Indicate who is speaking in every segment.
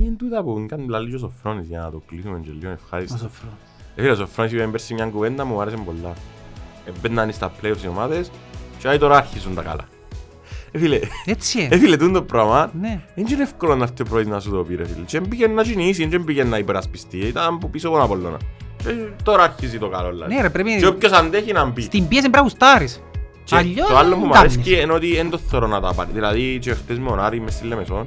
Speaker 1: Είναι τούτα που κάνει λαλί και ο Σοφρόνης για να το κλείσουμε και λίγο
Speaker 2: Ο
Speaker 1: ευχάριστο.
Speaker 2: Σοφρόνης.
Speaker 1: Ε, φίλε, ο Σοφρόνης είπε πέρσι μια κουβέντα μου άρεσε πολλά. Έμπαιναν στα playoffs οι ομάδες και άι τώρα άρχισουν τα καλά. Ε, φίλε,
Speaker 2: Έτσι
Speaker 1: ε,
Speaker 2: είναι.
Speaker 1: φίλε, τούτο το πράγμα
Speaker 2: Ναι.
Speaker 1: δεν είναι εύκολο να έρθει ο πρωί να σου το πει ρε φίλε. Και πήγαινε να κινήσει, δεν πήγαινε να υπερασπιστεί, ήταν από πίσω από τον Απολλώνα. Και τώρα αρχίζει το καλό δηλαδή.
Speaker 2: Ναι ρε πρέπει...
Speaker 1: Και όποιος αντέχει να μπει.
Speaker 2: Στην πίεση πρέπει να γουστάρεις.
Speaker 1: Και
Speaker 2: Αλλιώς
Speaker 1: το άλλο
Speaker 2: δεν
Speaker 1: που μου
Speaker 2: κάνεις.
Speaker 1: αρέσει είναι ότι δεν το θέλω να τα πάρει. Δηλαδή και χτες με τον Άρη μες στη Λεμεσόν.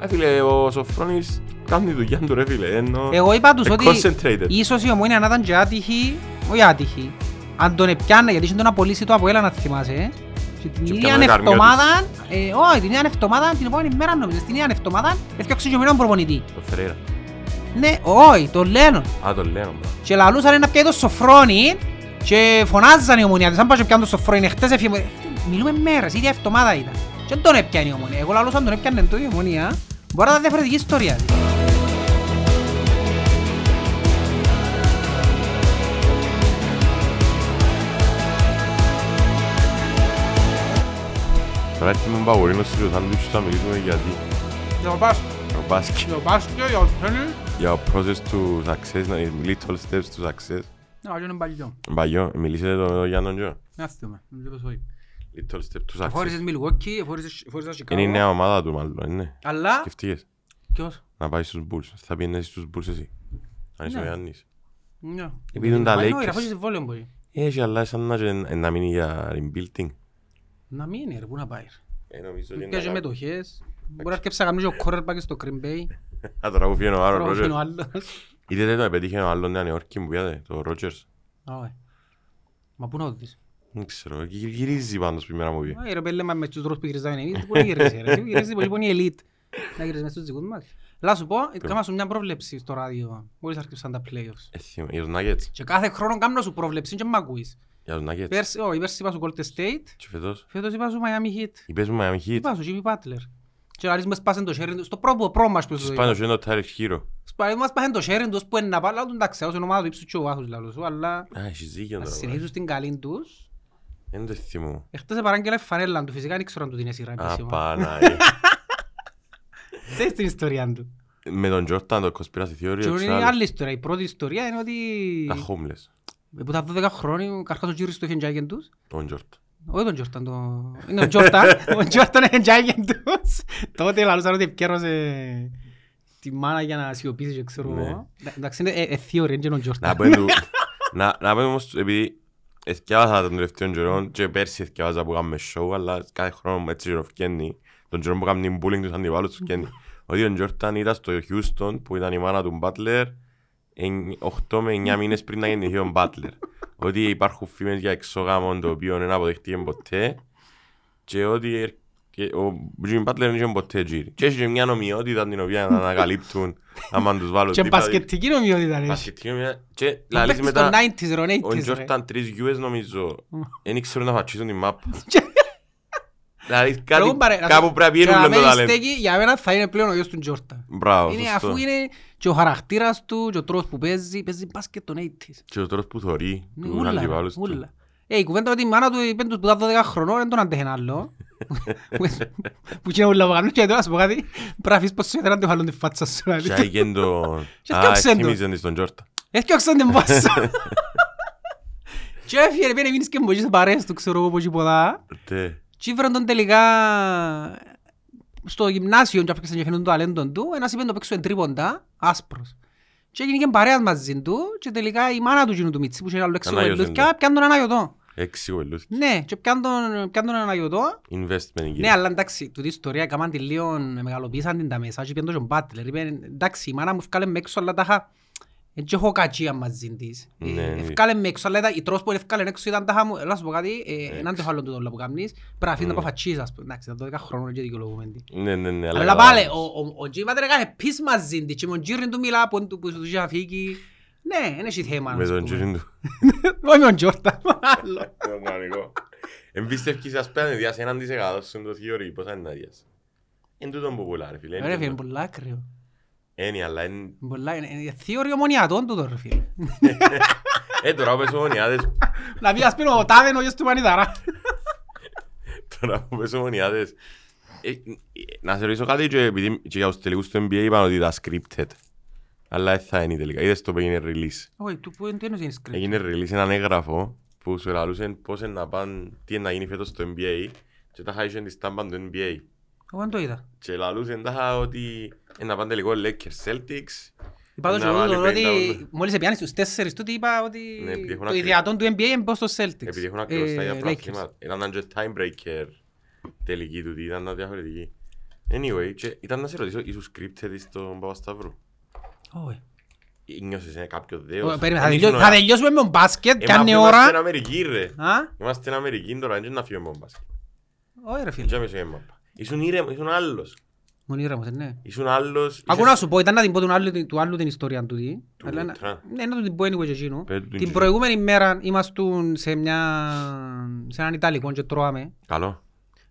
Speaker 1: Ε, φίλε, ο Σοφρόνης κάνει τη δουλειά του ρε φίλε. Ενώ...
Speaker 2: Εγώ είπα τους
Speaker 1: ε,
Speaker 2: ότι
Speaker 1: concentrated.
Speaker 2: ίσως η ομόνια να ήταν και άτυχη, όχι άτυχη. Αν τον επιάνε, γιατί είχε τον απολύσει το Αποέλα να θυμάσαι. ε. Και την
Speaker 1: Και
Speaker 2: ίδια
Speaker 1: πιάνε καρμιώτης.
Speaker 2: εβδομάδα, ε, όχι, την ίδια εβδομάδα, την επόμενη μέρα νομίζω, την ίδια εβδομάδα, έφτιαξε και ο μήνων προπονητή.
Speaker 1: Το Φερέιρα.
Speaker 2: Ναι, όχι, το λένε.
Speaker 1: Α, το λέω. μπρο.
Speaker 2: Και λαλούσαν να πιάει το σοφρόνι και φωνάζαν οι ομονιάτες, αν πάει και πιάνε το σοφρόνι, χτες έφυγε, μιλούμε μέρες, η ίδια εβδομάδα ήταν. Και δεν τον έπιανε η ομονία, εγώ λαλούσα αν τον έπιανε το η ομονία, μπορεί να ήταν διαφορετική ιστορία.
Speaker 1: Τώρα έρθει με μπαγουρίνος στο σάντουιτς θα μιλήσουμε γιατί
Speaker 2: Για το πας,
Speaker 1: ο μπάσκετ.
Speaker 2: για το μπάσκετ, για το τέννις.
Speaker 1: Για ο process to success, να είναι little steps to success.
Speaker 2: Να, αυτό είναι παλιό.
Speaker 1: Μπαγιό, μιλήσετε το το Γιάννον Τζο.
Speaker 2: Να θυμούμε, δεν ξέρω πώς όχι.
Speaker 1: Little step to
Speaker 2: Εφόρησες
Speaker 1: success.
Speaker 2: Milwaukee, εφόρησες εφόρησες Chicago.
Speaker 1: Είναι η νέα ομάδα του μάλλον, είναι.
Speaker 2: Αλλά,
Speaker 1: Σκεφτείες
Speaker 2: ποιος;
Speaker 1: να πάει στους Bulls. Θα πιένες στους Bulls εσύ. Αν είσαι ο
Speaker 2: Ναι.
Speaker 1: Γιάννης.
Speaker 2: Ναι.
Speaker 1: Επειδή είναι τα
Speaker 2: Μα είναι,
Speaker 1: Lakers.
Speaker 2: γραφώ και συμβόλαιο μπορεί.
Speaker 1: Έχει αλλά σαν να, και- να μείνει για rebuilding.
Speaker 2: Να μείνει ρε, πού να πάει. ρε.
Speaker 1: Ε, νομίζω ότι είναι
Speaker 2: Πιάζει
Speaker 1: να-
Speaker 2: μετοχές. Μπορεί να αρκέψει να κάνει και ο quarterback στο Green Bay.
Speaker 1: Α, τώρα που φύγει ο Άρον
Speaker 2: Τώρα
Speaker 1: Ρότζερς.
Speaker 2: είναι ο άλλος.
Speaker 1: Είδατε το πετύχε ο άλλος Νέα Νιόρκη που πιάτε, το Ρότζερς.
Speaker 2: Α, ε. Μα πού να το δεις.
Speaker 1: Δεν ξέρω, γυ- γυρίζει πάντως που η μέρα μου πει.
Speaker 2: Ε, ρε πέλε, μα με τους τρόπους που γυρίζαμε εμείς, πού να γυρίζει ρε. Γυρίζει πολύ πονή ελίτ. Να γυρίζει μες στους δικούς μας. Λά σου πω, έκανα σου μια πρόβλεψη στο ράδιο, μόλις άρχισαν τα playoffs.
Speaker 1: Ε, θυμ- Για τους Nuggets,
Speaker 2: Και κάθε χρόνο κάνω σου πρόβλεψη και μ' ακούεις.
Speaker 1: για τους Nuggets.
Speaker 2: Πέρσι, όχι, πέρσι είπα σου Golden State,
Speaker 1: Και φέτος,
Speaker 2: φέτος είπα σου Miami Heat.
Speaker 1: είπες μου Miami Heat.
Speaker 2: Είπα σου Jimmy Butler. Και λαλείς μου σπάσαν το sharing τους, στο πρώτο πρόμας που σου
Speaker 1: Τους
Speaker 2: είπα.
Speaker 1: πάνω και είναι το Tyler Hero.
Speaker 2: Σπάει μας σπάσαν το sharing τους που είναι να πάει, λάβουν τα ξέρω, στην ομάδα του ύψους και ο βάθους λαλούς σου, αλλά
Speaker 1: Α, έχεις δίκιο
Speaker 2: να
Speaker 1: τώρα.
Speaker 2: συνεχίσουν στην καλή τους.
Speaker 1: Δεν το θυμώ.
Speaker 2: Εχθές παράγγελα φανέλα του, φυσικά δεν ξέρω αν του την έσυρα
Speaker 1: Α,
Speaker 2: επίσημα.
Speaker 1: Παναγία.
Speaker 2: Ξέρεις την ιστορία του.
Speaker 1: Με τον Jordan το conspiracy theory,
Speaker 2: Και
Speaker 1: ο
Speaker 2: είναι
Speaker 1: Ξάλ,
Speaker 2: άλλη ιστορία. Η πρώτη ιστορία είναι ότι
Speaker 1: τα homeless.
Speaker 2: που τα 12 χρόνια καρχάς ο Τζίρις το είχε τζάγεν τους.
Speaker 1: Τον Jordan.
Speaker 2: Όχι τον Τζόρταν, το... είναι ο Τζόρταν. Ο Τζόρταν είναι τζάγεν τους. Τότε λαλούσαν ότι επικέρωσε τη μάνα για να σιωπήσει και ξέρω
Speaker 1: Ναι.
Speaker 2: εγώ. Εντάξει, είναι ε, ε, theory, είναι ο
Speaker 1: Να
Speaker 2: Τζόρταν.
Speaker 1: πω εντου- να- να πω όμως, επειδή εθιάβασα τον τελευταίο καιρό και πέρσι εθιάβαζα που κάνουμε show, αλλά κάθε χρόνο έτσι ροφκένει, τον καιρό που κάνουμε bullying τους αντιβάλλους τους φκένει. Ότι ο Jordan ήταν στο Houston που ήταν η μάνα του Butler 8 με 9 μήνες πριν να γεννηθεί ο Butler. Ότι υπάρχουν φήμες για εξωγάμον το οποίο δεν αποδεχτήκε ποτέ και ότι ερ- και ο Jimmy Butler δεν είχε ποτέ γύρι. Και έχει και μια νομιότητα την οποία να ανακαλύπτουν άμα τους βάλουν
Speaker 2: Και
Speaker 1: δίπλα.
Speaker 2: μπασκετική νομιότητα είναι.
Speaker 1: Μπασκετική νομιότητα. Και
Speaker 2: Να
Speaker 1: λαλείς
Speaker 2: παίξεις
Speaker 1: μετά...
Speaker 2: το 90s ρε,
Speaker 1: Ο
Speaker 2: 80s ρε.
Speaker 1: Τζόρταν τρεις γιούες νομίζω. Δεν ήξερουν να φατσίσουν την μάπα.
Speaker 2: Και-
Speaker 1: Δηλαδή
Speaker 2: Ρε,
Speaker 1: κάτι,
Speaker 2: κουμπάρε, να
Speaker 1: κάπου
Speaker 2: σου-
Speaker 1: πρέπει
Speaker 2: και
Speaker 1: να
Speaker 2: να
Speaker 1: πιένουν το
Speaker 2: μένει
Speaker 1: ταλέντο.
Speaker 2: στέκει, Για μένα θα είναι πλέον ο γιος του Τζόρταν.
Speaker 1: Μπράβο,
Speaker 2: Είναι,
Speaker 1: σωστό.
Speaker 2: αφού είναι και ο χαρακτήρας του και ο τρόπος που παίζει, παίζει μπάσκετ των 80s.
Speaker 1: Και ο τρόπος που θωρεί
Speaker 2: Ναι,
Speaker 1: τους
Speaker 2: ούλα,
Speaker 1: αντιπάλους του.
Speaker 2: Ούλα. Ε, η κουβέντα ότι η μάνα του είπε τους που τα 12 χρονών δεν τον αντέχει ένα άλλο. Που είναι ούλα που κάνουν και τώρα να σου πω κάτι. Πρέπει να αφήσεις πως σου ήθελαν να του βάλουν τη φάτσα σου. δηλαδή.
Speaker 1: Και άγγεν τον...
Speaker 2: Και
Speaker 1: Α,
Speaker 2: έφτιαξεν το.
Speaker 1: θυμίζεν της τον Τζόρταν.
Speaker 2: Έφτιαξαν την πάσα. Και έφυγε, πήγαινε μείνεις και μποχείς παρέες του, ξέρω εγώ, πως υποδά.
Speaker 1: Τε.
Speaker 2: Και ήφεραν τον τελικά στο γυμνάσιο και έπαιξαν και φαίνον το ταλέντο του, ένας είπε να το παίξω εν τρίποντα, άσπρος. Και έγινε και παρέας μαζί του και τελικά η μάνα του γίνου του Μιτσί που είχε άλλο έξω
Speaker 1: Ανάγιωσεν
Speaker 2: βελούθκια, πιάνε τον αναγιωτό.
Speaker 1: Έξι γουελούς.
Speaker 2: Ναι, και πιάνε τον, πιάνε τον αναγιωτό.
Speaker 1: Investment εκεί.
Speaker 2: Ναι, αλλά εντάξει, τούτη ιστορία έκαναν τη λίγο, μεγαλοποίησαν την τα μέσα και πιάνε τον Μπάτλερ. Είπε, εντάξει, η μάνα μου ευκάλε με έξω, αλλά τα είχα... Έτσι έχω κατσία μαζί της.
Speaker 1: Ναι,
Speaker 2: Ε,
Speaker 1: ναι.
Speaker 2: Ευκάλε με έξω, αλλά ήταν- η τρόπος που ευκάλε έξω ήταν τα είχα μου... Έλα σου πω κάτι, ε, έναν το άλλο του όλα που κάνεις, πρέπει να αφήνεις να
Speaker 1: Ναι.
Speaker 2: αποφατσίσεις, ας πούμε. Εντάξει, ήταν 12 χρόνων και δικαιολογούμε τι.
Speaker 1: Ναι, ναι, ναι.
Speaker 2: Αλλά
Speaker 1: καλά.
Speaker 2: πάλι, ο- ο- ο Τζι Μπάτλερ έκανε πεις μαζί της και με τον Τζίριν του μιλά που του που του είχε φύγει. Ναι, δεν έχει θέμα.
Speaker 1: Με
Speaker 2: ας
Speaker 1: τον
Speaker 2: πούμε.
Speaker 1: Τζίριν του.
Speaker 2: Όχι με τον Τζόρταν, άλλο.
Speaker 1: Οργανικό. Εμπίστευκες ας πέρα διάς έναν της εκατό στον το theory. Πόσα είναι να διάς. Είναι τούτο που πουλά ρε φίλε. είναι
Speaker 2: Ρε φίλε, είναι
Speaker 1: τούτο.
Speaker 2: πολλά άκριο.
Speaker 1: Είναι, αλλά είναι...
Speaker 2: Πολλά, είναι- είναι θεωρεί ομονιατών τούτο ρε φίλε.
Speaker 1: Ε, τώρα πες ομονιάδες
Speaker 2: Να πει ας πει ο Τάδεν ο γιος του Μανιταρά.
Speaker 1: Τώρα που πες ομονιάδες ε, ε, Να σε ρωτήσω κάτι και επειδή και για τους τελικούς του NBA είπαν ότι ήταν scripted. Αλλά δεν θα είναι τελικά. Είδες το που έγινε release.
Speaker 2: Όχι, του που τι εννοείς είναι script;
Speaker 1: Έγινε release έναν έγγραφο που σου λαλούσε πώς είναι να πάνε, τι είναι να γίνει φέτος στο NBA και τα είχα τη στάμπα του NBA.
Speaker 2: Εγώ δεν το είδα.
Speaker 1: Και λαλούσε τα ότι είναι να πάνε τελικό Lakers Celtics.
Speaker 2: Είπα το και
Speaker 1: να
Speaker 2: εγώ
Speaker 1: βάλει
Speaker 2: το ότι
Speaker 1: 50.
Speaker 2: μόλις επιάνεις τους τέσσερις τούτοι είπα ότι
Speaker 1: Ναι, επειδή έχουν
Speaker 2: το
Speaker 1: ακρι-
Speaker 2: ιδεατόν του NBA είναι πως στο Celtics.
Speaker 1: Επειδή έχουν ακριβώς τα ίδια
Speaker 2: Ε, Lakers.
Speaker 1: πράγματα. Ήταν και tiebreaker τελική του, ήταν διαφορετική. Anyway, και ήταν να σε ρωτήσω, ήσουν scripted στον Παπασταύρου;
Speaker 2: Όχι.
Speaker 1: Νιώσες ε, κάποιο
Speaker 2: Όχι,
Speaker 1: δέος.
Speaker 2: περίμενα, θα
Speaker 1: Δεν
Speaker 2: τελειώ-
Speaker 1: ήσουν-
Speaker 2: Θα τελειώσουμε με τον μπάσκετ,
Speaker 1: Ε,
Speaker 2: κι
Speaker 1: μα
Speaker 2: αν
Speaker 1: αφού
Speaker 2: είναι
Speaker 1: Είμαστε στην
Speaker 2: ώρα.
Speaker 1: Αμερική ρε.
Speaker 2: Α,
Speaker 1: Είμαστε στην Αμερική τώρα, δεν να φύγουμε από μπάσκετ.
Speaker 2: όχι ρε φίλε.
Speaker 1: Δεν ξέρω μάπα. Ήσουν ήρεμος, ήσουν άλλος.
Speaker 2: Μου είναι ήρεμος, ε, ναι.
Speaker 1: Ήσουν άλλος.
Speaker 2: Ακού
Speaker 1: είχες-
Speaker 2: να σου πω, ήταν να την πω του άλλου, του άλλου την ιστορία του τι.
Speaker 1: Του
Speaker 2: Αλλά να-
Speaker 1: Λούτρα.
Speaker 2: Ναι, να του την πω anyway και εκείνο.
Speaker 1: Πες του την
Speaker 2: Την
Speaker 1: και
Speaker 2: προηγούμενη μέρα ήμασταν σε μια... σε έναν Ιταλικό και τρώαμε.
Speaker 1: Καλό.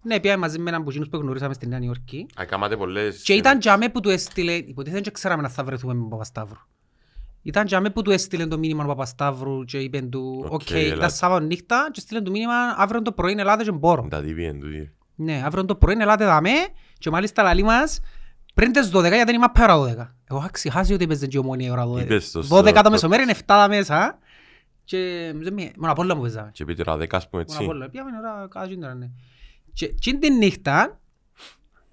Speaker 2: Ναι, πήγαμε μαζί με έναν που εκείνους που γνωρίσαμε στη Νέα Υόρκη.
Speaker 1: Α, Κάματε πολλές...
Speaker 2: Και ήταν τζάμε που του έστειλε, υποτίθεται και ξέραμε να θα βρεθούμε με τον Παπασταύρου. Ήταν τζάμε που του έστειλε το μήνυμα ο Παπασταύρου και είπε του
Speaker 1: Οκ,
Speaker 2: «Οκ,
Speaker 1: ελάτε».
Speaker 2: ήταν Σάββατο νύχτα και στείλε του μήνυμα αύριο το πρωί ελάτε και μπορώ».
Speaker 1: Τα τι πήγαινε τούτη.
Speaker 2: Ναι, αύριο το πρωί ελάτε δαμέ και μάλιστα λαλή μας πριν τις 12 γιατί είναι μάπα ώρα 12. Εγώ είχα ξεχάσει ότι έπαιζε και η ομόνια η ώρα 12.
Speaker 1: Είπες το
Speaker 2: 12
Speaker 1: στο-
Speaker 2: το μεσομέρι είναι 7 τα μέσα και δεν μη- μόνο απ' όλα μου παίζαμε.
Speaker 1: Και πήγε τώρα δέκα, ας πούμε
Speaker 2: Μόνο απ'
Speaker 1: έτσι.
Speaker 2: όλα. Πήγαμε ώρα κάτω τώρα, ναι. Και εκείνη τη νύχτα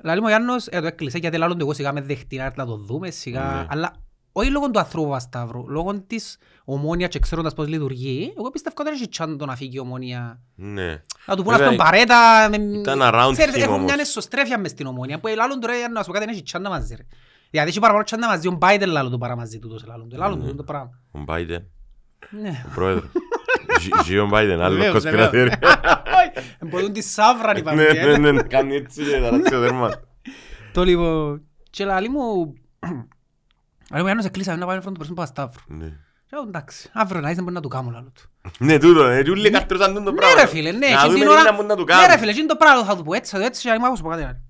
Speaker 2: λαλή μου ο Γιάννος ε, το έκλεισε γιατί λάλλον του εγώ σιγά με δεχτεί να έρθει να το δούμε σιγά
Speaker 1: Ναι.
Speaker 2: αλλά όχι λόγω του ανθρώπου Παπασταύρου, λόγω της ομόνιας και ξέροντας πώς λειτουργεί εγώ πιστεύω ότι δεν έχει τσάντο να φύγει η ομόνια
Speaker 1: Ναι.
Speaker 2: να του πούνε
Speaker 1: Βέβαια,
Speaker 2: αυτόν παρέτα. με-
Speaker 1: ήταν around
Speaker 2: Ξέρεις,
Speaker 1: him
Speaker 2: έχουν
Speaker 1: όμως.
Speaker 2: μια εσωστρέφεια μες στην ομόνια που λάλλον του ρε να σου πω κάτι δεν έχει τσάντα μαζί ρε. Γιατί έχει παραπάνω τσάντα μαζί, ο Biden λάλλον του παρά μαζί τούτος λάλλον του. Λάλλον του το πράγμα.
Speaker 1: Ο Biden,
Speaker 2: Ναι.
Speaker 1: ο πρόεδρος. Ζήον Biden, άλλο
Speaker 2: Βεβαίως,
Speaker 1: κοσπιραθέρι.
Speaker 2: Όχι, Μπορούν τη σαύρα να
Speaker 1: Ναι,
Speaker 2: υπάρχουν.
Speaker 1: ναι, ναι, κάνει έτσι και θα ράξει το τέρμα.
Speaker 2: Το λοιπόν. Και λαλή μου... Λαλή μου, Γιάννος εκλείσαμε να πάμε φρόντο προς τον Παπασταύρου.
Speaker 1: Ναι.
Speaker 2: Και εγώ, εντάξει, αύριο να είσαι μπορεί να του κάνω λάλλον του.
Speaker 1: Ναι, τούτο, ε, και όλοι καρτρώσαν τον το
Speaker 2: Ναι
Speaker 1: πράγμα.
Speaker 2: ρε φίλε, ναι.
Speaker 1: Να
Speaker 2: εκείνη
Speaker 1: δούμε
Speaker 2: την
Speaker 1: τι
Speaker 2: ώρα-
Speaker 1: να μπορούν να του
Speaker 2: Ναι ρε
Speaker 1: κάνουν.
Speaker 2: φίλε, εκείνο το πράγμα θα του πω έτσι, θα του έτσι, και να μου πω κάτι άλλο.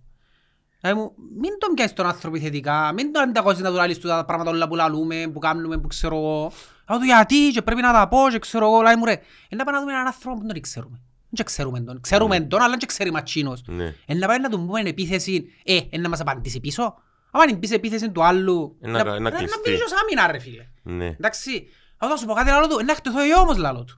Speaker 2: Δηλαδή μου, μην τον πιάσεις τον άνθρωπο θετικά, μην τον ανταγώσεις να του λαλείς του τα πράγματα όλα που λαλούμε, που κάνουμε, που ξέρω εγώ. Θα του γιατί και πρέπει να τα πω και ξέρω εγώ, λέει μου ρε, είναι να πάμε να δούμε έναν άνθρωπο που δεν τον ξέρουμε. Δεν ξέρουμε τον, ξέρουμε τον, αλλά δεν ξέρει ματσίνος.
Speaker 1: Ναι.
Speaker 2: Είναι να πάει να του πούμε επίθεση, ε, είναι να μας απαντήσει πίσω. Αν είναι πίσω επίθεση του άλλου,
Speaker 1: Ε, να- να
Speaker 2: να
Speaker 1: κλειστεί.
Speaker 2: μπει ως άμυνα ρε φίλε.
Speaker 1: Ναι.
Speaker 2: Εντάξει, θα σου πω κάτι άλλο του, να χτεθώ εγώ όμως λάλο του.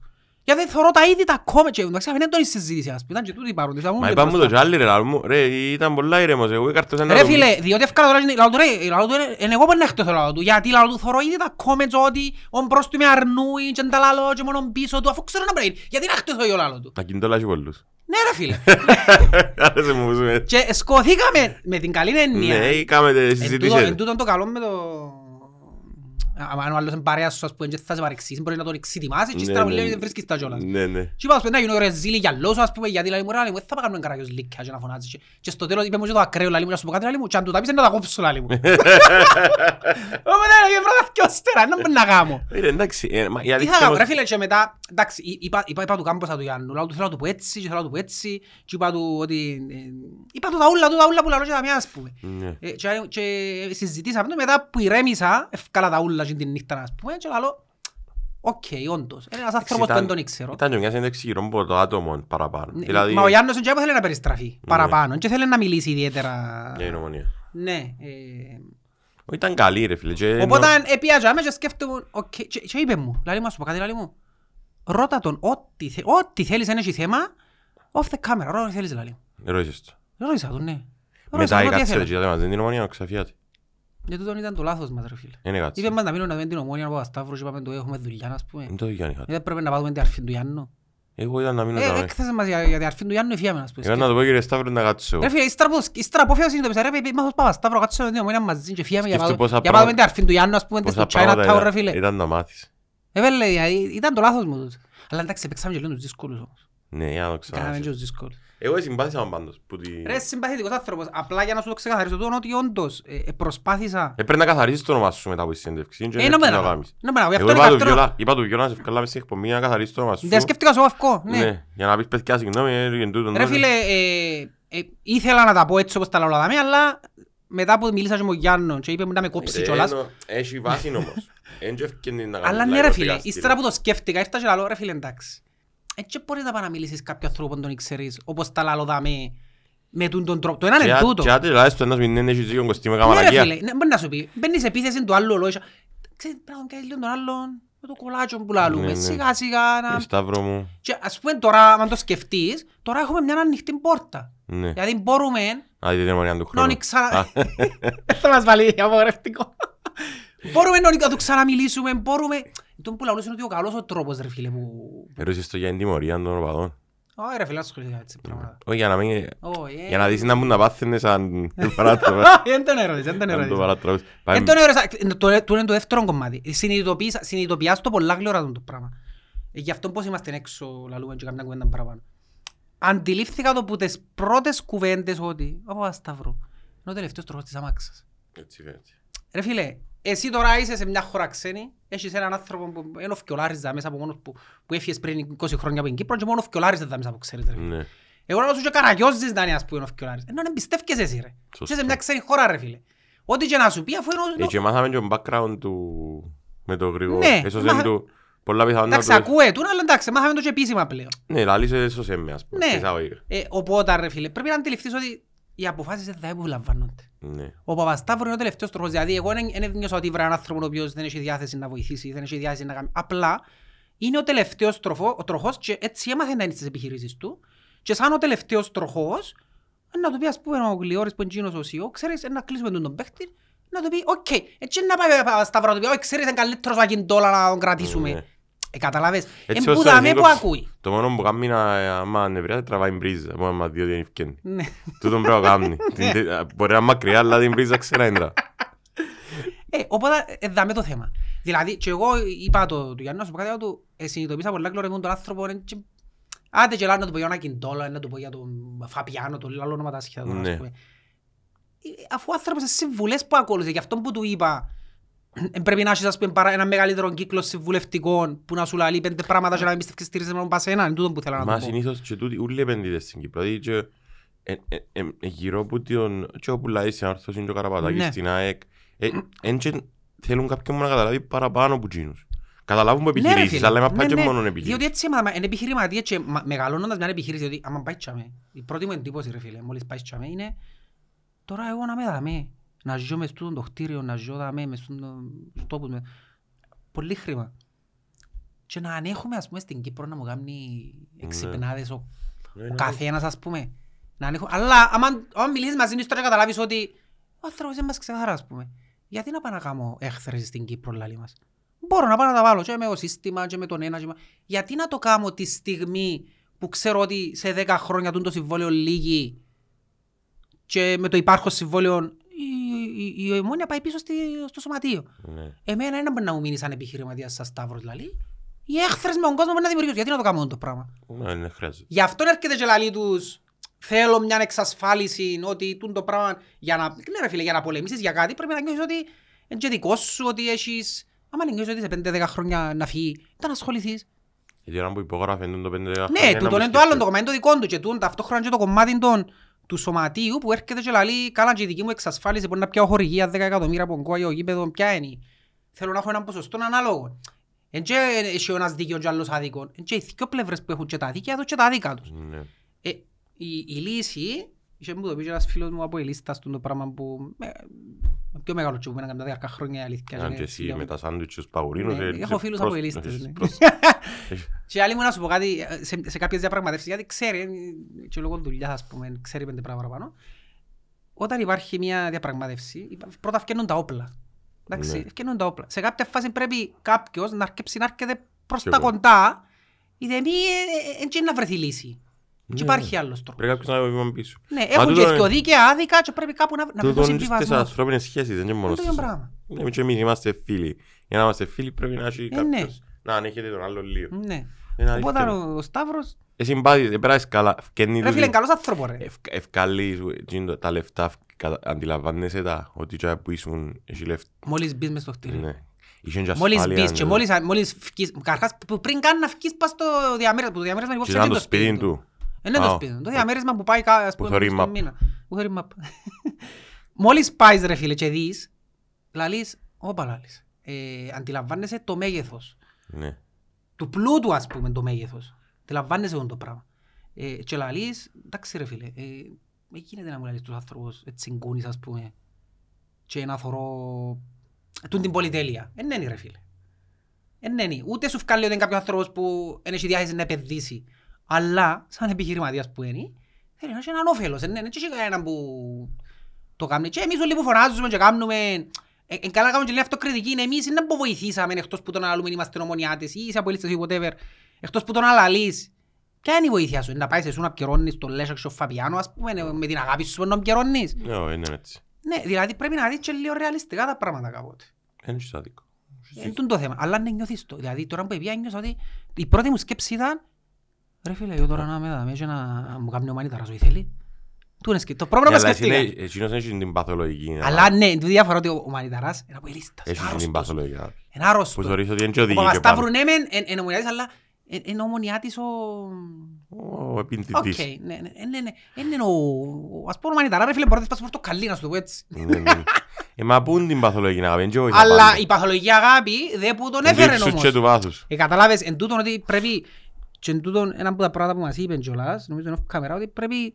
Speaker 2: Γιατί θωρώ τα είδη τα κόμμα και εντάξει δεν τον συζήτηση ας πούμε, ήταν και τούτοι παρόντες. θα μου
Speaker 1: Μα
Speaker 2: και
Speaker 1: είπαμε το
Speaker 2: μπροστά.
Speaker 1: κι άλλοι ρε, λαλό μου, ρε, ήταν πολλά ήρεμος, εγώ καρτρώσα να
Speaker 2: Ρε
Speaker 1: το-
Speaker 2: φίλε, διότι ευκάλα τώρα και λάλο του ρε, λάλο του ρε, είναι εγώ που είναι χτεθώ λάλο του, γιατί λάλο του θωρώ ήδη τα comments ότι ο μπρος του με αρνούει και τα λάλο και μόνο πίσω του, αφού ξέρω να πρέπει, γιατί να χτεθώ εγώ λάλο του.
Speaker 1: Τα κινητόλα έχει πολλούς.
Speaker 2: Ναι ρε φίλε.
Speaker 1: Άρεσε μου που σου έτσι.
Speaker 2: Και σκοθήκαμε με την καλή έννοια.
Speaker 1: Ναι, είχαμε τις
Speaker 2: Εν τούτο-
Speaker 1: συζητήσεις.
Speaker 2: Εν τούτον το καλό με το... Α- Αν ο άλλος είναι παρέας σου, ας πούμε, και θα σε παρεξήσει, μπορείς να τον εξητιμάσει και
Speaker 1: Ναι,
Speaker 2: ύστερα που
Speaker 1: ναι,
Speaker 2: λέει
Speaker 1: ναι.
Speaker 2: δεν βρίσκεις τα κιόλας.
Speaker 1: Ναι, ναι.
Speaker 2: Και είπα, ας πούμε, να γίνει ο ρεζίλι για λόγο, ας πούμε, γιατί λέει μου, ρε, λέει μου, «Ε, θα πάμε κάνουμε καράγιος λύκια και να φωνάζεις. Και- Και στο τέλος είπε μου και το ακραίο, λέει μου, να σου πω κάτι, λέει μου, και αν του τα πεις, να τα κόψω, λέει μου. Οπότε, λέει, πρώτα δυο στέρα, να μπορεί να κάνω.
Speaker 1: Ε, ρε, εντάξει, ε, μα η
Speaker 2: Τι
Speaker 1: αλήθεια
Speaker 2: θα κάνω,
Speaker 1: όμως-
Speaker 2: ρε φίλε, και μετά, εντάξει, εί- είπα, είπα, είπα του κάμποσα του Γιάννου, λέω του θέλω να του πω έτσι, και θέλω να του πω έτσι, και είπα του ότι, ε, είπα του τα ούλα, του τα ούλα που λαλώ και τα μία, ας πούμε.
Speaker 1: Ναι.
Speaker 2: Ε, και, και συζητήσαμε το μετά που ηρέμησα, ευκάλα τα ούλα και την νύχτα, ας πούμε, και λαλώ, οκ, όντως, είναι ένας άνθρωπος που
Speaker 1: Ήταν-
Speaker 2: δεν τον ήξερα.
Speaker 1: Ήταν και μια συνέντευξη γύρω από το άτομο παραπάνω.
Speaker 2: Ναι,
Speaker 1: Δηλαδή,
Speaker 2: Μα ο Γιάννος δεν θέλει να περιστραφεί παραπάνω, δεν θέλει να μιλήσει ιδιαίτερα.
Speaker 1: για η νομονία.
Speaker 2: Ναι. ε,
Speaker 1: Ήταν καλή ρε φίλε. και
Speaker 2: Οπότε
Speaker 1: εννο-
Speaker 2: επιάζαμε και σκέφτομαι, οκ, και και είπε μου, λαλή μου, ας σου πω κάτι, λαλή μου, ρώτα τον ό,τι θε- ό,τι θέλεις αν έχεις θέμα, off the camera, ρώτα ό,τι θέλεις, λαλή μου.
Speaker 1: Ρώτησες το.
Speaker 2: Ρώτησα τον, ναι. Ρώτησα
Speaker 1: Μετά
Speaker 2: τον ό,τι
Speaker 1: έκατσε
Speaker 2: ήθελα.
Speaker 1: και είδατε μας, δεν την Ομόνοια, ξαφιάται.
Speaker 2: Γιατί τούτον ήταν το λάθος μας, ρε φίλε.
Speaker 1: Δεν έκατσε.
Speaker 2: Είπε μας να μείνουμε να δούμε την Ομόνοια Παπασταύρου και είπαμε του έχουμε δουλειά, ας πούμε.
Speaker 1: Δεν το Γιάννη είχα.
Speaker 2: Δεν πρέπει να πάμε την αρφή του Γιάννου.
Speaker 1: Εγώ ήταν να μείνω
Speaker 2: Ε,
Speaker 1: τώρα.
Speaker 2: έκθεσες μας για για την αρφή του Γιάννου εφιάμε, ας πούμε.
Speaker 1: Εγώ να το πω κύριε Σταύρο να κάτσω. εγώ.
Speaker 2: Ρε φίλε, ύστερα που- ύστερα που έφυγα συνειδητοποίησα, ρε παιδί, μας πάω Σταύρο, κάτσε με την ομόνια μαζί και φύγαμε για
Speaker 1: Σκέφτου
Speaker 2: πάμε-
Speaker 1: πόσα
Speaker 2: για πάμε την
Speaker 1: πράγματα-
Speaker 2: αρφή του Γιάννου, ας πούμε,
Speaker 1: Πόσα
Speaker 2: στο
Speaker 1: πράγματα
Speaker 2: Chinatown, ρε
Speaker 1: ήταν-
Speaker 2: φίλε.
Speaker 1: Ήταν να μάθεις.
Speaker 2: Ε, βέλε, ε, ήταν το λάθος μου τούτο. Αλλά εντάξει, παίξαμε και λίγο τους δύσκολους όμως.
Speaker 1: Ναι, για να το
Speaker 2: Κάναμε και
Speaker 1: ξανά.
Speaker 2: τους δύσκολους.
Speaker 1: Εγώ συμπάθησα με πάντως. που τη-
Speaker 2: Ρε, συμπαθητικός άνθρωπος. Απλά για να σου το ξεκαθαρίσω τούτο ότι όντως ε, ε, προσπάθησα...
Speaker 1: Ε, πρέπει να καθαρίσεις το όνομα σου μετά από τη συνέντευξη. είναι και
Speaker 2: Ε,
Speaker 1: δεν
Speaker 2: να
Speaker 1: πρέπει
Speaker 2: μην
Speaker 1: να
Speaker 2: να
Speaker 1: κάνεις.
Speaker 2: Να μην να
Speaker 1: Εγώ
Speaker 2: αυτό είναι
Speaker 1: είπα του
Speaker 2: καλύτερο.
Speaker 1: Βιολά- είπα του Βιολά να σε βγάλαμε στην εκπομπή να καθαρίσεις το όνομα σου.
Speaker 2: Δεν σκέφτηκα σου αυκό, ναι.
Speaker 1: Ναι, για να πεις παιδιά συγγνώμη, ε, για τούτο,
Speaker 2: Ρε
Speaker 1: ναι.
Speaker 2: φίλε, ε, ε, ήθελα να τα πω έτσι όπως τα λέω δαμέ, αλλά μετά που μίλησα και με τον Γιάννο και είπε μου να με κόψει
Speaker 1: Ρε,
Speaker 2: κιόλας.
Speaker 1: εννο- Έχει βάση όμως. Εν και ευκαινεί να κάνεις
Speaker 2: Αλλά ναι
Speaker 1: live
Speaker 2: ρε
Speaker 1: στο
Speaker 2: φίλε,
Speaker 1: δικαστήριο.
Speaker 2: ύστερα που το σκέφτηκα, ήρθα και λέω ρε φίλε εντάξει. Έτσι μπορείς να πάει να μιλήσεις κάποιο άνθρωπο που τον ξέρεις, όπως τα λαλό δαμέ. Με τον τον τρόπο. Το ένα είναι
Speaker 1: Και
Speaker 2: τούτο.
Speaker 1: και άντε τουλάχιστον ένας μην είναι έχει κοστί με
Speaker 2: Ναι ρε
Speaker 1: καμαρακία.
Speaker 2: φίλε, ναι, μπορεί να σου πει. Μπαίνεις σε επίθεση του άλλου λόγια. Ξέρεις, πρέπει να τον κάνεις λίγο τον άλλον με το κολάτσο που
Speaker 1: Ναι,
Speaker 2: λαλούμε.
Speaker 1: ναι.
Speaker 2: Σιγά σιγά
Speaker 1: Ε,
Speaker 2: να...
Speaker 1: Σταύρο μου.
Speaker 2: Και ας πούμε τώρα, αν το σκεφτείς, τώρα έχουμε μια ανοιχτή πόρτα.
Speaker 1: Ναι.
Speaker 2: Δηλαδή μπορούμε
Speaker 1: Α, την αιμονία του
Speaker 2: να
Speaker 1: χρόνου.
Speaker 2: ανοίξα...
Speaker 1: Α,
Speaker 2: Θα μας βάλει απογορευτικό. Μπορούμε να να του ξαναμιλήσουμε, μπορούμε... Τον που λαούς είναι ότι ο καλός ο τρόπος ρε φίλε που...
Speaker 1: Ερώτησες το για την τιμωρία των οπαδών.
Speaker 2: Ω ρε φίλε, ασχολήθηκα έτσι πράγματα.
Speaker 1: Όχι, για να μην...
Speaker 2: Όχι, ε.
Speaker 1: Για να δεις να μου να πάθαινε σαν παράτραβα.
Speaker 2: Δεν τον ερώτης, δεν τον
Speaker 1: Αν το
Speaker 2: ερώτης.
Speaker 1: παράτραβες.
Speaker 2: Εν
Speaker 1: Πάμε-
Speaker 2: τον ερώτησα, το- το είναι το δεύτερο κομμάτι. Συνειδητοποίησα- Συνειδητοποιάς το πολλά γλυόρα το πράγμα. Ε, Γι' αυτό πώς είμαστε έξω, λαλούμε και καμιά κουβέντα παραπάνω. Αντιλήφθηκα το που τις πρώτες κουβέντες ότι «Ω Παπασταύρο, είναι ο τελευταίος τροχός της αμάξας».
Speaker 1: Έτσι φαίνεται.
Speaker 2: Ρε φίλε, εσύ τώρα είσαι σε μια χώρα ξένη, έχεις έναν άνθρωπο που είναι ο Φκιολάρης δα μέσα από μόνος που, που έφυγες πριν 20 χρόνια από την Κύπρο και μόνο ο Φκιολάρης δα μέσα που ξέρεις ρε φίλε.
Speaker 1: Ναι.
Speaker 2: Εγώ να σου και καραγιόζεις να είναι ας πούμε ο Φκιολάρης. Ενώ δεν πιστεύκες εσύ ρε.
Speaker 1: Σωστό.
Speaker 2: Είσαι σε μια ξένη χώρα ρε φίλε. Ό,τι και να σου πει αφού είναι...
Speaker 1: Ε,
Speaker 2: ο-
Speaker 1: και μάθαμε και τον background του με το γρήγορο.
Speaker 2: Ναι,
Speaker 1: Έσωσε
Speaker 2: μα-
Speaker 1: του πολλά πιθανόν να
Speaker 2: Εντάξει,
Speaker 1: το...
Speaker 2: ακούε του, αλλά εντάξει, μάθαμε το και επίσημα πλέον.
Speaker 1: Ναι, λάλησε έσωσε με ας πούμε.
Speaker 2: Ναι.
Speaker 1: εισαγωγικά.
Speaker 2: Ε, οπότε ρε φίλε, πρέπει να αντιληφθείς ότι οι αποφάσεις δεν θα επιλαμβάνονται.
Speaker 1: Ναι.
Speaker 2: Ο Παπασταύρου είναι ο τελευταίος τροχός. Δηλαδή, εγώ δεν δεν νιώσα ότι βρω έναν άνθρωπο ο οποίος δεν έχει διάθεση να βοηθήσει, δεν έχει διάθεση να κάνει. Απλά είναι ο τελευταίος τροχό, ο τροχός και έτσι έμαθε να είναι στις επιχειρήσεις του. Και σαν ο τελευταίος τροχός, να του πει ας πούμε ο Γλιόρης που είναι εκείνος ο CEO, ξέρεις, να κλείσουμε τον τον παίχτη, να του πει, οκ, έτσι να πάει ο Παπασταύρου να του πει, όχι, ξέρεις, είναι καλύτερος ο Ακιντόλα να τον κρατήσουμε.
Speaker 1: Ναι.
Speaker 2: Ε, καταλάβες,
Speaker 1: Έτσι
Speaker 2: εν
Speaker 1: όσο
Speaker 2: που δαμέ που
Speaker 1: συνήθως,
Speaker 2: ακούει.
Speaker 1: Το μόνο που κάνει να άμα ανεβριάζει τραβάει μπρίζα. Μόνο άμα δει ότι είναι ευκαινή.
Speaker 2: Ναι.
Speaker 1: Τούτον πρέπει να κάνει. Την- τε- Μπορεί να είναι μακριά, αλλά την μπρίζα ξέρει να είναι.
Speaker 2: Ε, οπότε ε, δάμε το θέμα. Δηλαδή, και εγώ είπα το, του Γιάννη, να σου πω κάτι, του ε, συνειδητοποίησα πολλά κλωρεμούν τον άνθρωπο, ε, και, άντε και λάδι να του πω για ένα κιντόλα, να του πω για τον Φαπιάνο, τον άλλο όνομα τα σχέδια τώρα,
Speaker 1: Ναι.
Speaker 2: ας πούμε. Ε, Αφού ο άνθρωπος σε συμβουλές που ακολουθεί, γι' αυτό που του είπα, ε, πρέπει να έχεις ας πούμε, παρά- ένα μεγαλύτερο κύκλο συμβουλευτικών που να σου λέει πέντε πράγματα και να μην πιστεύεις στηρίζεσαι μόνο πασένα, είναι τούτο που θέλω να
Speaker 1: Μα
Speaker 2: του πω.
Speaker 1: συνήθως και τούτοι ούλοι επενδύτες στην Κύπρο. Δηλαδή και ε, ε, ε, ε, γύρω από τον... Και όπου λάει στην Άρθρωση και ο Καραπατάκης
Speaker 2: Ναι.
Speaker 1: στην ΑΕΚ. ε, εν και θέλουν κάποιον που να καταλάβει παραπάνω από εκείνους. Καταλάβουν που
Speaker 2: Ναι, ρε
Speaker 1: επιχειρήσεις,
Speaker 2: φίλε.
Speaker 1: αλλά με
Speaker 2: Ναι,
Speaker 1: πάει και
Speaker 2: ναι.
Speaker 1: μόνο
Speaker 2: Διότι
Speaker 1: επιχειρήσεις.
Speaker 2: έτσι έμαθα, είναι επιχειρηματία και μα- μεγαλώνοντας μια επιχείρηση, διότι άμα πάει τσάμε, η πρώτη μου εντύπωση ρε φίλε, μόλις πάει τσάμε είναι τώρα εγώ να με δαμέ, να ζω μες τούτον το κτίριο, να ζω δαμέ, μες στους τόπους με... Πολύ χρήμα. Και να ανέχομαι ας πούμε στην Κύπρο να μου κάνει εξυπνάδες ο,
Speaker 1: Ναι,
Speaker 2: ο
Speaker 1: ναι.
Speaker 2: καθένας ας πούμε. Να ανέχω... Αλλά άμα, άμα μιλήσεις μαζί τους τώρα καταλάβεις ότι ο άνθρωπος δεν μας ξεχαρά ας πούμε. Γιατί να πάω να κάνω έχθρες στην Κύπρο λάλη μας; Μπορώ να πάω να τα βάλω και με το σύστημα και με τον ένα. Και με... Γιατί να το κάνω τη στιγμή που ξέρω ότι σε 10 χρόνια τούτο το συμβόλαιο λύγει και με το υπάρχον συμβόλαιο η, η, η ομόνια πάει πίσω στη, στο σωματείο.
Speaker 1: Ναι.
Speaker 2: Εμένα δεν μπορεί να μου μείνει σαν επιχειρηματίας σαν Σταύρος δηλαδή. Οι έχθρες με τον κόσμο μπορεί να δημιουργήσουν. Γιατί να το κάνω το πράγμα;
Speaker 1: Ναι, ναι, χρειάζεται.
Speaker 2: Γι' αυτό έρχεται και λαλή τους θέλω μια εξασφάλιση ότι τούν το πράγμα για να, ναι, ρε φίλε, για να πολεμήσεις για κάτι πρέπει να νιώσεις ότι είναι και δικό σου, ότι έχεις... Άμα νιώσεις ότι σε 5-10 χρόνια να φύγει, δεν ασχοληθείς.
Speaker 1: Γιατί ώρα που υπόγραφε το 5
Speaker 2: Ναι, τούτο είναι το άλλο, το κομμάτι το δικό του και τούν ταυτόχρονα και το κομμάτι των, του σωματείου που έρχεται και λαλεί καλά και η δική μου εξασφάλιση μπορεί να πιάω χορηγία 10 εκατομμύρια από κόαγιο ο γήπεδο, ποια είναι; Θέλω να έχω έναν ποσοστό ανάλογο. Εν και έχει ο ένας δίκαιο και ο άλλος άδικο. Εν και οι δυο πλευρές που έχουν και τα δίκαια τους και τα άδικα τους.
Speaker 1: Ναι.
Speaker 2: Ε, η, η λύση, είχε μου το πει και ένας φίλος μου από η λίστα στον το πράγμα που με, πιο μεγάλο και που μέναν κατά δέκα χρόνια η αλήθεια.
Speaker 1: Αν
Speaker 2: και
Speaker 1: και εσύ
Speaker 2: για-
Speaker 1: με τα σάντουιτς τους παγουρίνους...
Speaker 2: Ναι,
Speaker 1: ε,
Speaker 2: έχω
Speaker 1: είσαι
Speaker 2: φίλους
Speaker 1: προς-
Speaker 2: από οι λίστες,
Speaker 1: έχεις
Speaker 2: ναι.
Speaker 1: προς-
Speaker 2: Και άλλη μου να σου πω κάτι, ε, σε, σε κάποιες διαπραγματεύσεις, γιατί ξέρει, ε, και λόγω δουλειάς ας πούμε, ξέρει πέντε πράγματα παραπάνω. Όταν υπάρχει μια διαπραγμάτευση, υπά- πρώτα φτιάχνουν τα όπλα. Εντάξει,
Speaker 1: Ναι.
Speaker 2: φτιάχνουν τα όπλα. Σε κάποια φάση πρέπει κάποιος να αρκέψει να έρχεται προς
Speaker 1: Και
Speaker 2: τα
Speaker 1: εγώ.
Speaker 2: κοντά, γιατί μη ε, ε, ε, να βρεθεί λύση. Και
Speaker 1: Ναι,
Speaker 2: υπάρχει άλλος τρόπος.
Speaker 1: Πρέπει κάποιος να είναι βήμα πίσω.
Speaker 2: Ναι,
Speaker 1: Μα
Speaker 2: έχουν και
Speaker 1: τούτο
Speaker 2: δυο
Speaker 1: είναι-
Speaker 2: δίκαια άδικα και πρέπει κάπου να, να βρει το
Speaker 1: Τούτον είναι στις
Speaker 2: συμβιβασμό.
Speaker 1: ανθρώπινες σχέσεις, δεν είναι μόνο
Speaker 2: Είναι το ίδιο
Speaker 1: στις-
Speaker 2: πράγμα.
Speaker 1: Ναι, και εμείς είμαστε φίλοι. Για να είμαστε φίλοι πρέπει να έχει
Speaker 2: Ε, ναι.
Speaker 1: κάποιος να ανέχεται τον άλλο λίγο.
Speaker 2: Ναι.
Speaker 1: Είναι
Speaker 2: Οπότε
Speaker 1: αλήθεια.
Speaker 2: ο, ο Σταύρος,
Speaker 1: Εσύ μπάδι, δεν περάσεις καλά. Φκένει
Speaker 2: ρε
Speaker 1: τούτη-
Speaker 2: φίλε, είναι καλός άνθρωπο ρε.
Speaker 1: ευ- Ευκαλείς τζιν, τα λεφτά, κατα- αντιλαμβάνεσαι τα, ότι και που ήσουν, έχει λεφτά.
Speaker 2: Μόλις μπεις μες στο κτίριο.
Speaker 1: Ναι. Είχαν και
Speaker 2: Μόλις
Speaker 1: ασφάλεια,
Speaker 2: μπεις και
Speaker 1: ναι.
Speaker 2: μόλις, μόλις φκείς, καρχάς, που πριν καν να φκείς πας στο διαμέρισμα, που το διαμέρισμα
Speaker 1: Και
Speaker 2: υπόψε
Speaker 1: ήταν
Speaker 2: είναι
Speaker 1: το σπίτι του.
Speaker 2: Είναι το
Speaker 1: Α,
Speaker 2: σπίτι του. Το διαμέρισμα που πάει κα- ας
Speaker 1: Που
Speaker 2: πούμε
Speaker 1: θωρεί
Speaker 2: στον
Speaker 1: map.
Speaker 2: μήνα. Που θωρεί map. Μόλις πάεις ρε φίλε και δεις, λαλείς, όπα λαλείς, ε, αντιλαμβάνεσαι το μέγεθος.
Speaker 1: Ναι.
Speaker 2: του πλούτου ας πούμε το μέγεθος. Αντιλαμβάνεσαι αυτό το πράγμα. Ε, και λαλείς, εντάξει ρε φίλε, ε, με γίνεται να μου λαλείς τους άνθρωπους έτσι γκούνεις ας πούμε και να θωρώ τούν την πολυτέλεια. Εν είναι ρε φίλε. Εν είναι. Ούτε σου βγάλει ότι είναι κάποιος άνθρωπος που δεν έχει διάθεση να επενδύσει. Αλλά σαν επιχειρηματίας που είναι, θέλει να έχει έναν όφελος. Εν είναι. Δεν έχει κανέναν που το κάνει. Και εμείς όλοι που φωνάζουμε και κάνουμε... Ε, ε, καλά κάνουμε και λέει αυτοκριτική. Είναι εμείς είναι που βοηθήσαμε εκτός που τον αλλαλούμε είμαστε νομονιάτες ή είσαι απολύτες ή whatever. Εκτός που τον αλλαλείς. Ποια είναι η βοήθεια σου, να πάεις σε σου να πιερώνεις τον Λέσσα και ο Φαπιάνο, ας πούμε, με την αγάπη σου να πιερώνεις.
Speaker 1: Ναι, όχι, είναι έτσι.
Speaker 2: Ναι, δηλαδή πρέπει να δεις και λίγο ρεαλιστικά τα πράγματα κάποτε.
Speaker 1: Δεν έχεις άδικο.
Speaker 2: Είναι τούτο το θέμα. Αλλά ναι νιώθεις το. Δηλαδή τώρα που πήγα νιώσα ότι η πρώτη μου σκέψη ήταν ρε φίλε, εγώ τώρα να με δάμε και να μου κάνει ο μανίταρας ζωή θέλει. Του είναι σκεπτό. Το πρώτο που
Speaker 1: Ναι, αλλά εσύ
Speaker 2: σκέφτηκα.
Speaker 1: είναι- εκείνος έχει την παθολογική.
Speaker 2: Αλλά ναι, το διαφορά ότι ο ο μανιταράς είναι από ελίστας.
Speaker 1: Έχεις την
Speaker 2: άρρωστος.
Speaker 1: παθολογική.
Speaker 2: Είναι άρρωστος.
Speaker 1: Που θεωρείς ότι είναι και
Speaker 2: Ο
Speaker 1: οδηγεί και
Speaker 2: Παπασταύρου
Speaker 1: πάνω.
Speaker 2: ναι μεν εν- είναι ομονιάτης, αλλά εν- είναι ομονιάτης ο...
Speaker 1: Ο
Speaker 2: Οκ,
Speaker 1: επενδυτής.
Speaker 2: ναι, ναι, ναι, ναι, ναι. Είναι ο... Ας πούμε ο μανιταράς ρε φίλε μπορεί να της πας πορτοκαλί να σου το πω έτσι.
Speaker 1: Ναι, ναι. Ε, μα πού είναι την παθολογική αγάπη, δεν και βοηθά
Speaker 2: Αλλά
Speaker 1: πάντα.
Speaker 2: η παθολογική αγάπη δεν που τον
Speaker 1: Εν του
Speaker 2: έφερε
Speaker 1: ύψους
Speaker 2: όμως.
Speaker 1: και του βάθους.
Speaker 2: Ε, καταλάβες, εν τούτον ότι πρέπει, και εν τούτον ένα από τα πράγματα που μας είπε κιόλας, νομίζω είναι off camera, ότι πρέπει,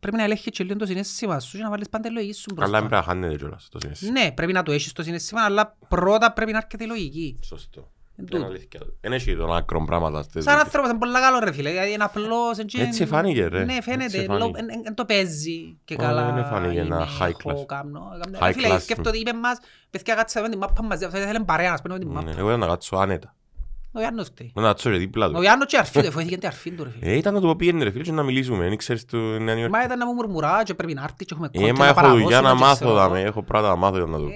Speaker 2: πρέπει να ελέγχεις και λίγο το συναίσθημα σου και να βάλεις πάντα τη λογική σου
Speaker 1: Αλλά δεν
Speaker 2: μπροστά.
Speaker 1: πρέπει να χάνεται κιόλας το συναίσθημα.
Speaker 2: Ναι, πρέπει να το έχεις το συναίσθημα, αλλά πρώτα πρέπει να έρχεται η λογική.
Speaker 1: Σωστό.
Speaker 2: Εν
Speaker 1: Είναι
Speaker 2: τούτο.
Speaker 1: αλήθεια. Δεν έχει τον άκρον πράγματα στις
Speaker 2: Σαν
Speaker 1: δίκες.
Speaker 2: άνθρωπος είναι πολύ καλό ρε φίλε, δηλαδή είναι απλός. εν και-
Speaker 1: Έτσι φάνηκε, ρε.
Speaker 2: Ναι,
Speaker 1: Έτσι
Speaker 2: φαίνεται,
Speaker 1: φάνηκε.
Speaker 2: λο- εν- εν- εν το παίζει και
Speaker 1: Ω,
Speaker 2: καλά.
Speaker 1: δεν φάνηκε ένα
Speaker 2: είναι,
Speaker 1: high
Speaker 2: έχω,
Speaker 1: class.
Speaker 2: κάνω, κάνω.
Speaker 1: High
Speaker 2: Ρε φίλε,
Speaker 1: class,
Speaker 2: σκέφτομαι
Speaker 1: ναι.
Speaker 2: ότι είπε μας, παιδιά κάτσαμε την μάπα μαζί, αυτός ήθελε παρέα, ας πούμε με την
Speaker 1: Ναι,
Speaker 2: μάπα.
Speaker 1: Εγώ ήταν να κάτσω άνετα.
Speaker 2: Ο Ιάννος φταίει.
Speaker 1: Να κάτσω και δίπλα
Speaker 2: Ο
Speaker 1: του.
Speaker 2: Ιάννος και αρφή του, εφοήθηκε την αρφή του ρε φίλε.
Speaker 1: Ε, ήταν να του πω πήγαινε ρε φίλε και να μιλήσουμε. Δεν ξέρεις του Νέα Νιόρκη.
Speaker 2: Μα ήταν να μου μουρμουρά και πρέπει να έρθει και έχουμε
Speaker 1: Ε,
Speaker 2: κόκκι
Speaker 1: μα
Speaker 2: να
Speaker 1: έχω δουλειά να
Speaker 2: παραδώσουμε και
Speaker 1: μάθω
Speaker 2: ξέρω
Speaker 1: δάμε.
Speaker 2: εγώ.
Speaker 1: Έχω πράγματα να μάθω για να δω.
Speaker 2: Ε,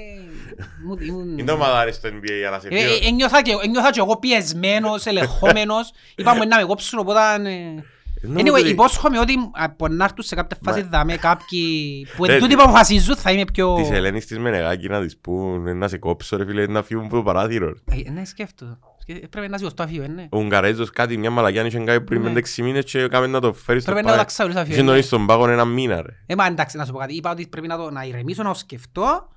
Speaker 2: μου- ήμουν-
Speaker 1: Είναι το μαδάρι στο NBA για να σε
Speaker 2: Ε, ε,
Speaker 1: φύγω.
Speaker 2: ένιωθα και- Ένιωθα και εγώ πιεσμένος, ελεγχόμενος. Είπαμε να με κόψουν, οπότε... ε,
Speaker 1: Νομίζω
Speaker 2: Anyway,
Speaker 1: ότι-
Speaker 2: υπόσχομαι ότι από να έρθουν σε κάποια φάση
Speaker 1: Μα-
Speaker 2: δάμε κάποιοι που
Speaker 1: Ρε,
Speaker 2: εν τούτοι που αποφασίζουν θα είμαι πιο...
Speaker 1: Της Ελένης της Μενεγάκη να της πούν «Ε, να σε κόψω ρε φίλε να φύγουν από το παράθυρο. ρε.
Speaker 2: Ε, Ναι, σκέφτομαι. Πρέπει να σηκωστώ αφείο, ε, ναι.
Speaker 1: Ο Ουγγαρέζος κάτι, μια μαλακιά, είχε κάνει πριν
Speaker 2: ναι.
Speaker 1: 6 μήνες και έκαμε να το φέρει στο πάγο.
Speaker 2: Πρέπει να το ταξάω αφείο.
Speaker 1: Είχε ναι. νωρίς στον πάγο ένα μήνα, ρε.
Speaker 2: Ε, μα εντάξει, να σου πω κάτι. Είπα ότι πρέπει να το να ηρεμήσω, να το σκεφτώ.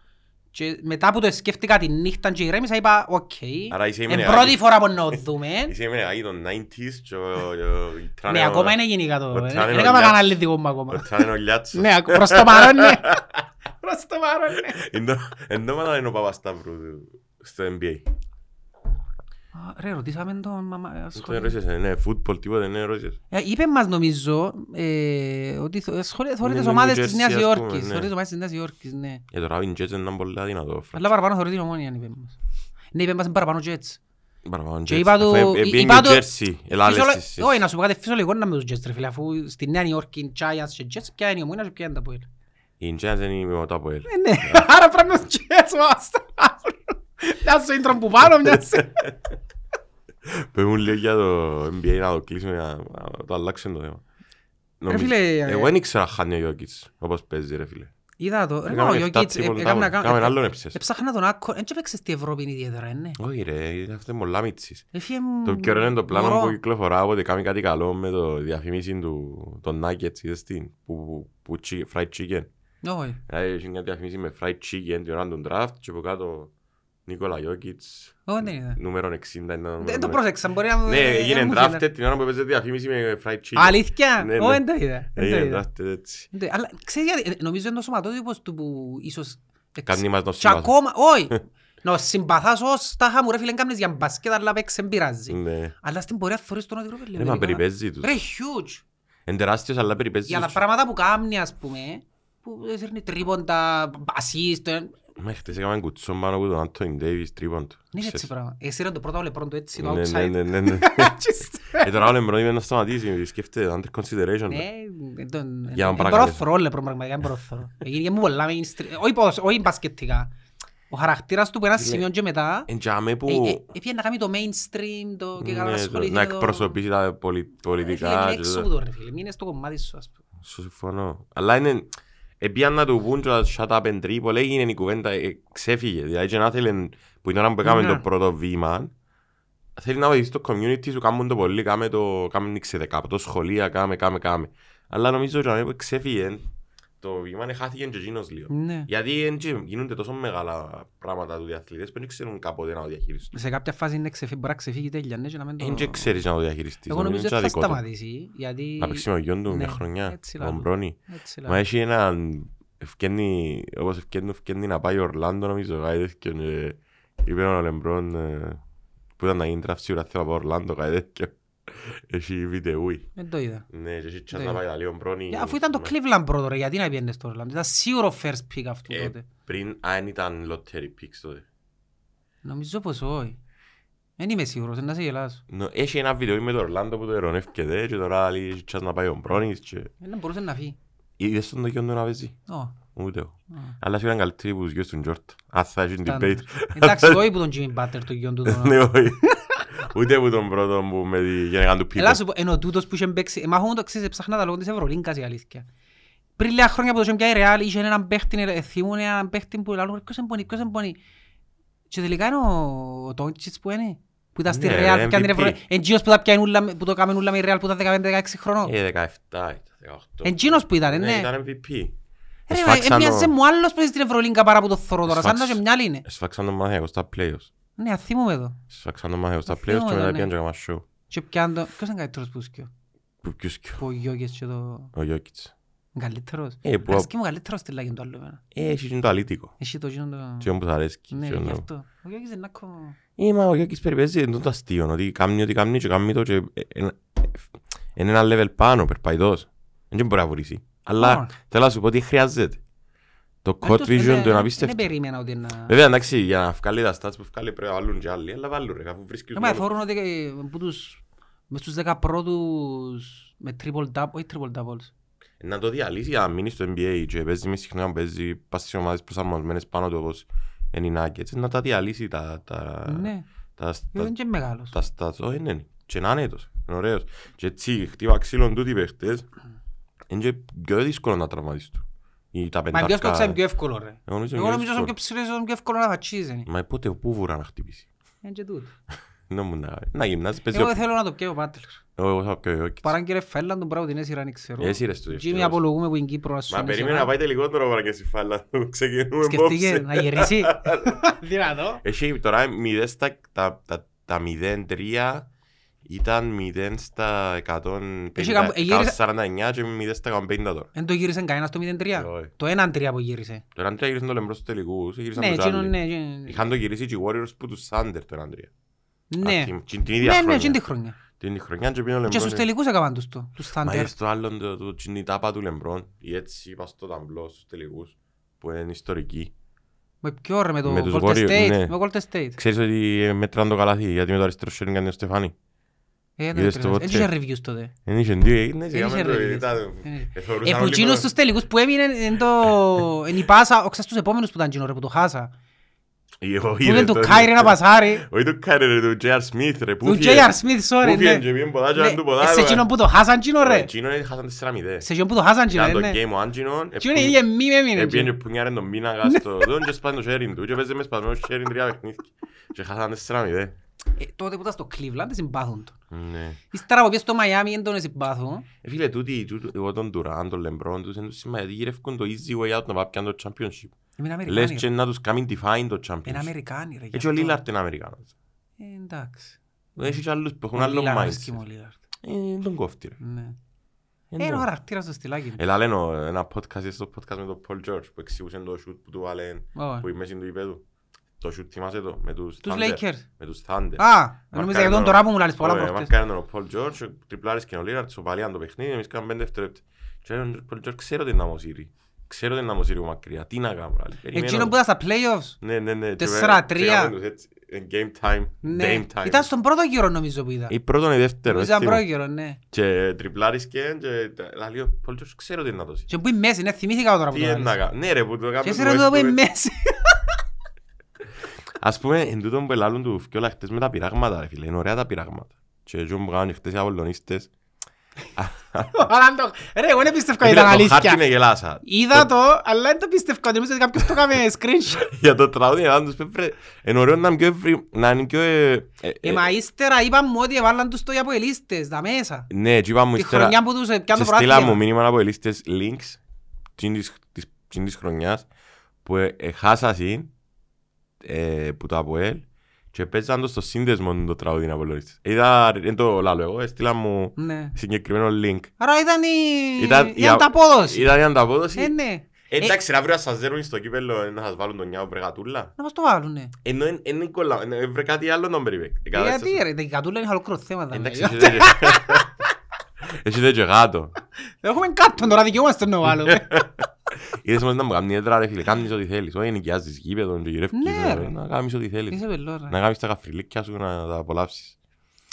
Speaker 2: Και μετά που το σκέφτηκα τη νύχτα και ηρέμησα, είπα, οκ.
Speaker 1: Άρα
Speaker 2: πρώτη φορά που να δούμε.
Speaker 1: Είσαι ήμουν αγή των 90's και.
Speaker 2: Ναι, ακόμα είναι γενικά το.
Speaker 1: Ε,
Speaker 2: δεν
Speaker 1: έκαμε
Speaker 2: κανένα άλλη δικό μου ακόμα.
Speaker 1: Ο
Speaker 2: Ναι, προς το παρόν, ναι. Προς το παρόν, ναι.
Speaker 1: Εντόμα να είναι ο Παπασταύρου στο NBA.
Speaker 2: Α, Ρε, ρωτήσαμε τον μαμά.
Speaker 1: Δεν
Speaker 2: ασχολεί-
Speaker 1: τον ερώτησες, ναι, φούτπολ, τίποτα, δεν ερώτησες.
Speaker 2: Ε, Είπε μας νομίζω ε, ότι θω- σχολεί- θωρεί
Speaker 1: Είναι
Speaker 2: τις
Speaker 1: το
Speaker 2: ομάδες
Speaker 1: New
Speaker 2: της
Speaker 1: Jersey,
Speaker 2: Νέας
Speaker 1: ας πούμε,
Speaker 2: Υόρκης.
Speaker 1: ναι.
Speaker 2: Θωρεί τις ομάδες της Νέας Υόρκης, ναι.
Speaker 1: Ε, το Ράβιν Jets είναι πολύ αδύνατο.
Speaker 2: Αλλά παραπάνω θωρεί την ομόνια, είπε μας. Ναι, είπε μας είναι παραπάνω Jets.
Speaker 1: Παραπάνω
Speaker 2: Και
Speaker 1: Jets.
Speaker 2: είπα του-
Speaker 1: Αφού, ε,
Speaker 2: εί-
Speaker 1: πήγε
Speaker 2: είπα
Speaker 1: New
Speaker 2: του-
Speaker 1: Jersey, ελάλες
Speaker 2: Φυσιολο-
Speaker 1: στις-
Speaker 2: Όχι, να σου πω κάτι φυσιολογικό να με τους Jets, ρε φίλε, αφού στη Νέα Υόρκη Giants και Jets, ποια είναι η ομόνια και ποια είναι τα Αποέλ.
Speaker 1: Οι Giants δεν είναι με το Αποέλ.
Speaker 2: Ε, ναι, άρα πρέπει να τους Jets μας. Μια σου intro που πάνω, μια σου.
Speaker 1: Πες μου λίγο για το NBA να το κλείσουμε, να να το αλλάξουμε το θέμα. Νομίζω-
Speaker 2: φίλε, ε,
Speaker 1: Εγώ δεν ήξερα αν χάνει ο Γιώκητς, όπως παίζει ρε φίλε.
Speaker 2: Είδα το. Ρε,
Speaker 1: Έκαμε
Speaker 2: μα ο
Speaker 1: εφτά
Speaker 2: Γιώκητς, ε,
Speaker 1: τρίποντα,
Speaker 2: έκαμε να
Speaker 1: κάμε
Speaker 2: κάνω...
Speaker 1: άλλον έψες.
Speaker 2: Έψαχνα τον Άκο, δεν έπαιξε στη Ευρώπη ιδιαίτερα, ε, ναι.
Speaker 1: Όχι ρε, αυτό είναι πολλά μίτσις.
Speaker 2: Έφυγε μου...
Speaker 1: Το πιο ωραίο είναι το πλάνο
Speaker 2: μωρό.
Speaker 1: που κυκλοφορά ότι κάνει κάτι καλό με το διαφημίση του των Nuggets, είδες την, που, που chi- fried chicken.
Speaker 2: Όχι.
Speaker 1: Δηλαδή έχει μια διαφημίση με fried chicken την ώρα του draft και από κάτω Νίκολα Γιώκητς,
Speaker 2: Όχι, δεν είδα.
Speaker 1: νούμερο 60 είναι το νούμερο.
Speaker 2: Δεν το
Speaker 1: του-
Speaker 2: πρόσεξα, μπορεί να...
Speaker 1: Ναι,
Speaker 2: ε,
Speaker 1: έγινε
Speaker 2: μου
Speaker 1: drafted
Speaker 2: φαίνεται.
Speaker 1: την ώρα που έπαιζε διαφήμιση με fried chicken.
Speaker 2: Αλήθεια,
Speaker 1: Ναι,
Speaker 2: όχι,
Speaker 1: ναι.
Speaker 2: δεν το είδα. δεν το
Speaker 1: Έγινε
Speaker 2: είδα.
Speaker 1: drafted έτσι.
Speaker 2: Δεν το- Αλλά ξέρεις γιατί, ε, νομίζω είναι το σωματότυπος του που ίσως...
Speaker 1: Κάνει μας να
Speaker 2: Και
Speaker 1: συμπαθώ.
Speaker 2: ακόμα, όχι. Να συμπαθάς ως τα χαμού, ρε φίλε, έκαμνες για μπασκετ, αλλά παίξε, δεν πειράζει.
Speaker 1: Ναι.
Speaker 2: Αλλά στην πορεία θωρείς τον ότι ρε
Speaker 1: Ρε, μα περιπέζει τους.
Speaker 2: Ρε, huge.
Speaker 1: Είναι τεράστιος αλλά περιπέζει
Speaker 2: Για τα
Speaker 1: τους.
Speaker 2: πράγματα που κάνει, ας πούμε, που σέρνει τρίποντα, ασίστ, είναι
Speaker 1: Μα χτες έκαμε κουτσόν πάνω από τον Άντωνι Ντέιβις τρίπον του.
Speaker 2: έτσι πράγμα. Εσύ ρε το πρώτο λεπρόν το έτσι, το
Speaker 1: Ναι, ναι,
Speaker 2: outside.
Speaker 1: ναι, ναι, ναι.
Speaker 2: Just-
Speaker 1: Ε, τώρα ο Λεμπρόν είπε να σταματήσει, σκέφτεται, under consideration.
Speaker 2: Ναι, εν τον-
Speaker 1: Για να
Speaker 2: εν
Speaker 1: παρακαλέσω.
Speaker 2: προθρό, λεπρόν πραγματικά, εν προθρό. Έγινε μου πολλά mainstream, όχι ποδοσ- όχι μπασκετικά. Ο χαρακτήρας του που ένα
Speaker 1: Φίλε,
Speaker 2: σημείο και μετά,
Speaker 1: Εν τζάμε
Speaker 2: ε, ε,
Speaker 1: που
Speaker 2: έπιε να κάνει το mainstream, το και καλά να
Speaker 1: ναι, το-
Speaker 2: ασχοληθεί
Speaker 1: να
Speaker 2: με το-
Speaker 1: εκπροσωπήσει τα πολι-
Speaker 2: Ρε φίλε,
Speaker 1: πολιτικά.
Speaker 2: μείνε
Speaker 1: και
Speaker 2: έξω
Speaker 1: τα-
Speaker 2: του, ρε φίλε, μείνε στο κομμάτι σου, ας πούμε.
Speaker 1: Σου συμφωνώ. Αλλά είναι... Επίαν να του πούν και να shut up and dribble, έγινε η κουβέντα, ε, ξέφυγε. Δηλαδή και να θέλει, που την ώρα που έκαμε
Speaker 2: Ναι.
Speaker 1: το πρώτο βήμα, θέλει να βοηθήσει το community σου, κάνουν το πολύ, κάμε το, κάμε νίξε δεκαπτώ σχολεία, κάμε, κάμε, κάμε. Αλλά νομίζω ότι να ξέφυγε, το βήμα είναι χάθηκε και εκείνος λίγο.
Speaker 2: Ναι.
Speaker 1: Γιατί εν και γίνονται τόσο μεγάλα πράγματα τους διαθλητές που δεν ξέρουν κάποτε να το διαχειριστούν.
Speaker 2: Σε κάποια φάση είναι ξεφύ- μπορεί να ξεφύγει τέλεια, ναι, και να μην το...
Speaker 1: Εν και ξέρεις να το διαχειριστείς.
Speaker 2: Εγώ νομίζω
Speaker 1: είναι
Speaker 2: ότι θα
Speaker 1: αδικό του.
Speaker 2: σταματήσει, γιατί...
Speaker 1: Να παίξεις με ο γιον του μια
Speaker 2: Ναι,
Speaker 1: χρονιά,
Speaker 2: έτσι
Speaker 1: τον
Speaker 2: λαλούν.
Speaker 1: Μπρόνι.
Speaker 2: Έτσι
Speaker 1: Μα
Speaker 2: λαλούν.
Speaker 1: έχει έναν ευκαινή, όπως ευκαινούν, ευκαινεί να πάει Ορλάντο νομίζω, κάτι τέτοιο και είπε ο Λεμπρόν ε, που ήταν να γίνει draft σίγουρα θέλω να πάω Ορλάντο, κάτι τέτοιο. Έχει βιτεούι.
Speaker 2: Δεν το είδα.
Speaker 1: Ναι, και έχει τσάς
Speaker 2: Ναι.
Speaker 1: να πάει λίγο Μπρόνι.
Speaker 2: Ε, Αφού ήταν το Cleveland πρώτο, ρε, γιατί να πιένες στο Orlando; Ήταν σίγουρο first pick αυτού
Speaker 1: Ε,
Speaker 2: τότε.
Speaker 1: Πριν, αν ήταν lottery picks τότε.
Speaker 2: Νομίζω πως όχι. Δεν είμαι σίγουρος, να σε γελάσω.
Speaker 1: Νο- Έχει ένα βίντεο με το Ορλάντο που το ερωνεύκεται και τώρα λέει έχει τσάς να πάει ο Μπρόνις και...
Speaker 2: Δεν μπορούσε να φύγει.
Speaker 1: Είδες τον το γιον του να παίζει;
Speaker 2: Ω,
Speaker 1: Ούτε εγώ.
Speaker 2: ω.
Speaker 1: Αλλά σίγουρα είναι καλύτερη που τους γιος του Τζόρτ. Αν θα έχει
Speaker 2: Ήταν-
Speaker 1: debate.
Speaker 2: Εντάξει, όχι που τον Jimmy Butler το γιον του τον.
Speaker 1: Ναι, όχι. Ούτε που τον πρώτο που με τη γενεγά του
Speaker 2: Έλα
Speaker 1: Πίπερ.
Speaker 2: σου πω, ενώ τούτος που είχε παίξει, ε, μα έχω το ξέρεις, έψαχνα τα λόγω της Ευρωλίγκας η αλήθεια. Πριν λίγα χρόνια που το είχε πια η Real, είχε έναν παίχτη, ε, θυμούν έναν παίχτη που λαλούν, ποιος εμπονεί, ποιος εμπονεί. Και τελικά είναι ο ο Τόντσιτς που είναι, που ήταν στη
Speaker 1: Ναι,
Speaker 2: Real,
Speaker 1: ρε,
Speaker 2: που πιάνε την
Speaker 1: MVP.
Speaker 2: Ευρω- Εντζίνος που τα πιάνε ούλα- που το κάμεν ούλα με η Real που ήταν 15-16 χρονών.
Speaker 1: Ε, 17 ήταν, 18.
Speaker 2: Εντζίνος που ήταν,
Speaker 1: Ναι,
Speaker 2: ναι.
Speaker 1: ήταν MVP.
Speaker 2: Ρε,
Speaker 1: Εσφάξαν
Speaker 2: ε, μοιάζε
Speaker 1: το-
Speaker 2: μου άλλος που είναι στην Ευρωλίγκα παρά που το θωρώ τώρα, σαν να
Speaker 1: Εσφάξ-
Speaker 2: και μυάλι είναι.
Speaker 1: Εσφάξαν τον Μαθαίος στα playoffs.
Speaker 2: Ναι, αθήμουμε εδώ.
Speaker 1: Εσφάξαν τον Μαθαίος στα
Speaker 2: Αφήνω
Speaker 1: playoffs και
Speaker 2: εδώ,
Speaker 1: μετά
Speaker 2: ναι.
Speaker 1: πήγαν και έκαναν show.
Speaker 2: Και πιάνε το... Ποιος είναι καλύτερος που σκιο.
Speaker 1: Που ποιος και
Speaker 2: Που ο Γιώκης και το...
Speaker 1: ο Γιώκητς.
Speaker 2: Καλύτερος.
Speaker 1: Ε, που-
Speaker 2: Αρέσκει μου καλύτερος στη λάγη του άλλου εμένα.
Speaker 1: Ε, έχει και το αλήτικο.
Speaker 2: Εσύ το γίνον το...
Speaker 1: Τι όμως αρέσκει.
Speaker 2: Ναι,
Speaker 1: τι
Speaker 2: γι'
Speaker 1: εννοώ.
Speaker 2: αυτό. Ο Γιώκης είναι ακόμα...
Speaker 1: Ε, μα ο Γιώκητς περιπέζει είναι το αστείο, ότι κάνει ό,τι κάνει και κάνει το και ε, ε, ε, είναι ένα level πάνω, περπαϊτός. Δεν μπορεί να βρήσει. Αλλά
Speaker 2: Ω.
Speaker 1: θέλω να σου πω τι χρειάζεται. Το code
Speaker 2: Εντός,
Speaker 1: vision
Speaker 2: ε,
Speaker 1: του είναι
Speaker 2: Δεν
Speaker 1: απίστευτο.
Speaker 2: περίμενα ότι να...
Speaker 1: Βέβαια, εντάξει, για να βγάλει τα stats που βγάλει πρέπει να βάλουν και άλλοι, αλλά βάλουν ρε, αφού βρίσκεις
Speaker 2: Ε, μα
Speaker 1: μόνος.
Speaker 2: θεωρούν ότι ε, που τους... Μες στους δέκα πρώτους με triple double, όχι triple doubles.
Speaker 1: Να το διαλύσει για να μείνεις στο NBA και παίζει μες συχνά παίζει πας στις ομάδες προσαρμοσμένες πάνω του όπως είναι οι Nuggets, να τα διαλύσει τα, τα,
Speaker 2: Ναι,
Speaker 1: τα,
Speaker 2: γιατί
Speaker 1: τα,
Speaker 2: είναι και μεγάλος.
Speaker 1: τα stats. Όχι, ναι, και να είναι έτος, είναι ωραίος. Και έτσι χτύπα ξύλων τούτοι οι παίχτες, είναι και πιο δύσκολο να τραυματιστούν. Ή τα
Speaker 2: Μα ποιος
Speaker 1: πεντάρκα...
Speaker 2: κόψα είναι πιο εύκολο ρε.
Speaker 1: Εγώ νομίζω
Speaker 2: Εγώ
Speaker 1: είναι
Speaker 2: νομίζω ότι είναι πιο
Speaker 1: δύσκολο.
Speaker 2: ψηλός, είναι πιο εύκολο να φατσίζεις.
Speaker 1: Μα πότε πού βουρά να χτυπήσει.
Speaker 2: Είναι και τούτο.
Speaker 1: Να μου να να γυμνάζει, παίζει
Speaker 2: Εγώ
Speaker 1: ο-
Speaker 2: θέλω να το πιέω Butler.
Speaker 1: εγώ θα πιω ο Jokic.
Speaker 2: Παρά κύριε Φέλλαν τον πράγμα την έσυρα, δεν ξέρω.
Speaker 1: Ε, έσυρες του
Speaker 2: Jimmy
Speaker 1: ευτυχώς.
Speaker 2: απολογούμε που είναι Κύπρος να σου
Speaker 1: Μα
Speaker 2: είναι
Speaker 1: περίμενα να
Speaker 2: σειρά.
Speaker 1: πάει τελικό τώρα παρά και στη φάλα του. Ξεκινούμε
Speaker 2: Σκεφτήκε
Speaker 1: απόψε.
Speaker 2: να γυρίσει. Δυνατό.
Speaker 1: Έχει τώρα 0 στα τα, τα, τα 0-3 ήταν 0 στα 150,
Speaker 2: Έχει καμ- ε, γύρισε-
Speaker 1: 149 και 0 στα 150 τώρα.
Speaker 2: Δεν το γύρισε κανένας το 0-3.
Speaker 1: Όχι.
Speaker 2: Το 1-3 που γύρισε.
Speaker 1: Το 1-3 γύρισαν το λεμπρός στους τελικούς, γύρισαν
Speaker 2: Ναι,
Speaker 1: το
Speaker 2: εκείνο
Speaker 1: Τζάλι.
Speaker 2: ναι. εκείνο-
Speaker 1: Είχαν το γυρίσει και οι Warriors που τους Thunder το 1-3.
Speaker 2: Ναι.
Speaker 1: Α, την- την ίδια
Speaker 2: Ναι, ναι,
Speaker 1: χρονιά.
Speaker 2: εκείνη τη χρονιά.
Speaker 1: Την ίδια χρονιά και πήγαινε ο
Speaker 2: Και στους
Speaker 1: Λεμπρόν.
Speaker 2: τελικούς έκαναν τους το. Τους
Speaker 1: Μα
Speaker 2: Thunder.
Speaker 1: είδες το άλλο, το- το- την τάπα του Λεμπρόν, ή έτσι είπα στο ταμπλό στους τελικούς, που είναι ιστορική.
Speaker 2: Με ποιο ρε, με το
Speaker 1: Με τους
Speaker 2: Golden
Speaker 1: Warriors,
Speaker 2: State.
Speaker 1: ναι.
Speaker 2: Με Golden State.
Speaker 1: Ξέρεις ότι ε, μέτραν το καλάθι, γιατί με το αριστερό χέρι κάνει ο Στεφάνι.
Speaker 2: Ε, δεν
Speaker 1: Είδες το
Speaker 2: ξέρω.
Speaker 1: ποτέ.
Speaker 2: Έτσι είχε reviews τότε.
Speaker 1: Δεν είχε δύο, έγινε,
Speaker 2: Δεν
Speaker 1: σιγά
Speaker 2: είχε
Speaker 1: με το
Speaker 2: reviews.
Speaker 1: ήταν-
Speaker 2: Δεν είχε.
Speaker 1: ε,
Speaker 2: Ε,
Speaker 1: θεωρούσαν
Speaker 2: που
Speaker 1: όλοι
Speaker 2: εκείνος
Speaker 1: με-
Speaker 2: στους τελικούς που έμεινε είναι το... Είναι η πάσα, όχι στους επόμενους που ήταν εκείνο ρε, που το χάσα.
Speaker 1: Ε,
Speaker 2: Που
Speaker 1: όχι,
Speaker 2: είναι
Speaker 1: ρε,
Speaker 2: του
Speaker 1: το-
Speaker 2: Κάιρι να πασάρει.
Speaker 1: Όχι του Κάιρι, ρε, του J.R. Smith, ρε, που
Speaker 2: Του
Speaker 1: φύγε.
Speaker 2: J.R. Smith, sorry,
Speaker 1: Που φύγε
Speaker 2: ναι.
Speaker 1: και πήγαινε ποδά και
Speaker 2: Ναι,
Speaker 1: αν του ποδά,
Speaker 2: ε, Σε
Speaker 1: ρε.
Speaker 2: εκείνον που το χάσαν εκείνο
Speaker 1: Ε,
Speaker 2: ρε.
Speaker 1: εκείνον είναι χάσαν 4-0.
Speaker 2: Σε εκείνον που το χάσαν εκείνο
Speaker 1: Ήταν το
Speaker 2: ρε, ναι.
Speaker 1: game ο Άντζινον,
Speaker 2: Εκείνο είναι η εμή με έμεινε.
Speaker 1: Επήγαινε που νιάρε τον μήνακα στο δόν και σπάνε το sharing του και παίζε με σπασμένο sharing τρία παιχνίδια. Και χάσαν 4-0.
Speaker 2: Ε, Τότε που ήταν στο Cleveland συμπάθουν τον.
Speaker 1: Ναι.
Speaker 2: Ύστερα που πήγε στο Miami δεν τον συμπάθουν.
Speaker 1: Ε, Φίλε, τούτοι, τούτοι- εγώ τον Durant, τον LeBron, τους είναι τους σημαίνει, γιατί γυρεύκουν το easy way out να πάει πιάνε το championship.
Speaker 2: Είναι
Speaker 1: Λες
Speaker 2: Αμερικάνοι.
Speaker 1: και
Speaker 2: ρε.
Speaker 1: να τους κάνουν define το
Speaker 2: Είναι
Speaker 1: championship.
Speaker 2: Αμερικάνοι ρε. γι'
Speaker 1: Έτσι ο
Speaker 2: αυτό.
Speaker 1: Lillard είναι Αμερικάνος.
Speaker 2: Ε, Εντάξει.
Speaker 1: Έχεις και άλλους που έχουν
Speaker 2: Ο
Speaker 1: άλλο
Speaker 2: Lillard αρέσκει μου
Speaker 1: mindset.
Speaker 2: ο Lillard.
Speaker 1: Ε, τον κόφτει ρε.
Speaker 2: Ναι.
Speaker 1: Ε,
Speaker 2: Ε, είναι ο
Speaker 1: ναι.
Speaker 2: χαρακτήρας του στυλάκι.
Speaker 1: Έλα λένε ο- ένα podcast, στο podcast με τον Paul George που εξηγούσε το shoot που του βάλε
Speaker 2: Ω.
Speaker 1: που η μέση του υπέδου. Το shoot θυμάσαι το, με τους
Speaker 2: Τους
Speaker 1: Thunder.
Speaker 2: Lakers.
Speaker 1: Με τους Thunder.
Speaker 2: Α, νόμιζα για τον τώρα που μου λάλεις πολλά
Speaker 1: Ωραία,
Speaker 2: προχτές.
Speaker 1: Μας κάνει ο Paul George, τριπλάρις και ο Lillard, σοπαλίαν το παιχνίδι, εμείς κάνουμε πέντε δευτερόλεπτα. Και λέει ο Paul George, ξέρω ότι είναι να μου σύρει. Ξέρω ότι είναι να μου σύρει από μακριά. Τι να κάνω, λάλη. Περιμένω
Speaker 2: Εκείνο
Speaker 1: το.
Speaker 2: που ήταν στα playoffs.
Speaker 1: Ναι, ναι, ναι. Και
Speaker 2: Τέσσερα,
Speaker 1: με-
Speaker 2: τρία.
Speaker 1: και κάνουμε τους έτσι, ε, Game time.
Speaker 2: Ναι.
Speaker 1: Game time.
Speaker 2: Ήταν στον πρώτο γύρο νομίζω που είδα.
Speaker 1: Ή πρώτον ή δεύτερο.
Speaker 2: Νομίζω
Speaker 1: έτσι
Speaker 2: ήταν πρώτο
Speaker 1: θυμούμαι.
Speaker 2: γύρο, ναι.
Speaker 1: Και τριπλάρις και και λέει ο Paul George, ξέρω ότι είναι να το σύρει.
Speaker 2: Και που είναι μέση, ναι, θυμήθηκα τώρα που
Speaker 1: Τι
Speaker 2: το
Speaker 1: είναι να
Speaker 2: λάλεις.
Speaker 1: κάνω. Ναι ρε, που το
Speaker 2: Και
Speaker 1: κάνουμε
Speaker 2: εσύ
Speaker 1: στο
Speaker 2: ρε το που είναι
Speaker 1: Westbrook.
Speaker 2: μέση.
Speaker 1: Ας πούμε, εν τούτον που ελάλουν τους φκιόλα χτες με τα πειράγματα, ρε φίλε. Είναι ωραία τα πειράγματα. Και έτσι που κάνουν χτες οι Απολλωνίστες.
Speaker 2: Αλλά το- Ρε, εγώ δεν πίστευκα
Speaker 1: Ρε
Speaker 2: ότι
Speaker 1: φίλε,
Speaker 2: ήταν
Speaker 1: Το χάρτη
Speaker 2: αλήθεια.
Speaker 1: με γελάσα.
Speaker 2: Είδα το, αλλά δεν το πίστευκα. Νομίζω ότι κάποιος το έκαμε screenshot.
Speaker 1: Για το τραγούδι ελάλουν τους πέφρε. Είναι ωραίο να είναι πιο ευρύ- να είναι πιο... ε, ε,
Speaker 2: Ε,
Speaker 1: ε,
Speaker 2: μα ύστερα είπαν μου ότι έβαλαν τους το για αποελίστες, τα μέσα.
Speaker 1: Ναι, και είπαμε
Speaker 2: Τη
Speaker 1: ύστερα.
Speaker 2: χρονιά που τους έπιαν
Speaker 1: Και
Speaker 2: το
Speaker 1: στείλα μου
Speaker 2: πρωτάθλημα.
Speaker 1: μήνυμα από ελίστες links τσιν της, της, τσιν της χρονιάς που ε, εχάσασαν ε, που το ΑΠΟΕΛ και παίζαν το στο σύνδεσμο το τραγούδι είναι Απολλωνίστες. Είδα, δεν το λάλλω εγώ, έστειλα μου
Speaker 2: Ναι.
Speaker 1: συγκεκριμένο link.
Speaker 2: Άρα ήταν η,
Speaker 1: Ήταν
Speaker 2: η ανταπόδοση.
Speaker 1: Ήταν η ανταπόδοση.
Speaker 2: Ε, ναι.
Speaker 1: Ε, Εντάξει, αύριο να σας δέρουν στο κύπελλο ε, να σας βάλουν τον νιάο βρεγατούλα.
Speaker 2: Να μας το βάλουν, ναι.
Speaker 1: Ενώ εν- εν είναι κολλά, ε, βρε κάτι άλλο τον περιπέκ.
Speaker 2: Γιατί ρε, τα κατούλα είναι ολόκληρο θέμα.
Speaker 1: Εντάξει,
Speaker 2: δηλαδή.
Speaker 1: εσύ δεν Εσύ δεν και γάτο.
Speaker 2: Έχουμε κάτω τώρα, δικαιούμαστε να βάλουμε.
Speaker 1: Είδες όμως να μου κάνεις έντρα ρε φίλε, κάνεις ό,τι θέλεις. Όχι νοικιάζεις γήπεδο και γυρεύκεις.
Speaker 2: Ναι,
Speaker 1: ε,
Speaker 2: ρε.
Speaker 1: Να κάνεις ό,τι θέλεις.
Speaker 2: Είσαι πελός, ρε.
Speaker 1: Να κάνεις τα καφριλίκια σου να τα απολαύσεις.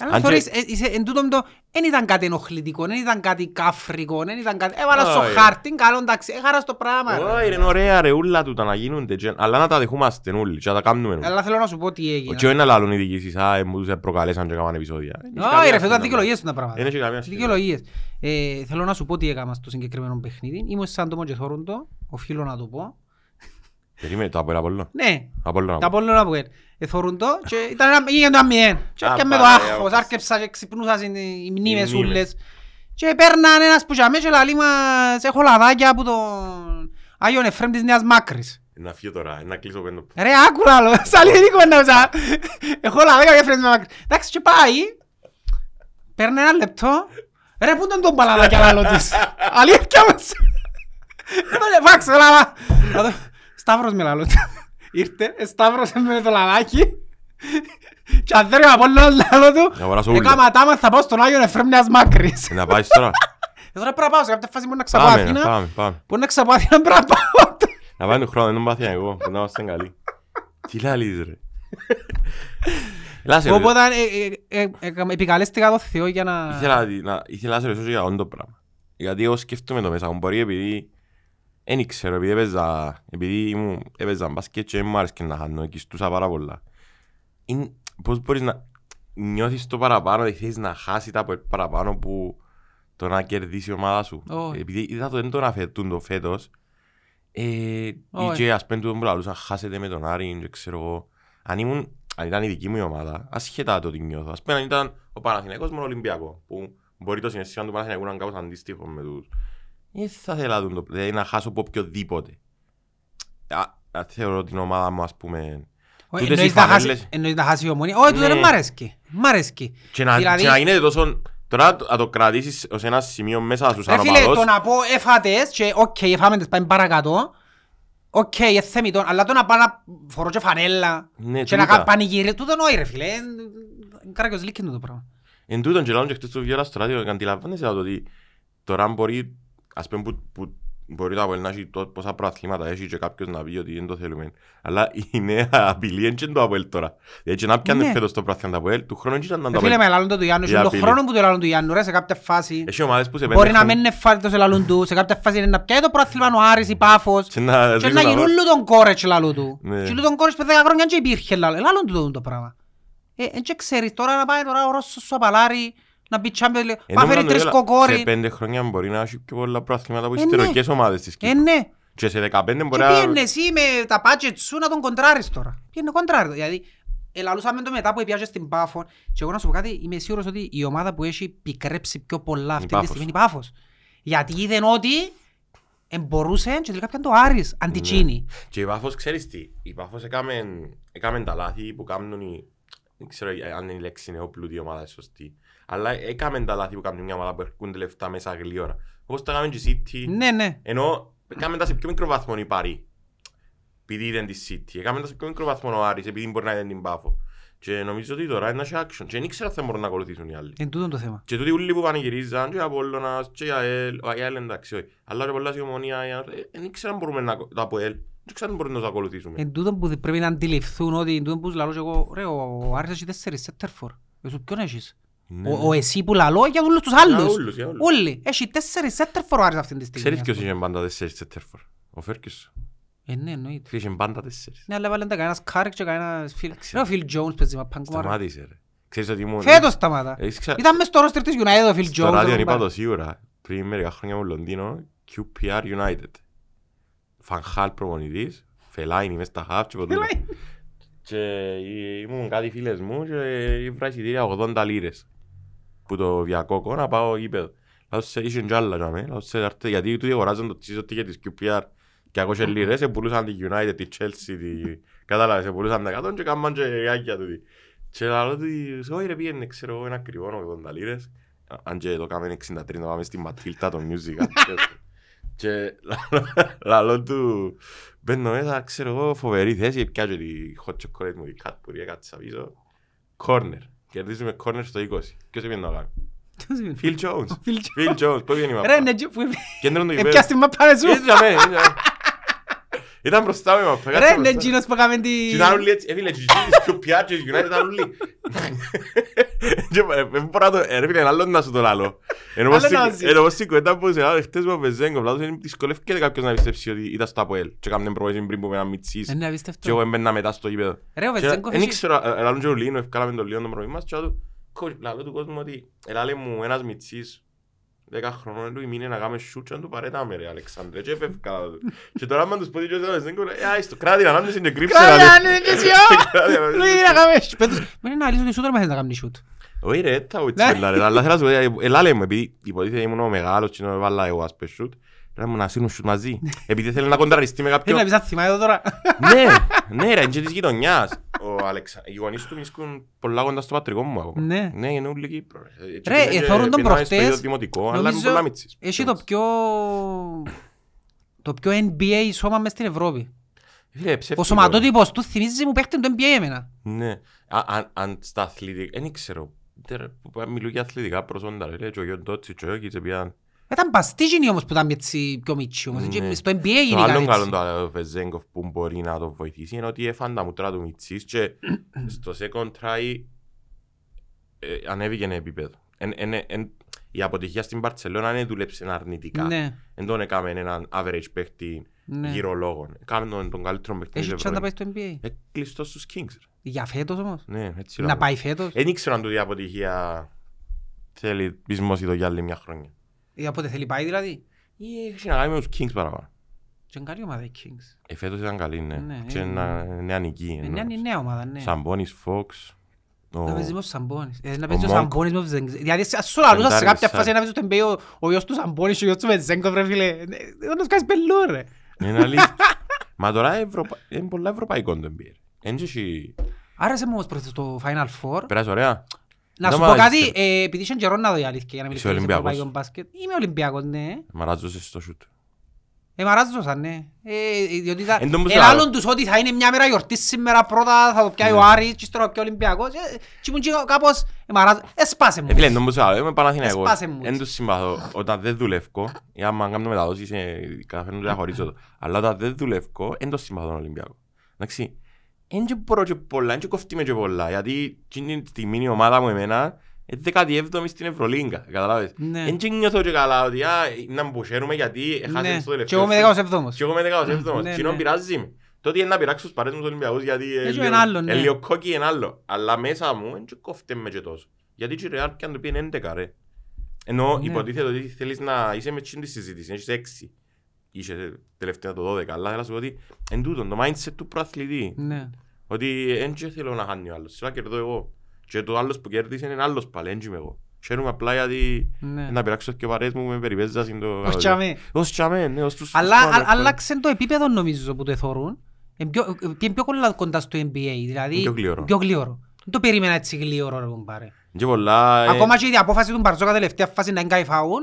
Speaker 2: Αλλά
Speaker 1: Αν
Speaker 2: θεωρείς,
Speaker 1: και-
Speaker 2: ε, είσαι- εν τούτον το, δεν ήταν κάτι ενοχλητικό, δεν ήταν κάτι κάφρικο, δεν ήταν κάτι... Έβαλα στο
Speaker 1: Όχι.
Speaker 2: χάρτη, καλό, εντάξει, έχαρα στο πράγμα. ρε.
Speaker 1: Όχι ρε, είναι ωραία ρε, ούλα τούτα να γίνονται. και- Αλλά να τα δεχούμαστε όλοι και να τα κάνουμε. όλοι.
Speaker 2: Αλλά θέλω να σου πω τι έγινε.
Speaker 1: Και όχι να λαλούν οι διοικήσεις, α, ε, μου τους προκαλέσαν και έκαναν επεισόδια. Δεν έχει
Speaker 2: Όχι
Speaker 1: καμία
Speaker 2: ρε, φίλε,
Speaker 1: σχέση
Speaker 2: ήταν
Speaker 1: να
Speaker 2: δικαιολογίες τα πράγματα.
Speaker 1: Δεν έχει καμία σχέση.
Speaker 2: Δικαιολογίες. Ε, Θέλω να σου πω τι έκανα στο συγκεκριμένο παιχνίδι. Ήμουν σαν το και θόρουν το, οφείλω να το πω.
Speaker 1: Περίμενε, το από Απόλλωνα.
Speaker 2: Ναι,
Speaker 1: Απόλλωνα.
Speaker 2: τα Απόλλωνα που είναι. Εθώρουν το και ήταν ένα, έγινε το αμοιέν. Και
Speaker 1: Α,
Speaker 2: έπιαμε το
Speaker 1: πάρα,
Speaker 2: άγχος,
Speaker 1: ε,
Speaker 2: άρκεψα και ξυπνούσα οι οι μνήμες
Speaker 1: μνήμες.
Speaker 2: ούλες. Και παίρναν ένας που για μέ και λαλεί μας, έχω λαδάκια από τον Άγιον Εφραίμ της Νέας Μάκρης.
Speaker 1: Να φύγω τώρα, να κλείσω πέντο.
Speaker 2: Ρε, άκου άλλο, σαν λυρικό να βζα. Έχω λαδάκια από Εφραίμ της Νέας Μάκρης. Εντάξει, και πάει, παίρνει ένα λεπτό, ρε, πού τον τον παλαδάκια λάλο της. Αλήθεια μας. Δεν τον εφάξω, λαλά. Να το- Σταύρος με λάλο της. Ήρθε, σταύρωσε με το λαδάκι. Και αν θέλει να πω λάλο του,
Speaker 1: Να αγοράσω ούλα.
Speaker 2: έκαμα τάμα θα πάω στον Άγιον Εφραίμ Νέας Μάκρης.
Speaker 1: Να πάεις τώρα.
Speaker 2: Ε, Τώρα πρέπει να πάω, σε κάποια φάση μπορεί να ξαπώ
Speaker 1: Πάμε,
Speaker 2: Αθήνα.
Speaker 1: πάμε, πάμε.
Speaker 2: Μπορεί να ξαπώ Αθήνα, πρέπει να πάω.
Speaker 1: Να πάμε του χρόνου, δεν τον πάθηνα εγώ, που να είμαστε καλοί. Τι λαλείς ρε. Έλα σε, ρε.
Speaker 2: Οπότε ε, ε, ε, ε, επικαλέστηκα το Θεό για να...
Speaker 1: Ήθελα να- να- ήθελα να σε ρωτήσω για αυτό το πράγμα. Γιατί εγώ σκέφτομαι το μέσα μου, μπορεί επειδή δεν ξέρω, επειδή έπαιζα, επειδή ήμουν, έπαιζα μπάσκετ και δεν μου άρεσε να χάνω, κιστούσα πάρα πολλά. Είναι, πώς μπορείς να νιώθεις το παραπάνω, ότι θέλεις να χάσεις τα πο- παραπάνω που το να κερδίσει η ομάδα σου.
Speaker 2: Όχι.
Speaker 1: Επειδή είδα το δεν τον αφαιτούν το φέτος, ε,
Speaker 2: Όχι.
Speaker 1: και ας πούμε τούτο που λαλούσα, χάσετε με τον Άρη, και ξέρω εγώ. Αν ήμουν, αν ήταν η δική μου η ομάδα, ασχετά το τι νιώθω. Ας πούμε αν ήταν ο Παναθηναϊκός με τον Ολυμπιακό, που μπορεί το συναισθήμα του Παναθηναϊκού να είναι κάπως αντίστοιχο με τους. Δεν θα ήθελα τον το, δηλαδή να χάσω από οποιοδήποτε. Α, α, θεωρώ την ομάδα μου, ας πούμε,
Speaker 2: Όχι,
Speaker 1: τούτες οι
Speaker 2: εννοείς να χάσει-
Speaker 1: φανέλες.
Speaker 2: Εννοείς να χάσεις η ομονία. Όχι, τούτο
Speaker 1: Ναι.
Speaker 2: δεν μ' αρέσκει. Μ' αρέσκει.
Speaker 1: και να,
Speaker 2: Δηλαδή-
Speaker 1: και να γίνεται τόσο... Τώρα να το- να το κρατήσεις ως ένα σημείο μέσα στους
Speaker 2: Ρε φίλε,
Speaker 1: ανωπαδός.
Speaker 2: το να πω έφατες και οκ, έφαμε τις πάμε παρακάτω. Οκ, εθέμητον, αλλά το να πάω να φορώ και φανέλα
Speaker 1: Ναι,
Speaker 2: και να
Speaker 1: τούτα.
Speaker 2: κάνω πανηγύρι, τούτο νόη ρε φίλε. Είναι κράκιος λύκκιν το πράγμα.
Speaker 1: Εν τούτον και λάλλον και χτες το βιόλα στο ράδιο, αντιλαμβάνεσαι το ότι τώρα μπορεί, ας πούμε που, που μπορεί το Αποέλ να έχει τό- πόσα προαθλήματα έχει και κάποιος να πει ότι δεν το θέλουμε. Αλλά η νέα απειλή είναι και το Αποέλ τώρα. Δηλαδή και να πιάνε
Speaker 2: Ναι.
Speaker 1: φέτος το προαθλήμα το Αποέλ, του χρόνου ήταν να το
Speaker 2: Ρε φίλε,
Speaker 1: Αποέλ.
Speaker 2: με λαλούν το του Ιάννου,
Speaker 1: Η
Speaker 2: και τον
Speaker 1: απειλή.
Speaker 2: χρόνο που το λαλούν του Ιάννου, ρε, σε κάποια φάση.
Speaker 1: Έχει ομάδες που σε πέντε
Speaker 2: Μπορεί να
Speaker 1: χρόνια-
Speaker 2: μην είναι φάρτος σε λαλούν του, σε κάποια φάση είναι να πιάει το πρόθλημα ο Άρης, η Πάφος.
Speaker 1: Και να
Speaker 2: Και να
Speaker 1: δείξουν
Speaker 2: γίνουν
Speaker 1: τα-
Speaker 2: λου τον κόρετς λαλού του.
Speaker 1: Ναι.
Speaker 2: Και λου τον κόρετς που 10 χρόνια και υπήρχε λαλού. Λαλούν του το- το πράγμα. Ε, εν και ξέρεις τώρα να πάει τώρα ο Ρώσος σου απαλάρει, να μπει Champions League,
Speaker 1: Ενώ
Speaker 2: να φέρει
Speaker 1: μιλάμε,
Speaker 2: τρεις
Speaker 1: έλα,
Speaker 2: κοκόρι.
Speaker 1: Σε πέντε χρόνια μπορεί να έχει πιο πολλά προαθλήματα από
Speaker 2: Ε,
Speaker 1: τις
Speaker 2: ναι.
Speaker 1: τεροικές ομάδες της
Speaker 2: Ε,
Speaker 1: Κύπρου.
Speaker 2: ναι.
Speaker 1: Και σε 15 μπορεί
Speaker 2: Και
Speaker 1: να...
Speaker 2: πήγαινε εσύ με τα budget σου να τον κοντράρεις τώρα. Πήγαινε κοντράρεις το. Δηλαδή, ελαλούσαμε το μετά που πιάσε στην Πάφο και εγώ να σου πω κάτι, είμαι σίγουρος ότι η ομάδα που έχει πικρέψει πιο πολλά αυτή τη
Speaker 1: Πάφος.
Speaker 2: στιγμή είναι η Πάφος. Γιατί είδαν ότι εμπορούσε και τελικά πιάνε το Άρης, αντιτσίνη.
Speaker 1: Και η Πάφος, ξέρεις τι, η Πάφος έκαμε, έκαμε τα λάθη που κάνουν οι... Δεν ξέρω αν η λέξη είναι όπλουτη ομάδα είναι σωστή. Αλλά έκαμε τα λάθη που κάνουν μια ομάδα που έρχονται λεφτά μέσα γλύωρα. Όπως τα έκαμε και η City.
Speaker 2: Ναι, ναι.
Speaker 1: Ενώ έκαμε τα σε πιο μικρό βαθμό η Παρή. Επειδή ήταν της City. Έκαμε τα σε πιο μικρό βαθμό ο Άρης επειδή μπορεί να είναι την Πάφο. Και νομίζω ότι τώρα είναι να έχει action. Και δεν ήξερα αν θα μπορούν να ακολουθήσουν οι άλλοι.
Speaker 2: Εν τούτον το θέμα.
Speaker 1: Και τούτοι ούλοι που πανηγυρίζαν, και ο Απόλλωνας, και η ΑΕΛ, ο ΑΕΛ εντάξει, όχι. Αλλά και πολλά η Ομονία, η ΑΕΛ, ε, δεν ήξερα αν μπορούμε να, το ΑΠΟΕΛ, δεν ξέρω αν μπορούμε να το ακολουθήσουμε.
Speaker 2: Εν τούτον που πρέπει να αντιληφθούν ότι εν τούτον που σου λαλώ και εγώ, ρε, ο Άρης έχει τέσσερις σέτερφορ. Εσύ ποιον έχεις;
Speaker 1: Ναι,
Speaker 2: Ο,
Speaker 1: ναι.
Speaker 2: ο εσύ που λαλώ για όλους τους
Speaker 1: Για
Speaker 2: άλλους.
Speaker 1: όλους, για όλους.
Speaker 2: Όλοι. Έχει τέσσερις σέντερ φορ ο Άρης αυτή τη στιγμή.
Speaker 1: Ξέρεις
Speaker 2: ας
Speaker 1: ποιος
Speaker 2: πούμε.
Speaker 1: είχε πάντα τέσσερις σέντερ φορ. Ο Φέργκι.
Speaker 2: Ε, ναι, εννοείται.
Speaker 1: Είχε πάντα τέσσερις.
Speaker 2: Ναι, αλλά έβαλαν τα κανένας Κάρικ και κανένας Φιλ. Ρε, ο Φιλ Τζόουνς παίζει μα παγκομάρα.
Speaker 1: Σταμάτησε ρε. Ξέρεις ότι ήμουν...
Speaker 2: Φέτος σταμάτα.
Speaker 1: Έχεις ξα-
Speaker 2: Ήταν μες στο ρόστερ της United ο Φιλ
Speaker 1: Στο ράδιο
Speaker 2: Τζόουνς.
Speaker 1: είπα το σίγουρα. Πριν μερικά χρόνια μου Λονδίνο, QPR United. Φανχάλ προπονητής, Φελάινι μες στα χαφ και ποτούτα. Και ήμουν κάτι φίλες μου και ήβρα εισιτήρια 80 λίρες που το Βιακόκο να πάω γήπεδο. Λάω σε είχε κι άλλα για μέ. Λάω σε άρτε γιατί τούτοι αγοράζαν το τσίσο ticket της QPR και ακόσια λίρες, σε πουλούσαν τη United, τη Chelsea, τη... Κατάλαβες, σε πουλούσαν τα κάτω και κάμαν και ριάκια τούτοι. Και λαλό τους, όχι ρε πήγαινε, ξέρω εγώ, ένα ακριβό 80 λίρες. Αν και το κάμεν 63, το πάμε στη Ματίλτα, το music. Και λαλό του, μπαίνω μέσα, ξέρω εγώ, φοβερή θέση, πιάζω τη hot chocolate μου, τη Cadbury, έκατσα πίσω. Corner. Κερδίζουμε corner στο 20. Ποιος έπαιρνε να κάνει. Phil Jones.
Speaker 2: Phil
Speaker 1: Phil Jones. Πού βγαίνει η
Speaker 2: Ρε,
Speaker 1: μαπά;
Speaker 2: ναι, τζι- που-
Speaker 1: Κέντρο του γηπέδου.
Speaker 2: Έπιασε την μαπά σου.
Speaker 1: Ήταν μπροστά με μαπά.
Speaker 2: Ρε,
Speaker 1: είναι
Speaker 2: εκείνος που έκαμε τη...
Speaker 1: Ήταν όλοι έτσι, έφυλε και τις πιο πιάτζες, United ήταν όλοι. Δεν μπορώ να το... Ε, ρε φίλε, να σου το σε χτες με Βεζέγκο, πλάτος είναι δυσκολεύκεται κάποιος να πιστέψει ότι ήταν στο Και που.
Speaker 2: Ε, ναι,
Speaker 1: και εγώ έμπαινα μετά στο γήπεδο.
Speaker 2: Ρε.
Speaker 1: Δεν ήξερα, ε, λάλλον και ο Λίνο, 10 χρονών του ημίνε να κάνουμε σούτσα του παρέταμε ρε Αλεξάνδρε. Και έφευκα και τώρα άμα τους πω και δεν ξέρω ε, άιστο, κράτη να κάνεις είναι κρύψε
Speaker 2: κράτη να κάνεις και εσύ λέει να κάνεις πέτος μην είναι να κάνεις σούτ
Speaker 1: όχι ρε,
Speaker 2: τα
Speaker 1: ουτσέλα ρε, αλλά θέλω να σου πω, ε, ελάλε μου επειδή υποτίθεται ήμουν ο μεγάλος και βάλα εγώ σούτ Ρε μου να σύρουν σούτ μαζί, επειδή θέλει να κοντραριστεί με
Speaker 2: Θέλει
Speaker 1: κάποιον.
Speaker 2: να πεις, «Α, θυμάμαι εδώ τώρα».
Speaker 1: Ναι, ναι ρε, είναι και της γειτονιάς. Ο Αλεξα... Οι γονείς του βρίσκουν πολλά κοντά στο πατρικό μου ακόμα.
Speaker 2: Ναι.
Speaker 1: Ναι, είναι όλη Κύπρο. ρε. Έτσι
Speaker 2: Ρε,
Speaker 1: πήγαινε και
Speaker 2: εθώρουν τον
Speaker 1: πήγαινε στο ίδιο
Speaker 2: προχτές,
Speaker 1: δημοτικό, αλλά είναι
Speaker 2: νομίζω,
Speaker 1: πολλά μίτσις.
Speaker 2: Έχει το πιο... Το πιο NBA σώμα μες στην Ευρώπη.
Speaker 1: Φίλε, ψεύτικο
Speaker 2: Ο σωματότυπος του θυμίζει μου παίχτη του NBA εμένα.
Speaker 1: Ναι. Α- αν- Αν στα αθλητικά, δεν ξέρω. Τε ρε, που πά- Μιλούν για αθλητικά προσόντα. ρε. Λέει και ο Γιον Τότσι και ο Γιώκητς πήγαν.
Speaker 2: Ήταν παστίγινοι όμως που ήταν έτσι πιο μίτσι όμως.
Speaker 1: Ναι.
Speaker 2: Και Στο NBA
Speaker 1: Το
Speaker 2: γίνηκαν
Speaker 1: άλλο καλό
Speaker 2: έτσι.
Speaker 1: το Βεζέγκοφ που μπορεί να το βοηθήσει είναι ότι έφαν τα μούτρα του Μιτσής και στο second try ε, ανέβηκε ένα επίπεδο. Εν- εν- εν- Η αποτυχία στην Παρτσελώνα δεν δούλεψε αρνητικά.
Speaker 2: Ναι,
Speaker 1: Δεν τον έκαμε έναν average παίχτη
Speaker 2: ναι.
Speaker 1: γύρω λόγων. Έκαμε τον, τον καλύτερο παίχτη της
Speaker 2: Έχει τσάντα πάει
Speaker 1: Ευρώπης.
Speaker 2: στο NBA.
Speaker 1: Ε, κλειστός στους Kings. ρε.
Speaker 2: Για φέτος όμως.
Speaker 1: Ναι, έτσι
Speaker 2: Να
Speaker 1: λέω.
Speaker 2: πάει φέτος.
Speaker 1: Δεν ήξερα αν τούτη η αποτυχία θέλει πεισμώσει το για άλλη μια χρόνια.
Speaker 2: Ή από ό,τι θέλει πάει δηλαδή.
Speaker 1: Ή έχει να κάνει με τους Kings παραπάνω.
Speaker 2: Και είναι καλή ομάδα οι Kings.
Speaker 1: Ε, φέτος ήταν καλή, ναι.
Speaker 2: Ναι,
Speaker 1: Και
Speaker 2: είναι-
Speaker 1: να- νεανική.
Speaker 2: Ε, Ναι, είναι η νέα ομάδα, ναι.
Speaker 1: Σαμπόνις, Fox. ο-
Speaker 2: Να παίζει με ο Σαμπόνις. Ε, Να παίζει ο
Speaker 1: Monk.
Speaker 2: Σαμπόνις με ο Βεζέγκοφ. Δηλαδή, ας σου λαλούσα σε
Speaker 1: Πεντάρι,
Speaker 2: κάποια
Speaker 1: σαν.
Speaker 2: φάση να παίζει στο NBA ο- ο γιος του Σαμπόνις και ο γιος του Βεζέγκοφ, ρε φίλε. Ε, Δεν τους κάνεις πελού, ρε.
Speaker 1: Είναι αλήθεια. Μα τώρα Ευρωπα- είναι πολλά ευρωπαϊκό το NBA. Εν και εσύ-
Speaker 2: Άρεσε μου όμως προς το Final Four.
Speaker 1: Περάσει ωραία.
Speaker 2: Να
Speaker 1: Δεν
Speaker 2: σου
Speaker 1: μ'
Speaker 2: πω
Speaker 1: άρεσε.
Speaker 2: κάτι, ε, επειδή είχε καιρός να δω η αλήθεια για να
Speaker 1: Είσαι
Speaker 2: μιλήσω για
Speaker 1: Ολυμπιακός.
Speaker 2: ευρωπαϊκό μπάσκετ. Είμαι Ολυμπιακός, ναι.
Speaker 1: Μαράζωσες στο σούτ.
Speaker 2: Ε, μαράζωσαν, ναι. Ε, διότι θα...
Speaker 1: Εν τω που σου
Speaker 2: Ελάλλον
Speaker 1: λέω.
Speaker 2: τους ότι θα είναι μια μέρα γιορτής σήμερα πρώτα θα το πιάει ο
Speaker 1: Ναι.
Speaker 2: Άρης και ύστερα ο πιο Ολυμπιακός. Ε, Και ήμουν και κάπως, ε, μαράζω. Έσπασε μου.
Speaker 1: Ε, φίλε, νομίζω άλλο, είμαι Παναθηναϊκός.
Speaker 2: Έσπασε μου
Speaker 1: Εν
Speaker 2: έτσι.
Speaker 1: τους συμπαθώ. Όταν δεν δουλεύω, ή άμα κάνω μεταδόσεις, ε, καταφέρνω να διαχωρίζω το. Αλλά όταν δεν δουλεύω, εν το συμπαθώ τον Ολυμπιακό. Εντάξει. Εν και μπορώ και πολλά, εν και κοφτεί με και πολλά. Γιατί εκείνη τη στιγμή η ομάδα μου εμένα είναι 17η στην Ευρωλίγκα. Καταλάβες.
Speaker 2: Ναι.
Speaker 1: Εν και νιώθω και καλά ότι α, να μπουσέρουμε γιατί
Speaker 2: Ναι.
Speaker 1: έχασαν στο
Speaker 2: Και
Speaker 1: τελευταίο.
Speaker 2: εγώ με
Speaker 1: σουτ.
Speaker 2: 17ος.
Speaker 1: Και εγώ με 17ος.
Speaker 2: Ναι,
Speaker 1: Κοινό
Speaker 2: ναι.
Speaker 1: πειράζει με. Το ότι είναι να πειράξω τους παρές μου τους Ολυμπιακούς γιατί ε,
Speaker 2: Έχει
Speaker 1: λίγο-
Speaker 2: ένα άλλο, ναι.
Speaker 1: ε, λίγο κόκκι είναι άλλο. Αλλά μέσα μου δεν κόφτε με και τόσο. Γιατί και η Real και αν το πει είναι 11 ρε. Ενώ
Speaker 2: Ναι.
Speaker 1: υποτίθεται ότι θέλεις να είσαι με τσιν τη συζήτηση, έχεις 6. Είσαι τελευταία το 12, αλλά θέλω να σου πω ότι εν τούτο, το mindset του προαθλητή.
Speaker 2: Ναι.
Speaker 1: Ότι δεν και θέλω να χάνει ο άλλος, θέλω να κερδώ εγώ. Και το άλλος που κέρδισε είναι άλλος πάλι, δεν είμαι εγώ. Χαίρομαι απλά γιατί
Speaker 2: Ναι.
Speaker 1: να πειράξω και παρέες μου με περιπέζα στην το...
Speaker 2: Ως τσάμε.
Speaker 1: Ως τσάμε, ναι, ως τους...
Speaker 2: Αλλά
Speaker 1: τους
Speaker 2: α-
Speaker 1: πάνω,
Speaker 2: άλλαξε το επίπεδο νομίζω που το εθωρούν. Είναι πιο, είναι πιο κοντά- κοντά στο NBA, δηλαδή
Speaker 1: Πιο γλύωρο.
Speaker 2: πιο γλύωρο. Δεν το περίμενα έτσι γλύωρο ρε κουμπάρε.
Speaker 1: Και πολλά... ε,
Speaker 2: Ακόμα και η απόφαση του Μπαρζόκα τελευταία φάση να εγκάει φάουλ,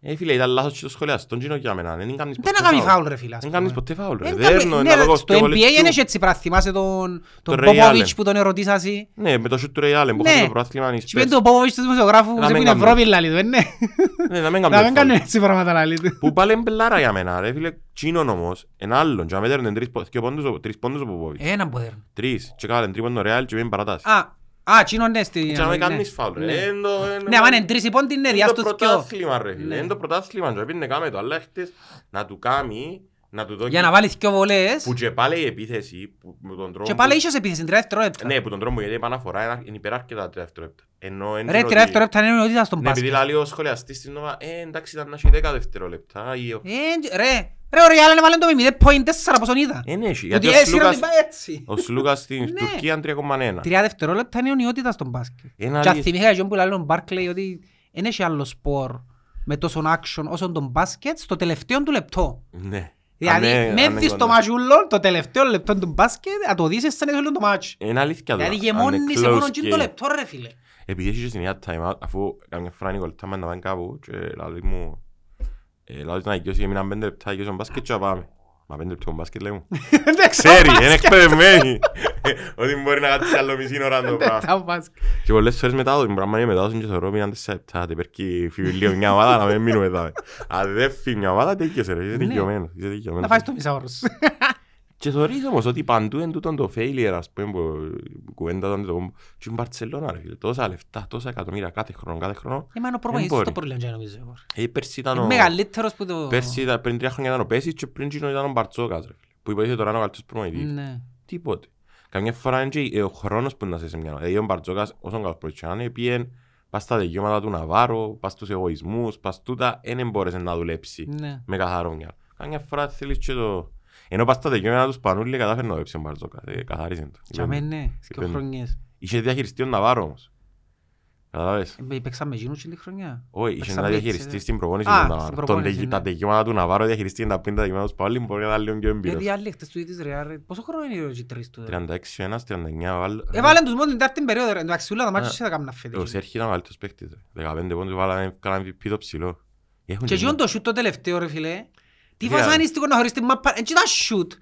Speaker 1: Ε, φίλε, ήταν λάθος και το σχολιάς. Τον κοινό για μένα. Δεν κάνεις
Speaker 2: δεν
Speaker 1: ποτέ
Speaker 2: να κάνει
Speaker 1: φάουλ.
Speaker 2: φάουλ ρε φίλα. ας
Speaker 1: Δεν
Speaker 2: πούμε.
Speaker 1: κάνεις ποτέ φάουλ, ρε.
Speaker 2: Εν
Speaker 1: Δέρνω,
Speaker 2: κάνει-
Speaker 1: είναι
Speaker 2: ναι, ρε,
Speaker 1: λόγος
Speaker 2: Στο
Speaker 1: πιο
Speaker 2: NBA
Speaker 1: βολευτικού.
Speaker 2: είναι έτσι πράγμα. Θυμάσαι τον τον
Speaker 1: Ray
Speaker 2: Popovich
Speaker 1: Allen.
Speaker 2: που τον ερωτήσασαι;
Speaker 1: Ναι, με το σούτ του Ray Allen που
Speaker 2: Ναι.
Speaker 1: χάσε το προάθλημα είναι
Speaker 2: Και είπε
Speaker 1: Spurs.
Speaker 2: το Popovich στους δημοσιογράφους
Speaker 1: Να
Speaker 2: σε
Speaker 1: μην
Speaker 2: που είναι
Speaker 1: κάνουμε.
Speaker 2: Ευρώπη λαλί του, ε, ναι.
Speaker 1: Ναι, να μην
Speaker 2: Να
Speaker 1: κάνουμε
Speaker 2: μην κάνουν
Speaker 1: φάουλ.
Speaker 2: έτσι πράγματα λαλί του.
Speaker 1: Που πάλι είναι μπελάρα για μένα, ρε φίλε. Τσίνον όμως, ένα άλλον. Και αν μέτρωνε τρεις πο- δύο πόντους ο- τρεις πόντους ο Popovich.
Speaker 2: Έναν ποδέρ.
Speaker 1: Τρεις. Και κάλεν τρίποντο Real και πήγαινε παρατάση.
Speaker 2: Α, α, τσίνον ναι στη...
Speaker 1: Και αν με
Speaker 2: ναι.
Speaker 1: κάνεις φάουλ, ρε.
Speaker 2: Ναι.
Speaker 1: Εν το- εν-
Speaker 2: Ναι, άμα είναι τρεις η πόντη είναι
Speaker 1: Είναι
Speaker 2: διάστος
Speaker 1: το
Speaker 2: δυο.
Speaker 1: πρωτάθλημα ρε φίλε.
Speaker 2: Ναι.
Speaker 1: Είναι το πρωτάθλημα. Και έπαιρνε κάμε το. Αλλά χτες να του κάνει, να του δώσει...
Speaker 2: Για να βάλεις δυο βολές
Speaker 1: Που και πάλι η επίθεση, που με τον τρόπο...
Speaker 2: και πάλι
Speaker 1: που-
Speaker 2: είχες επίθεση τρία δευτερόλεπτα.
Speaker 1: Ναι, που τον τρόπο γιατί η επαναφορά είναι- είναι υπεράρκετα τρία δευτερόλεπτα. Ενώ εν
Speaker 2: Ρε,
Speaker 1: είναι
Speaker 2: τρία
Speaker 1: ότι-
Speaker 2: δευτερόλεπτα είναι νοητήτα στον
Speaker 1: Ναι, επειδή
Speaker 2: μπάσκετ.
Speaker 1: λέει ο σχολιαστής στην Νόβα, ε, εντάξει ήταν να έχει 10 δευτερόλεπτα ή ο-
Speaker 2: Ε, Ρε, ρε, ο Real έβαλε το με 0.4 πόσον είδα.
Speaker 1: Ε, ναι, έχει,
Speaker 2: Ότι
Speaker 1: γιατί ο
Speaker 2: έσυρε
Speaker 1: Σλούκας-
Speaker 2: ότι πάει έτσι.
Speaker 1: ο Σλούκας στην
Speaker 2: Ναι.
Speaker 1: Τουρκία 3,1.
Speaker 2: Τρία δευτερόλεπτα είναι ονειότητα στον μπάσκετ.
Speaker 1: Είναι
Speaker 2: Και αν
Speaker 1: αλήθεια.
Speaker 2: θυμήθηκα εκείνον που λέει ο Μπάρκλεϊ ότι δεν έχει άλλο σπορ με τόσο action όσο τον μπάσκετ στο τελευταίο του λεπτό.
Speaker 1: Ναι.
Speaker 2: Δηλαδή,
Speaker 1: Αν, ε,
Speaker 2: με
Speaker 1: αν
Speaker 2: δεις
Speaker 1: είναι
Speaker 2: το
Speaker 1: κοντά.
Speaker 2: ματσούλο, το τελευταίο λεπτό του μπάσκετ, να το δεις σαν να το μάτσο.
Speaker 1: Είναι αλήθεια τώρα.
Speaker 2: Δηλαδή
Speaker 1: Αν είναι
Speaker 2: γεμώνει σε
Speaker 1: close
Speaker 2: μόνο εκείνο το
Speaker 1: game.
Speaker 2: λεπτό ρε φίλε.
Speaker 1: Επειδή έχει και στην ίδια time out, αφού καμιά φορά είναι κολλητά να πάμε κάπου και λαλείς μου ε, λαλείς να δικαιώσει για μείναν πέντε λεπτά δικαιώσει μπάσκετ και να πάμε. Μα πέντε λεπτά μπάσκετ λέει μου.
Speaker 2: Δεν
Speaker 1: Ξέρει, είναι εκπαιδευμένη. Ότι μπορεί να κάτσει άλλο μισή ώρα να το πράγμα.
Speaker 2: Τα μπάσκετ.
Speaker 1: Και πολλές φορές μετά το πράγμα είναι μετά και θεωρώ μείναν τέσσερα λεπτά. Δεν περκεί φύγει λίγο μια ομάδα να μην μείνουμε μετά. Αν δεν φύγει μια ομάδα τέτοιος ρε, είσαι
Speaker 2: Ναι.
Speaker 1: δικαιωμένος. είσαι
Speaker 2: Να
Speaker 1: δικαιωμένος.
Speaker 2: φάεις το μισάωρος σου.
Speaker 1: Και θεωρείς όμως ότι παντού εν τούτον το failure ας πούμε που κουβέντα τον το και στην Μπαρτσελώνα ρε φίλε. Τόσα λεφτά, τόσα εκατομμύρια κάθε χρόνο, κάθε χρόνο.
Speaker 2: Είμαι ο
Speaker 1: Δεν
Speaker 2: προπονητής
Speaker 1: μπορεί.
Speaker 2: το πρόβλημα και νομίζω. εγώ.
Speaker 1: Ε, πέρσι ήταν
Speaker 2: Είναι
Speaker 1: ο...
Speaker 2: μεγαλύτερος που το...
Speaker 1: Πέρσι ήταν πριν τρία χρόνια ήταν ο Πέσης και πριν εκείνο ήταν ο Μπαρτσόκας ρε φίλε. Που υποτίθεται τώρα είναι ο καλύτερος προπονητής.
Speaker 2: Ναι.
Speaker 1: Τίποτε. Καμιά φορά είναι και ο χρόνος που να σε σε μια Δηλαδή ο Μπαρτζόκας όσον καλός προπονητής να είναι πήγαινε πας στα δικαιώματα του Ναβάρο, πας στους εγωισμούς, πας τούτα, δεν μπόρεσε να δουλέψεις
Speaker 2: Ναι.
Speaker 1: με καθαρό μυαλό. Καμιά φορά θέλεις και το... Ενώ πας στα δικαιώματα τους Σπανούλη κατάφερε να δουλέψει ο Μπαρτζόκας, ε, καθαρίζε το.
Speaker 2: Και αμέ ναι, δύο
Speaker 1: Είπεν-
Speaker 2: χρονιές.
Speaker 1: Είχε διαχειριστεί ο Ναβάρο όμως. Καταλάβες.
Speaker 2: Ε, Παίξαμε εκείνους την χρονιά.
Speaker 1: Όχι, είχε
Speaker 2: Παίξαμε
Speaker 1: να
Speaker 2: έτσι,
Speaker 1: διαχειριστεί
Speaker 2: ε.
Speaker 1: στην προπόνηση
Speaker 2: Α,
Speaker 1: του
Speaker 2: στην
Speaker 1: Ναβάρο. Τον
Speaker 2: προπόνηση,
Speaker 1: δι-
Speaker 2: ναι.
Speaker 1: Τα δικαιώματα του Ναβάρο διαχειριστεί τα πίντα δικαιώματα τους Σπανούλη, μπορεί να ήταν λίγο πιο έμπειρος.
Speaker 2: Γιατί άλλοι χτες του της Ρεάλ, ρε, πόσο χρόνο είναι ο G3 του. ρε.
Speaker 1: 36 ο ένας, 39 ο άλλος.
Speaker 2: Έβαλαν τους μόνο την τέταρτη περίοδο, ρε. Εντάξει, όλα τα μάτια δεν θα κάνουν φέτος.
Speaker 1: Ο Σέρχη ήταν ο καλύτερος παίκτης. ρε. 15 πόντους βάλανε, κάνανε MVP το ψηλό. Έχουν
Speaker 2: Και
Speaker 1: και
Speaker 2: εκείνο το shoot το τελευταίο, ρε φίλε. Τι
Speaker 1: Φίλε,
Speaker 2: φασανίστικο να χωρίς την μάπα. Έτσι ήταν shoot.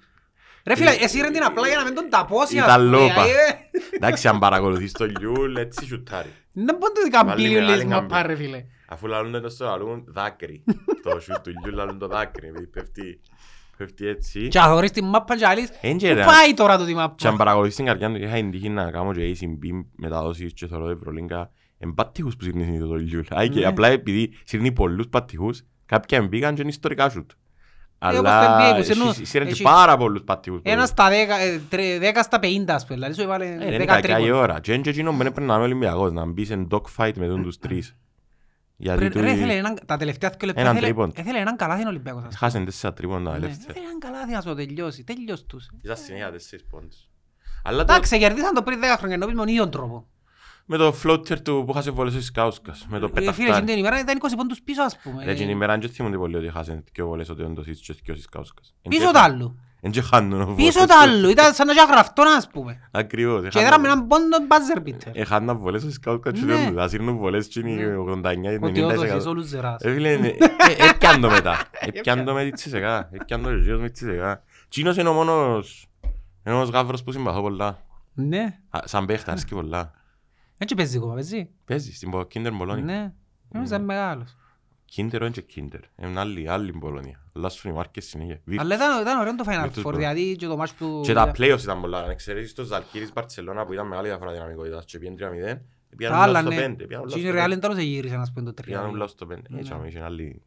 Speaker 2: Ρε φίλε, εσύ ρε την απλά για να μην τον ταπώσει. ας
Speaker 1: Ήταν
Speaker 2: πούμε,
Speaker 1: λόπα.
Speaker 2: ε.
Speaker 1: Εντάξει, αν παρακολουθείς το Λιούλ, έτσι σιουτάρει.
Speaker 2: Δεν μπορεί να το
Speaker 1: Βάλει
Speaker 2: καμπύλιο
Speaker 1: μεγάλη
Speaker 2: λες μάπα,
Speaker 1: καμπύλη.
Speaker 2: ρε φίλε.
Speaker 1: Αφού λαλούν το στο λαλούν δάκρυ. Το σιουτ του Λιούλ λαλούν το δάκρυ. επειδή Πέφτει, πέφτει έτσι.
Speaker 2: Και χωρίς την μάπα και άλλης,
Speaker 1: Εν
Speaker 2: πού
Speaker 1: και ρε,
Speaker 2: πάει τώρα το τη
Speaker 1: Και αν
Speaker 2: μάπα.
Speaker 1: παρακολουθείς την καρδιά του, είχα την τύχη να κάνω και ACB μεταδόσεις και θωρώ Ευρωλίγκα. Εν πάτυχους που σύρνει συνήθως το Λιούλ. Άι και
Speaker 2: Ναι.
Speaker 1: απλά επειδή σύρνει πολλούς πατυχούς, κάποια μπήκαν και είναι ιστορικά σουτ.
Speaker 2: Όπως το
Speaker 1: Αλλά
Speaker 2: NBA που σύρνουν-
Speaker 1: εσύ- σύρνει και
Speaker 2: έχει-
Speaker 1: πάρα πολλούς πατυχούς.
Speaker 2: Ένας στα δέκα, ε, τρε- δέκα στα πενήντα, ας πούμε. Δηλαδή σου έβαλε
Speaker 1: Ε, Είναι
Speaker 2: δέκα
Speaker 1: κακιά η
Speaker 2: τρίποντα.
Speaker 1: ώρα. Και είναι και εκείνο που δεν πρέπει να είμαι Ολυμπιακός, να μπει σε dogfight με τον τους τρεις. Γιατί
Speaker 2: Ρε-
Speaker 1: του
Speaker 2: Ρε, ήθελε έναν- τα τελευταία δύο λεπτά
Speaker 1: Έναν
Speaker 2: ήθελε-
Speaker 1: τρίποντο.
Speaker 2: ήθελε έναν καλάθι ο Ολυμπιακός. ας πούμε.
Speaker 1: χάσαν τέσσερα τρίποντα
Speaker 2: Ναι,
Speaker 1: ελεύθερα.
Speaker 2: Ήθελε έναν καλάθι να σου το τελειώσει. Τέλειος τους.
Speaker 1: Ήταν συνέχεια τέσσερις πόντους. Αλλά το-
Speaker 2: Εντάξει, κερδίσαν το πριν δέκα χρόνια, νομίζω με τον ίδιο τρόπο.
Speaker 1: Με το floater του που χάσε βολές ο Σκάουσκας, με το
Speaker 2: Ε, Φίλες, εκείνη
Speaker 1: πεταχτάρι.
Speaker 2: την ημέρα ήταν 20 πόντους πίσω, ας πούμε.
Speaker 1: Ρε, εκείνη η ημέρα δεν θυμούνται πολύ ότι χάσαν δύο βολές ότι όντως είσαι και ο Σκάουσκας. Εν
Speaker 2: Πίσω
Speaker 1: και
Speaker 2: τ'
Speaker 1: χάνουν-
Speaker 2: άλλου.
Speaker 1: εν και χάνουν ο
Speaker 2: Πίσω
Speaker 1: βολές.
Speaker 2: τ' άλλου. Ήταν σαν να είχε γραφτό, ας πούμε.
Speaker 1: Ακριβώς.
Speaker 2: Και
Speaker 1: έχαναν-
Speaker 2: έδραμε έναν πόντο buzzer beater.
Speaker 1: Έχαναν βολές ο Σκάουσκας και
Speaker 2: Ναι.
Speaker 1: δεν τους. Θα σύρνουν βολές και είναι
Speaker 2: Ναι.
Speaker 1: 89-90%.
Speaker 2: Ότι όντως είσαι όλους ζεράς.
Speaker 1: Ε, φίλε, ε, ε, έπιαν το μετά. Έπιαν το με τη τσισεκά. Έπιαν το γιος με τη τσισεκά. Τσίνος είναι ο μόνος, είναι ο μόνος γάβρος που συμπαθώ πολλά.
Speaker 2: Ναι.
Speaker 1: Α, Σαν παίχτα, αρέσκει πολλά.
Speaker 2: Έτσι παίζεις ακόμα, παίζεις;
Speaker 1: Παίζεις στην Πο- Kinder Bologna.
Speaker 2: Ναι. Νομίζω είναι μεγάλος.
Speaker 1: Kinder όχι και Kinder. Είναι άλλη, άλλη Bologna. Αλλάσουν οι μάρκες συνέχεια. Βι-
Speaker 2: Αλλά ήταν, ήταν ωραίο το Final
Speaker 1: Βίρτους
Speaker 2: Four,
Speaker 1: Ball.
Speaker 2: δηλαδή και το match που...
Speaker 1: Και τα playoffs ήταν πολλά. Αν εξαιρέσεις το Ζαλκύρης Μπαρτσελώνα που ήταν μεγάλη διαφορά δυναμικότητας και πήγαινε 3-0.
Speaker 2: Τα
Speaker 1: Πήγαν
Speaker 2: άλλα,
Speaker 1: όλα στο
Speaker 2: ναι.
Speaker 1: 5. Πήγαν όλα
Speaker 2: Και
Speaker 1: στο
Speaker 2: η Real
Speaker 1: 5.
Speaker 2: δεν τέλος γύρισε, να πούμε, το
Speaker 1: Πήγαν όλα
Speaker 2: τρία.
Speaker 1: στο 5.
Speaker 2: Ναι.
Speaker 1: Έτσι άμα είχε άλλη...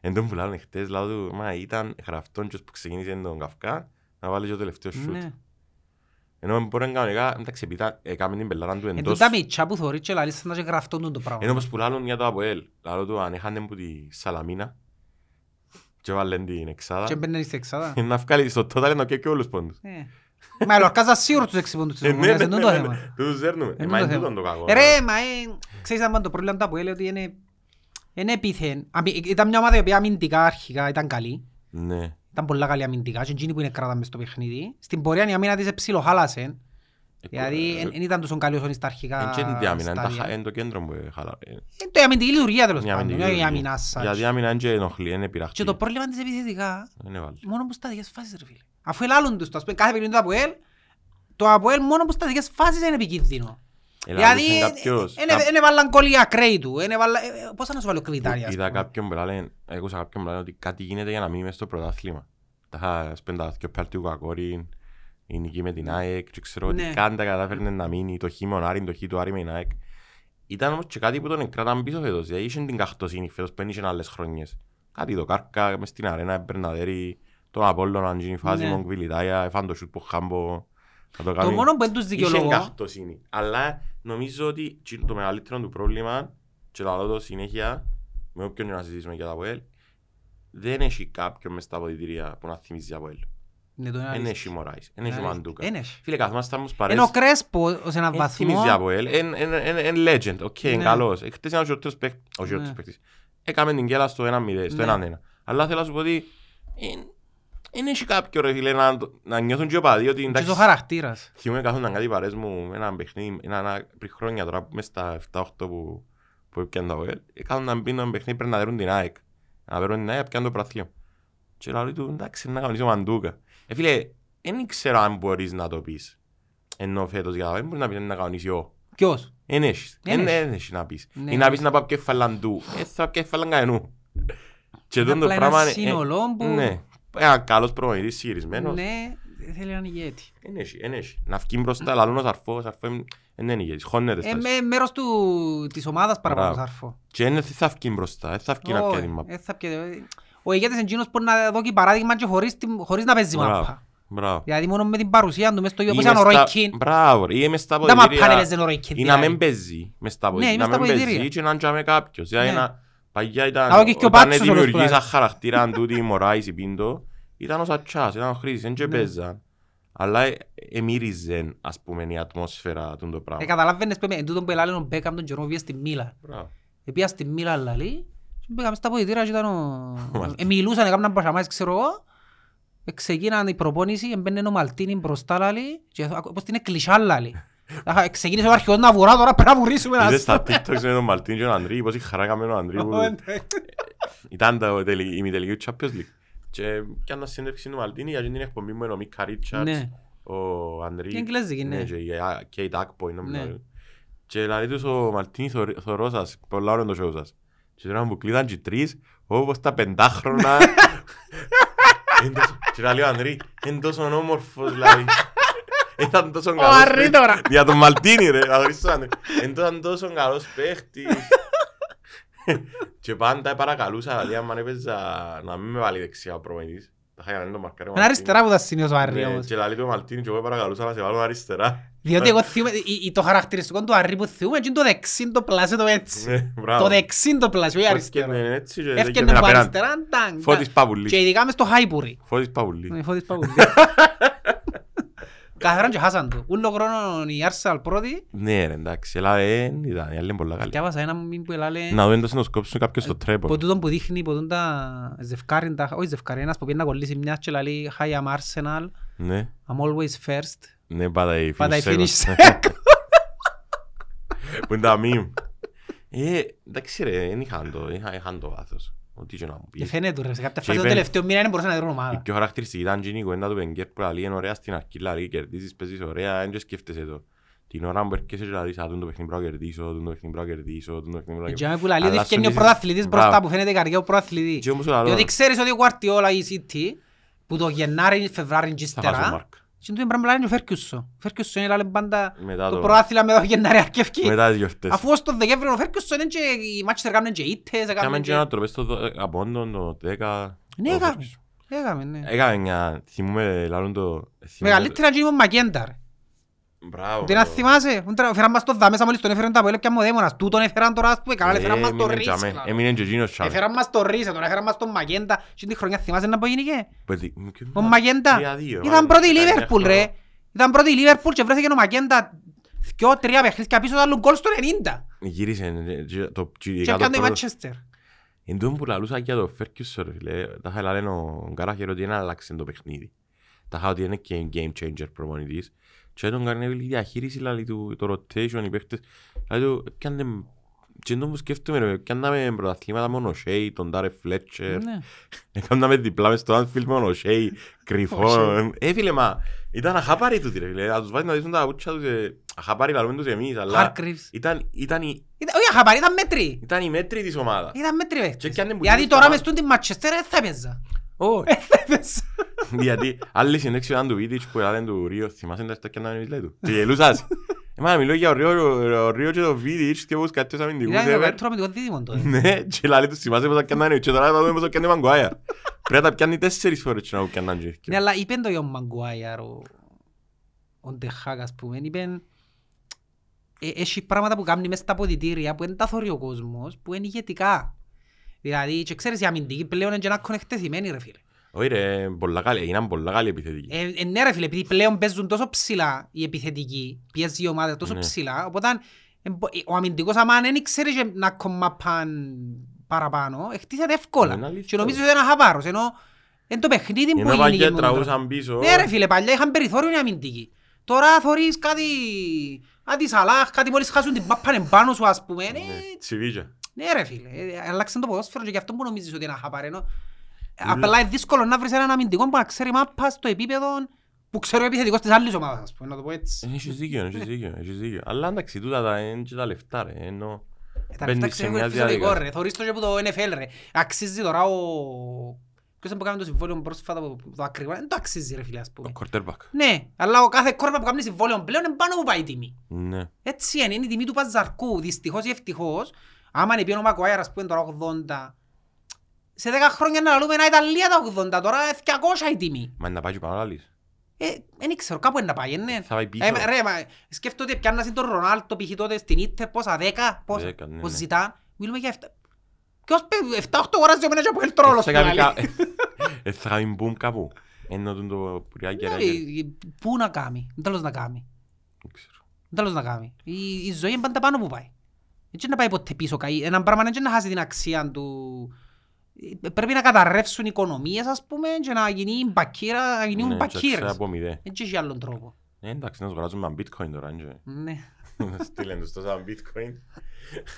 Speaker 1: Εν τον που λάλλον χτες, λάδω του, μα ήταν γραφτόν και που ξεκίνησε τον Καυκά να βάλει και το τελευταίο σούτ.
Speaker 2: Ναι.
Speaker 1: Ενώ μπορεί κανονικά, εντάξει, επειδή ήταν- έκαμε την πελάρα του
Speaker 2: Εν
Speaker 1: εντός.
Speaker 2: τούτα μητσά που θωρείς και λαλείς σαν να και γραφτούν το πράγμα.
Speaker 1: Είναι όπως που λάλλον για το ΑΠΟΕΛ. Λάλλον του αν είχαν που τη Σαλαμίνα και βάλουν την εξάδα.
Speaker 2: Και μπαίνουν στην εξάδα.
Speaker 1: Είναι να βγάλει στο total να και όλους πόντους.
Speaker 2: Ε. Μα η Λορκάζα σίγουρα τους έξι πόντους της
Speaker 1: Ε, ναι,
Speaker 2: Ομονίας,
Speaker 1: ναι,
Speaker 2: δεν
Speaker 1: ναι,
Speaker 2: είναι το
Speaker 1: ναι,
Speaker 2: θέμα.
Speaker 1: ναι. Τους δέρνουμε. Ε,
Speaker 2: Είναι
Speaker 1: Μα
Speaker 2: το
Speaker 1: είναι
Speaker 2: θέμα.
Speaker 1: τούτον το κακό.
Speaker 2: Ε, Ρε, μα ε, ξέρεις αν το πρόβλημα του Αποέλ ότι είναι είναι επίθεν. Αμυ- Ήταν μια ομάδα η οποία αμυντικά αρχικά ήταν καλή.
Speaker 1: Ναι.
Speaker 2: Ήταν πολλά καλή αμυντικά και εκείνοι που είναι κράταμε στο παιχνίδι. Στην πορεία η αμήνα της ψιλοχάλασε. Δηλαδή δεν ήταν τόσο καλή όσο στα αρχικά
Speaker 1: Εν και την άμυνα, είναι τα
Speaker 2: στάδια.
Speaker 1: χα- είναι το κέντρο που χαλά. Ε,
Speaker 2: Ε, Το η αμυντική λειτουργία τέλος
Speaker 1: η
Speaker 2: πάντων,
Speaker 1: αμυντική
Speaker 2: όχι η
Speaker 1: λειτουργία.
Speaker 2: αμυνά σας.
Speaker 1: Γιατί η άμυνα είναι και ενοχλεί, είναι πειραχτή.
Speaker 2: Και το πρόβλημα της επιθετικά,
Speaker 1: Δεν είναι βάλει.
Speaker 2: μόνο που στα δικές φάσεις ρε φίλε. Αφού ελάλλουν τους, το, ας πούμε, κάθε παιχνίδι του Αποέλ, το Αποέλ μόνο που στα δικές φάσεις είναι επικίνδυνο.
Speaker 1: Ελάλησε
Speaker 2: Δηλαδή,
Speaker 1: κάποιος- κά-
Speaker 2: δεν βάλαν κολλή ακραίοι του. εν έβαλαν- ε, ε, Πώς θα να σου βάλω κριτάρια, ας
Speaker 1: Είδα
Speaker 2: πούμε.
Speaker 1: κάποιον που λένε, άκουσα κάποιον που λένε ότι κάτι γίνεται για να μείνει μες στο πρωτάθλημα. Τα σπέντα δυο πέρ του Κακόρη, η νική με την ΑΕΚ και ξέρω ότι
Speaker 2: Ναι.
Speaker 1: κάντα κατάφερνε να μείνει το χ με τον Άρη, το χ του Άρη με την ΑΕΚ. Ήταν όμως και κάτι που τον κράταν πίσω φέτος, δηλαδή είχε την καχτοσύνη φέτος που δεν είχε άλλες χρονιές. Κάτι το Κάρκα μες στην αρένα, Μπερναδέρη, τον Απόλλωνα, αν γίνει φάση,
Speaker 2: Ναι.
Speaker 1: mon Κβιλιτάια, έφαν το σούτ που χάμπο. Θα το
Speaker 2: Το
Speaker 1: κάνεις.
Speaker 2: μόνο που δεν τους
Speaker 1: Είχε
Speaker 2: δικαιολογώ,
Speaker 1: καχτοσύνη. Αλλά νομίζω ότι τσι- το μεγαλύτερο του πρόβλημα, και λαλώ το συνέχεια, με όποιον και να συζητήσουμε για τα ΑΠΟΕΛ, δεν έχει κάποιον μες στα αποδητήρια που να θυμίζει από ΑΠΟΕΛ.
Speaker 2: Ναι, το είναι
Speaker 1: Δεν
Speaker 2: αλήθεια.
Speaker 1: έχει Μωράης, δεν έχει
Speaker 2: Είναι
Speaker 1: Μαντούκα.
Speaker 2: αλήθεια. Εν έχει.
Speaker 1: Φίλε, καθόμαστε μους
Speaker 2: Ενώ ο
Speaker 1: παρές,
Speaker 2: Κρέσπο, ως έναν
Speaker 1: δεν
Speaker 2: βαθμό,
Speaker 1: θυμίζει από ΑΠΟΕΛ, είναι legend, οκ, είναι
Speaker 2: Ναι.
Speaker 1: καλός. Ε, Χτες είναι ο χειρότερος παίκτης, ο χειρότερος
Speaker 2: Ναι.
Speaker 1: παίκτης. έκαμε την κέλα στο 1-0, στο
Speaker 2: Ναι.
Speaker 1: 1-1. Αλλά θέλω να σου πω ότι δεν έχει κάποιο ρε φίλε να, το- να νιώθουν και ο παδί ότι
Speaker 2: Και
Speaker 1: εντάξει
Speaker 2: ο χαρακτήρας.
Speaker 1: θυμούμαι κάθονταν κάτι παρές μου με ένα παιχνίδι, ένα, ένα, πριν χρόνια τώρα που μες στα 7-8 που, που έπιαν τα ΟΕΛ κάθονταν πίνω ένα παιχνίδι πρέπει να δέρουν την ΑΕΚ να δέρουν την ΑΕΚ πιάνε το πραθλίο και λέω του εντάξει να κανονίσω μαντούκα ε φίλε δεν ξέρω αν μπορείς να το πεις ενώ φέτος για δεν μπορεί να πεις να κανονίσει ο
Speaker 2: Ποιος;
Speaker 1: Εν έχεις,
Speaker 2: Εν
Speaker 1: εν
Speaker 2: έχεις.
Speaker 1: εν έχεις να πεις.
Speaker 2: Ναι,
Speaker 1: Ή να πεις
Speaker 2: ναι.
Speaker 1: να πάω κεφαλάν του, ε θα πάω κεφαλάν κανενού. Και
Speaker 2: Είναι
Speaker 1: τούτο το
Speaker 2: απλά
Speaker 1: πράγμα
Speaker 2: ένα
Speaker 1: είναι- ε,
Speaker 2: σύνολο που-
Speaker 1: Ναι, ένα καλός προπονητής συγυρισμένος.
Speaker 2: Ναι, θέλει έναν ηγέτη.
Speaker 1: Εν έχει, εν έχει. Να βγει μπροστά, λαλούν ο Σαρφός, ο Σαρφός είναι- εν είναι ηγέτης, χώνεται
Speaker 2: Ε,
Speaker 1: στα
Speaker 2: με- μέρος του, της ομάδας παραπάνω
Speaker 1: Μπράβο.
Speaker 2: σάρφο.
Speaker 1: Και δεν θα βγει μπροστά, δεν θα βγει να
Speaker 2: Όχι,
Speaker 1: πιάνει μάπα.
Speaker 2: ε, θα πιέ- Ο ηγέτης είναι εκείνος που να δώσει παράδειγμα και χωρίς, την- χωρίς να παίζει
Speaker 1: Μπράβο,
Speaker 2: μάπα.
Speaker 1: μπράβο.
Speaker 2: Δηλαδή μόνο με την παρουσία του μες στο γήπεδο,
Speaker 1: Ή
Speaker 2: όπως ήταν ο
Speaker 1: μες
Speaker 2: Roy
Speaker 1: στα-
Speaker 2: Keane.
Speaker 1: Μπράβο, ή μες στα
Speaker 2: Τα μαπά
Speaker 1: αποδητήρια,
Speaker 2: έπαιζε ο Roy Keane,
Speaker 1: ή να
Speaker 2: δηλαδή.
Speaker 1: μην παίζει μες στα
Speaker 2: Ναι,
Speaker 1: αποδητήρια,
Speaker 2: μες
Speaker 1: να
Speaker 2: στα
Speaker 1: μην παίζει
Speaker 2: αποδητήρια.
Speaker 1: και να τζάμε κάποιος. Δηλαδή,
Speaker 2: Ναι.
Speaker 1: ένα- Παγιά ήταν,
Speaker 2: Να δω και και ο
Speaker 1: όταν
Speaker 2: Πάτσος όλος
Speaker 1: δημιουργήσα
Speaker 2: πλάι.
Speaker 1: χαρακτήρα τούτη η Μωράης η Πίντο, ήταν ο Σατσάς, ήταν ο Χρήσης, δεν και
Speaker 2: Ναι.
Speaker 1: παίζαν. Αλλά ε- εμύριζε, ας πούμε, η ατμόσφαιρα του το
Speaker 2: Ε,
Speaker 1: πράγμα.
Speaker 2: καταλάβαινες που με- εν τούτον που έλαλε ο Μπέκαμ τον καιρό που πήγε στη Μίλα.
Speaker 1: Μπράβο.
Speaker 2: Επία στη Μίλα λαλή, και μπήκαμε στα ποδητήρια και ήταν ο... Ε, μιλούσαν, έκαναν πασαμάες, ξέρω εγώ. Ε, Ξεκίναν η προπόνηση, έμπαινε ο Μαλτίνι μπροστά λαλή, και ακού- όπως την εκκλησιά λαλή. Αχα, Ξεκίνησε ο αρχαιός να βουρά, τώρα πρέπει να βουρήσουμε.
Speaker 1: Είδες
Speaker 2: ας
Speaker 1: στα
Speaker 2: πούμε.
Speaker 1: TikToks με τον Μαλτίν και τον Ανδρή, πόση χαρά έκαμε ο Ανδρή που
Speaker 2: Ω, εντάξει.
Speaker 1: ήταν το τελε- η ημιτελική του Champions League. Και πιάννα συνέντευξη του Μαλτίνη για την εκπομπή με τον Μίκα Ρίτσαρτς,
Speaker 2: Ναι.
Speaker 1: ο Ανδρή.
Speaker 2: Και εγγλέζικη, ναι.
Speaker 1: και η Α- Kate Akpo είναι
Speaker 2: Ναι.
Speaker 1: νομίζω. Και λέει τους ο Μαλτίνη θωρ- θωρώ σας, πολλά ώρα είναι το show σας. Και τώρα μου κλείδαν και τρεις, όπως τα πεντάχρονα. Εν τόσο- Και λέει ο Ανδρή, είναι τόσο όμορφος δηλαδή. Ήταν τόσο καλός
Speaker 2: Αρρή
Speaker 1: παίχτης.
Speaker 2: τώρα.
Speaker 1: Για τον Μαλτίνη ρε, να δεις τον Ανδρή. Ήταν τόσο καλός παίχτης. Και πάντα παρακαλούσα, δηλαδή αν έπαιζα να μην με βάλει δεξιά ο προπονητής. Τα είχα κάνει το μαρκάρι ο
Speaker 2: Είναι
Speaker 1: Μαλτίνη.
Speaker 2: αριστερά που τα σημείωσε ο Άρη
Speaker 1: Ναι,
Speaker 2: όμως.
Speaker 1: Και λέει του Μαλτίνη και εγώ παρακαλούσα να σε βάλω αριστερά.
Speaker 2: Διότι εγώ θυμούμαι, η- η- το χαρακτηριστικό του Άρη που θυμούμαι είναι το δεξί το πλάσιο το έτσι.
Speaker 1: Ναι, μπράβο.
Speaker 2: Το δεξί το πλάσιο, όχι
Speaker 1: Που
Speaker 2: αριστερό.
Speaker 1: έφτιανε έτσι και
Speaker 2: Έφτιανε
Speaker 1: έκαινε
Speaker 2: από
Speaker 1: απέναντι.
Speaker 2: αριστερά, τάγκ,
Speaker 1: Φώτης
Speaker 2: τάγκ.
Speaker 1: Παπουλής.
Speaker 2: Και ειδικά μες στο Χάιπουρι.
Speaker 1: Φώτης Παπουλής.
Speaker 2: Ναι, Φώτης Παπουλής. Καθαράν και χάσαν το. Ούλο χρόνο η Arsenal πρώτη.
Speaker 1: Ναι ρε εντάξει, αλλά δεν ήταν, η άλλη είναι πολλά καλή.
Speaker 2: Και άβασα ένα μήνυμα που ελάλε
Speaker 1: Να δω εντός να σκόψουν κάποιος στο
Speaker 2: από
Speaker 1: τρέπο.
Speaker 2: τούτον που δείχνει που τούν τα ζευκάρι, τα- όχι ζευκάρι, ένας που πήγαινε να κολλήσει μιας και λέει Hi I'm Arsenal,
Speaker 1: Ναι,
Speaker 2: I'm always first.
Speaker 1: ναι πάντα η
Speaker 2: Πάντα η
Speaker 1: finish
Speaker 2: finish
Speaker 1: second.
Speaker 2: second.
Speaker 1: Που είναι τα meme. Ε, εντάξει ρε, δεν είχαν το, είχαν- είχαν το βάθος. Ό,τι και να μου
Speaker 2: Και
Speaker 1: πεις.
Speaker 2: φαίνεται ρε, σε κάποια
Speaker 1: Και
Speaker 2: φάση το
Speaker 1: είπε-
Speaker 2: τελευταίο μήνα δεν μπορούσε να δει
Speaker 1: Η
Speaker 2: ομάδα.
Speaker 1: πιο χαρακτηριστική ήταν και η κουβέντα του Βενγκέρ που λέει είναι ωραία στην αρχή, δηλαδή κερδίζεις, παίζεις ωραία, δεν και σκέφτεσαι το. Την ώρα που έρχεσαι και δηλαδή, «Α, τούτο το παιχνίδι πρέπει να κερδίσω, τούτο το παιχνίδι πρέπει να κερδίσω, τούτο το παιχνίδι πρέπει να
Speaker 2: Και
Speaker 1: κερδίσω».
Speaker 2: με που λέει ότι
Speaker 1: Αλλά
Speaker 2: φτιάχνει ο
Speaker 1: σου
Speaker 2: πρωταθλητής
Speaker 1: δεις-
Speaker 2: μπροστά
Speaker 1: Μπράβο.
Speaker 2: που φαίνεται η καρδιά του πρωταθλητή.
Speaker 1: Και όμως ο λαλός,
Speaker 2: Διότι ξέρεις ότι ο Guardiola η City που το Γενάρη, Φεβράρι και
Speaker 1: θα χάσω
Speaker 2: ύστερα
Speaker 1: μάρκ.
Speaker 2: Και του πρέπει να λένε ο Φέρκιουσο. Ο Φέρκιουσο είναι λένε πάντα
Speaker 1: Μετά
Speaker 2: το
Speaker 1: το-
Speaker 2: πρωτάθλημα με το Γενάρη αρκευκή.
Speaker 1: Μετά τις γιορτές.
Speaker 2: Αφού ως το Δεκέμβριο ο Φέρκιουσο είναι και οι Manchester κάνουν και ήττες,
Speaker 1: Κάμε
Speaker 2: έκαναν
Speaker 1: και
Speaker 2: και...
Speaker 1: ένα τροπές στο δο- από όντων το 10.
Speaker 2: Ναι,
Speaker 1: το
Speaker 2: έκαμε.
Speaker 1: Ferguson.
Speaker 2: Έκαμε, ναι.
Speaker 1: Έκαμε μια, θυμούμε, λαλούν το... θυμούμε
Speaker 2: Μεγαλύτερα και είμαι ο Μακέντα, ρε.
Speaker 1: Το- Μπράβο.
Speaker 2: Τι να
Speaker 1: το-
Speaker 2: θυμάσαι, φέραν μας το δαμέσα μόλις τον έφεραν τα πόλε πια μοδέμονας. Τούτον έφεραν τώρα, ας πούμε, καλά,
Speaker 1: Ε,
Speaker 2: έφεραν μας το
Speaker 1: έμεινε
Speaker 2: Ρίσε.
Speaker 1: τζαμέ.
Speaker 2: λαλό.
Speaker 1: Έμεινε και εκείνος τσάμε.
Speaker 2: Έφεραν μας το Ρίσε, τον έφεραν μας τον Μακέντα. Και την χρονιά θυμάσαι να πω γίνηκε.
Speaker 1: Που τι-
Speaker 2: Ο Μακέντα.
Speaker 1: 3-2,
Speaker 2: Ήταν
Speaker 1: μάλλον,
Speaker 2: πρώτη η
Speaker 1: 19
Speaker 2: Λίβερπουλ ρε.
Speaker 1: χρόνια.
Speaker 2: Ήταν πρώτη η Λίβερπουλ και βρέθηκε ο Μακέντα δυο τρία παιχνίδια πίσω του άλλου γκολ στο 90.
Speaker 1: Γύρισε ε, και το
Speaker 2: Και
Speaker 1: ειδικά το
Speaker 2: έκανε το
Speaker 1: πρώτο-
Speaker 2: Μάντσεστερ.
Speaker 1: Εν τούτο που λαλούσα για το Ferguson ρε φίλε, τα είχα λένε ο Γκάραχερ ότι δεν άλλαξε το παιχνίδι. Τα είχα ότι είναι και game changer προπονητής. Και τον Καρνέβιλ η διαχείριση λαλή του, το rotation, οι παίχτες. Λαλή του, έπιανε, και εντός που σκέφτομαι ρε, έπιαναμε πρωταθλήματα μόνο Shea, τον Ντάρε Φλέτσερ.
Speaker 2: Ναι.
Speaker 1: Έκαναμε διπλά μες στο Anfield μόνο Shea, κρυφόν. Ε φίλε, μα ήταν αχάπαροι τούτοι ρε φίλε. Να τους βάζεις να δεις τα πούτσα τους, ε, αχάπαροι λαλούμε τους εμείς, αλλά
Speaker 2: Hargreaves.
Speaker 1: ήταν, ήταν, η,
Speaker 2: Ήταν- Όχι αχαπάρι, ήταν μέτρη.
Speaker 1: ήταν η μέτρη της ομάδας.
Speaker 2: Ήταν μέτρη παίχτης.
Speaker 1: Και έκανε που
Speaker 2: Γιατί
Speaker 1: γίνει
Speaker 2: τώρα
Speaker 1: στα
Speaker 2: μες τούν την Μάντσεστερ δεν θα έπαιζα.
Speaker 1: Όχι.
Speaker 2: Δεν θα έπαιζα.
Speaker 1: Γιατί άλλη συνέντευξη ήταν του Βίτιτς που έλεγαν του Ρίο, θυμάσαι τα στα κέντρα εμείς λέει του. Και γελούσας. Εμένα μιλώ για ο Ρίο, ο Ρίο και το Βίτιτς και πώς κάτι τους αμυντικούς
Speaker 2: Ήταν το
Speaker 1: ever.
Speaker 2: καλύτερο αμυντικό δίδυμο τότε.
Speaker 1: Ναι, και λέει τους θυμάσαι πώς τα κέντρα εμείς και τώρα θα δούμε πώς τα κέντρα Μαγκουάια. Πρέπει να τα πιάνει τέσσερις φορές και να πιάνει
Speaker 2: Ναι,
Speaker 1: και
Speaker 2: αλλά είπεν το για τον Μαγκουάιαρ, ο ο Ντεχάκ, ας πούμε, είπεν ε, έχει πράγματα που κάνει μες στα ποδητήρια που δεν τα θωρεί ο κόσμος, που είναι ηγετικά. Δηλαδή, και ξέρεις, οι αμυντικοί πλέον είναι και να εκτεθειμένοι, ρε φίλε.
Speaker 1: Όχι ρε, πολλά καλή, έγιναν πολλά καλή επιθετική.
Speaker 2: Ε, ε, ναι ρε φίλε, επειδή πλέον παίζουν τόσο ψηλά οι επιθετικοί, πιέζει η ομάδα τόσο
Speaker 1: Ναι.
Speaker 2: ψηλά, οπότε ε, μπο- ε, ο αμυντικός άμα δεν ξέρει και να κομμαπάν παραπάνω, χτίσατε
Speaker 1: Είναι
Speaker 2: εύκολα.
Speaker 1: αλήθεια.
Speaker 2: Και νομίζω ότι είναι χαπάρος, ενώ είναι το παιχνίδι που
Speaker 1: Ενώ
Speaker 2: είναι
Speaker 1: παλιά
Speaker 2: και μόνο τώρα.
Speaker 1: τραούσαν πίσω.
Speaker 2: Ναι ρε φίλε, παλιά είχαν περιθώριο οι αμυντικοί. Τώρα θωρείς κάτι... Κάτι σαλάχ, κάτι μόλις χάσουν την πάπανε πάνω σου ας πούμε. Ναι,
Speaker 1: Ναι, Τσιβίγια.
Speaker 2: Ναι ρε φίλε, ε, αλλάξαν το ποδόσφαιρο και γι' αυτό που νομίζεις ότι είναι χαπαρένο. Απλά είναι δύσκολο να βρεις έναν αμυντικό που να ξέρει μάπα στο επίπεδο που ξέρει ο επιθετικός της άλλης ομάδας, ας πούμε, να το πω έτσι.
Speaker 1: Ε, Έχεις δίκιο, έχεις δίκιο, έχεις δίκιο. Αλλά εντάξει, τούτα τα είναι και τα λεφτά ρε. Ενώ
Speaker 2: Ε, Τα
Speaker 1: μπαίνεις
Speaker 2: λεφτά
Speaker 1: σε
Speaker 2: ξέρω
Speaker 1: μια
Speaker 2: είναι φυσιολογικό
Speaker 1: διαδικασία.
Speaker 2: ρε, θωρείς το και από το NFL ρε. Αξίζει τώρα ο... Ποιος είναι που κάνει το συμβόλαιο πρόσφατα που το ακριβά, δεν το αξίζει ρε φίλε ας
Speaker 1: Το
Speaker 2: πούμε.
Speaker 1: quarterback.
Speaker 2: Ναι, αλλά ο κάθε κόρμα που κάνει συμβόλαιο πλέον είναι πάνω που πάει η τιμή.
Speaker 1: Ναι.
Speaker 2: Έτσι είναι, είναι η τιμή του παζαρκού, δυστυχώς ή ευτυχώς. Άμα είναι πιένω Μακουάιρ ας πούμε τώρα 80, σε 10 χρόνια να λούμε ένα Ιταλία τα 80, τώρα είναι 200 η τιμή.
Speaker 1: Μα είναι να πάει και πάνω άλλης.
Speaker 2: Ε, δεν ξέρω, κάπου είναι να πάει, ναι.
Speaker 1: Θα πάει πίσω.
Speaker 2: Ε, ρε, μα, σκέφτομαι ότι πιάννασαν τον Ρονάλτο π.χ. τότε στην Ίντερ, πόσα, 10, πόσα,
Speaker 1: Δέκα, ναι,
Speaker 2: πώς
Speaker 1: ναι.
Speaker 2: ζητάν. Μιλούμε για 7. Ποιος 7-8 ώρες δύο μήνες από ελτρόλος
Speaker 1: Θα κάνει κα- Ε, Θα κάνει μπούμ κάπου. Ενώ τον το πουριάκι ρε.
Speaker 2: Πού να κάνει, δεν τέλος να κάνει.
Speaker 1: Δεν ξέρω.
Speaker 2: Δεν τέλος να κάνει. Η, η ζωή είναι πάντα πάνω που πάει. Έτσι να πάει ποτέ πίσω. καεί. Ένα πράγμα δεν είναι να χάσει την αξία του. Ε, Πρέπει να καταρρεύσουν οι οικονομίες ας πούμε και να γίνει μπακύρα, να γίνουν
Speaker 1: Ναι, και
Speaker 2: μπακύρες.
Speaker 1: ξέρω από μηδέ.
Speaker 2: Δεν έχει άλλον τρόπο.
Speaker 1: Ε, Εντάξει, να σου βγάζουμε ένα bitcoin τώρα. έντια.
Speaker 2: Ναι.
Speaker 1: Στείλεν τους τόσα bitcoin.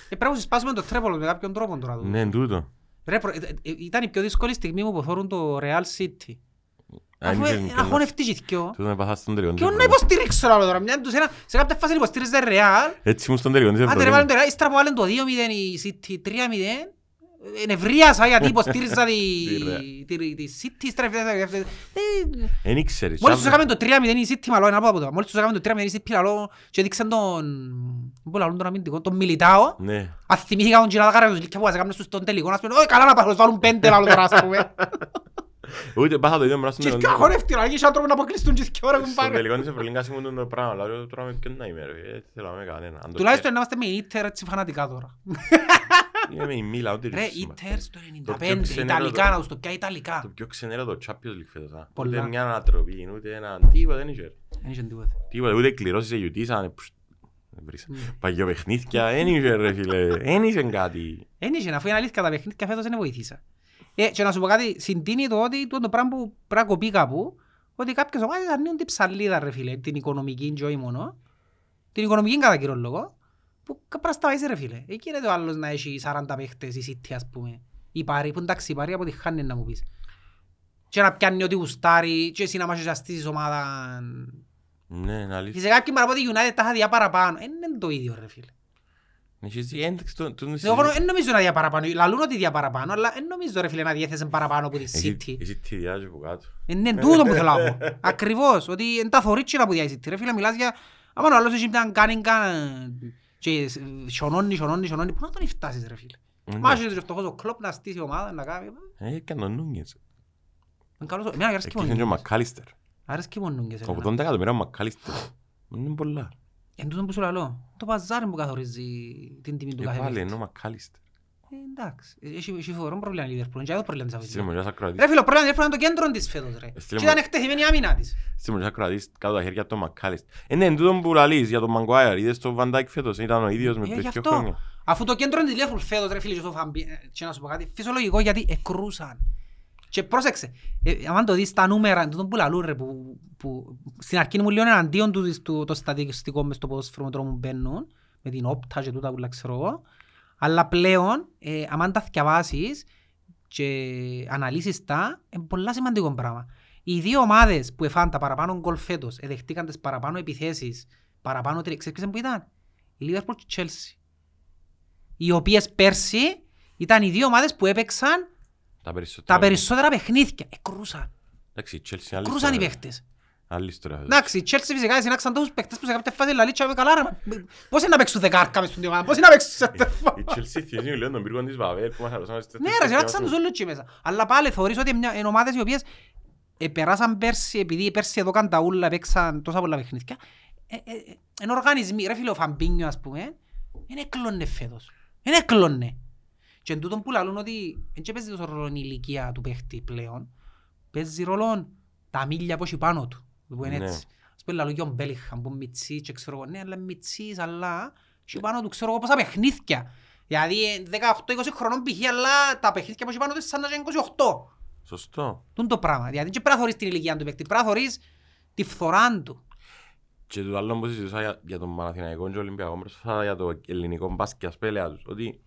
Speaker 2: Ε, πρέπει να σπάσουμε το τρέπολο με κάποιον τρόπο τώρα.
Speaker 1: Ναι, εν τούτο.
Speaker 2: Ρε, προ- ε, ε, ήταν η πιο δύσκολη στιγμή μου που θόρουν το Real City.
Speaker 1: Α,
Speaker 2: Αφού
Speaker 1: είναι
Speaker 2: ε,
Speaker 1: και-
Speaker 2: να χωνευτεί και θκυο.
Speaker 1: Τούτο έπαθα στον τελειόν
Speaker 2: Και
Speaker 1: της
Speaker 2: να υποστηρίξω άλλο τώρα. Μια τους ένα, σε κάποια φάση υποστήριζε Real.
Speaker 1: Έτσι ήμουν στον τελειόν της
Speaker 2: Άντε ρε
Speaker 1: Ευρωλίγας.
Speaker 2: βάλουν το Real, ύστερα που βάλουν το 2-0 η City, 3-0. Ενευρίασα γιατί υποστήριζα τη,
Speaker 1: Τη
Speaker 2: τη, τη City, ύστερα ε,
Speaker 1: Εν ήξερες.
Speaker 2: Μόλις τους
Speaker 1: Σάββα-
Speaker 2: έκαμε το 3-0 η City, μαλώ, ένα από το Μόλις τους έκαμε το 3-0 η City, λαλό, και έδειξαν τον... Πού λαλούν τον αμυντικό, τον Μιλιτάο.
Speaker 1: Ναι.
Speaker 2: Αν θυμήθηκα τον Τζινάδα Καραγιός, και που έκαμε στους τον τελικό, να σου πούν, «Ω, καλά να πάρουν, βάλουν πέντε λαλό τώρα, ας πούμε».
Speaker 1: Ούτε πάθα το ίδιο μέρα στον
Speaker 2: Και
Speaker 1: τελειόν
Speaker 2: δυο
Speaker 1: της
Speaker 2: χωνεύτηκε, να γίνεις άνθρωποι να αποκλειστούν και δυο ώρα
Speaker 1: Στον
Speaker 2: κουμπάρε.
Speaker 1: τελικό της Ευρωλίγας ήμουν το πράγμα. Λέω τώρα με ποιον να είμαι ρε. Ε, θέλω να είμαι κανένα. Αν το
Speaker 2: Τουλάχιστον να είμαστε με Ίντερ έτσι φανατικά τώρα.
Speaker 1: πιέ- Είμαι η Μίλα, ούτε
Speaker 2: Ρε,
Speaker 1: ρίξεις, μα.
Speaker 2: Ίντερ στο
Speaker 1: Το
Speaker 2: 95,
Speaker 1: πιο ξενέρο
Speaker 2: Ιταλικά
Speaker 1: το-
Speaker 2: να τους το πιάει Ιταλικά.
Speaker 1: Το πιο ξενέρο το Champions League φέτος. α.
Speaker 2: Πολλά.
Speaker 1: Ούτε μια ανατροπή, ούτε ένα τίποτα δεν είχε.
Speaker 2: Δεν είχε τίποτα.
Speaker 1: Τίποτα, ούτε κληρώσεις εγιουτήσαν. πφ, δεν βρήσα. Παγιοπαιχνίδια, δεν είχε ρε φίλε. Δεν είχε κάτι.
Speaker 2: Δεν είχε, αφού είναι αλήθεια τα παιχνίδια φέτος δεν βοηθήσα. Ε, και να σου πω κάτι, συντείνει το ότι το, το πράγμα που πρέπει να κοπεί κάπου, ότι κάποιες ομάδες αρνούν την ψαλίδα ρε φίλε, την οικονομική και όχι μόνο, την οικονομική κατά κύριο λόγο, που πρασταβάζει ρε φίλε. Εκεί είναι το άλλος να έχει 40 παίχτες, η City ας πούμε, η Πάρη, που εντάξει η Πάρη από τη χάνει να μου πεις. Και να πιάνει ότι γουστάρει και εσύ να μάχεις αστήσεις ομάδα.
Speaker 1: Ναι, είναι
Speaker 2: Και
Speaker 1: αλήθεια.
Speaker 2: σε κάποιοι παραπώ τη United τα είχα διά παραπάνω. Ε, Είναι το ίδιο ρε φίλε. Εγώ δεν νομίζω να διά παραπάνω. Λαλούν ότι διά παραπάνω, αλλά δεν νομίζω ρε φίλε να διέθεσε παραπάνω από τη
Speaker 1: Εσύ-
Speaker 2: City.
Speaker 1: Εσύ τη διάζει από κάτω.
Speaker 2: Είναι τούτο που θέλω να πω. Ακριβώς. Ότι είναι τα θωρίτσινα που διάει η City. Ρε φίλε μιλάς για... Άμα ο άλλος έχει μια κάνιγκα και σιωνώνει, σιωνώνει, σιωνώνει. Πού να τον φτάσεις ρε φίλε.
Speaker 1: Ναι.
Speaker 2: Μάχεσαι και φτωχός ο κλόπ να στήσει ομάδα, να κάνει.
Speaker 1: Ε, έκανε ο Νούνιες.
Speaker 2: Είναι καλός. Εμένα αρέσκει
Speaker 1: Εκεί είναι και ο
Speaker 2: μόνο Νούγκες.
Speaker 1: Μακάλιστερ.
Speaker 2: Αρέσκει μόνο Νούγκες. εμένα.
Speaker 1: 80 εκατομμύρια ο Μακάλιστερ. Είναι πολλά.
Speaker 2: Εν τούτον που σου λαλώ. Το παζάρι που καθορίζει την τιμή του
Speaker 1: Και
Speaker 2: κάθε
Speaker 1: πάλι
Speaker 2: παίκτη.
Speaker 1: είναι ο Μακάλιστερ.
Speaker 2: Ε, Εντάξει. Έχει έχει φοβερό πρόβλημα η Liverpool. Και αυτό πρόβλημα της
Speaker 1: Στη
Speaker 2: αφήσεις.
Speaker 1: μολιά θα κρατήσεις.
Speaker 2: Ρε φίλε, ο πρόβλημα της Liverpool είναι το κέντρο της φέτος ρε.
Speaker 1: Ε,
Speaker 2: Και
Speaker 1: στείλε
Speaker 2: ήταν
Speaker 1: μου-
Speaker 2: εκτεθειμένη η άμυνα της.
Speaker 1: Στη μολιά θα κρατήσεις κάτω τα χέρια του Μακάλιστερ. Ε, ναι, εν τούτον που λαλείς για τον Μαγκουάιρ. Είδες τον Van Dijk φέτος. Ήταν ο ίδιος με
Speaker 2: Ε,
Speaker 1: πριν
Speaker 2: γι'
Speaker 1: δύο
Speaker 2: αυτό.
Speaker 1: χρόνια.
Speaker 2: Αφού το κέντρο της Liverpool φέτος ρε φίλε και στο φαμπι... ε, Και να σου πω κάτι, φυσιολογικό γιατί εκρούσαν. Και πρόσεξε, ε, αν το δεις τα νούμερα, τούτο που λαλούν ρε, που, που στην αρχή μου λίγο εναντίον του, του το στατιστικό μες στο ποδόσφαιρο με τρόπο που μπαίνουν, με την όπτα και τούτα που la ξέρω εγώ, αλλά πλέον, ε, αν τα θυκευάσεις και αναλύσεις τα, είναι πολλά σημαντικό πράγμα. Οι δύο ομάδες που εφάν τα παραπάνω γκολ φέτος, εδεχτήκαν τις παραπάνω επιθέσεις, παραπάνω τρία, ξέρεις ποιες που ήταν, η Liverpool και η Chelsea. Οι οποίες πέρσι ήταν οι δύο ομάδες που έπαιξαν
Speaker 1: Τα περισσότερα.
Speaker 2: τα περισσότερα παιχνίδια. Εκρούσαν.
Speaker 1: Εντάξει, η Chelsea είναι άλλη
Speaker 2: Εκρούσαν οι
Speaker 1: ιστορία.
Speaker 2: παίχτες.
Speaker 1: Άλλη ιστορία. φέτος.
Speaker 2: Εντάξει, η Chelsea φυσικά συνάξαν τόσους παίχτες που σε κάποια φάση λαλίτσα με καλά ρε. μα, Πώς είναι να παίξουν δεκάρκα μες στον δύο ομάδα, πώς είναι να παίξουν σε τερφά.
Speaker 1: Η Chelsea θυμίζει λίγο τον πύργο της Βαβέρ που μας αρρωσάμε στις
Speaker 2: Ναι
Speaker 1: τέτοιες
Speaker 2: ρε, συνάξαν τους
Speaker 1: situations.
Speaker 2: όλους εκεί μέσα. Αλλά πάλι θεωρείς ότι μια- είναι ομάδες οι οποίες επεράσαν πέρσι, επειδή πέρσι εδώ καν τα ούλα παίξαν τόσα πολλά παιχνίδια. ε, ε, ε, Είναι οργανισμοί, ρε φίλε ο Φαμπίνιο ας πούμε, δεν έκλωνε φέτος. Δεν έκλωνε. Και εν τούτον που λαλούν ότι δεν και παίζει τόσο ρόλο η ηλικία του παίχτη πλέον, παίζει ρόλο τα μίλια που έχει πάνω του. Που είναι
Speaker 1: Ναι.
Speaker 2: έτσι. Ας πούμε λαλούν και ο Μπέλιχαμ που είναι μιτσί και ξέρω εγώ, ναι αλλά είναι μιτσίς αλλά έχει πάνω του ξέρω εγώ πόσα παιχνίδια. Δηλαδή ε, 18-20 χρονών π.χ. αλλά τα παιχνίδια που έχει πάνω του σαν να είναι 28.
Speaker 1: Σωστό.
Speaker 2: Τούν το πράγμα. Δηλαδή δεν πρέπει να θωρείς την ηλικία του παίκτη, πρέπει να θωρείς τη φθορά του.
Speaker 1: Και το άλλο που συζητούσα για, για τον Παναθηναϊκό και Ολυμπιακός πρόσφατα για το ελληνικό μπάσκετ ασπέλεια τους ότι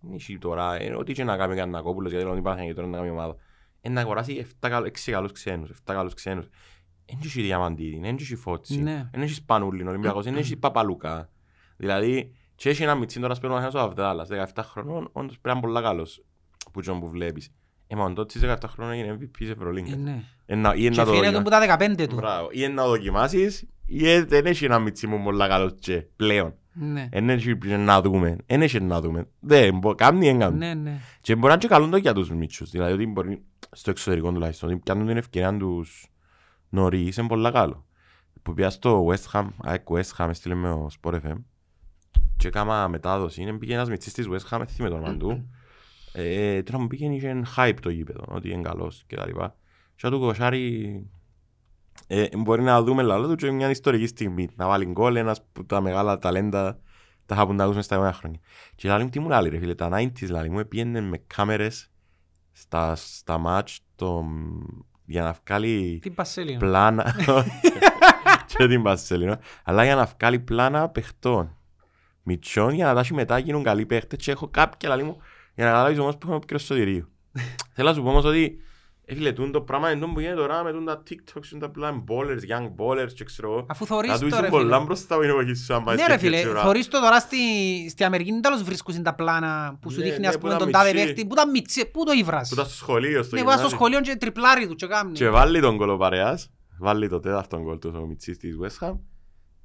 Speaker 1: δεν έχει τώρα, ε, ό,τι και να κάνει κανένα κόπουλος γιατί λόγω υπάρχει τώρα να κάνει ομάδα ε, να αγοράσει 7, καλ- 6 καλούς ξένους, 7 καλούς ξένους δεν έχει διαμαντίδη, δεν έχει φώτσι,
Speaker 2: Ναι.
Speaker 1: δεν έχει Σπανούλη, ο Ολυμπιακός, δεν έχει Παπαλούκα δηλαδή και έχει ένα μιτσί τώρα σπέλουν ένας ο Αβδάλας, 17 χρονών, όντως πρέπει να είναι πολλά καλός που και που βλέπεις ε, μα ο Ντότσις 17 χρονών έγινε MVP της
Speaker 2: Ε,
Speaker 1: Ευρωλίγκας
Speaker 2: ναι.
Speaker 1: Ε, να- ή
Speaker 2: Και
Speaker 1: να το
Speaker 2: φαίνεται
Speaker 1: δοκιμα-
Speaker 2: που τα 15 του.
Speaker 1: Μπράβο. Ή να δοκιμάσεις ή ε, δεν έχει ένα μιτσί μου πολλά καλός και πλέον.
Speaker 2: Ναι.
Speaker 1: Δεν έχει πριν να δούμε. Δεν έχει να δούμε. Δεν μπο- κάνει, δεν κάνει.
Speaker 2: Ναι, ναι.
Speaker 1: Και μπορεί να είναι και καλό το για τους μίτσους. Δηλαδή ότι μπορεί στο εξωτερικό τουλάχιστον ότι πιάνουν την ευκαιρία τους νωρίς είναι πολλά καλό. Που πια στο West Ham, ΑΕΚ West Ham, έστειλε με ο Sport FM και κάμα μετάδοση. Είναι πήγε ένας μιτσής της West Ham, έθιμε τον όνομα του. Ε, Τώρα μου πήγαινε είχε hype το γήπεδο, ότι είναι καλός και τα λοιπά. Και του κοσάρι ε, μπορεί να δούμε λαλό του και μια ιστορική στιγμή. Να βάλει γκολ ένας που τα μεγάλα ταλέντα τα είχα που να ακούσουμε στα επόμενα χρόνια. Και λέει μου τι μου λέει ρε φίλε, τα 90s λέει μου πήγαινε με κάμερες στα, στα μάτς το, για να βγάλει
Speaker 2: Τι Πασέλινο.
Speaker 1: πλάνα και την Πασέλινο αλλά για να βγάλει πλάνα παιχτών μητσών για να τα έχει μετά γίνουν καλοί παίχτες και έχω κάποια λέει μου για να καταλάβεις όμως που έχουμε πιο σωτηρίου θέλω να σου πω όμως ότι ε, φίλε, τούν το πράγμα είναι το που γίνεται τώρα με τούν τα TikToks, τούν τα πλάνα ballers, young ballers και ξέρω εγώ.
Speaker 2: Αφού
Speaker 1: Θα
Speaker 2: θωρείς
Speaker 1: του
Speaker 2: το
Speaker 1: ήσουν
Speaker 2: ρε
Speaker 1: πολλά
Speaker 2: φίλε.
Speaker 1: μπροστά από την εποχή σου αν πάει
Speaker 2: Ναι ρε
Speaker 1: σκέφτεσαι
Speaker 2: φίλε,
Speaker 1: τώρα.
Speaker 2: θωρείς το τώρα στη, στη Αμερική δεν τέλος βρίσκουν τα πλάνα που σου
Speaker 1: Ναι,
Speaker 2: δείχνει
Speaker 1: ναι,
Speaker 2: ας
Speaker 1: που
Speaker 2: πούμε
Speaker 1: ήταν
Speaker 2: τον τάδε
Speaker 1: μιτσί.
Speaker 2: παίχτη, που τα μιτσί, πού το ήβρας.
Speaker 1: Που ήταν στο σχολείο, στο
Speaker 2: Ναι, που ήταν στο
Speaker 1: γυμνάσιο.
Speaker 2: σχολείο και τριπλάρι του και κάνει.
Speaker 1: Και βάλει τον κόλο παρέας, βάλει το τέταρτο γκολ του ο Μιτσής της West Ham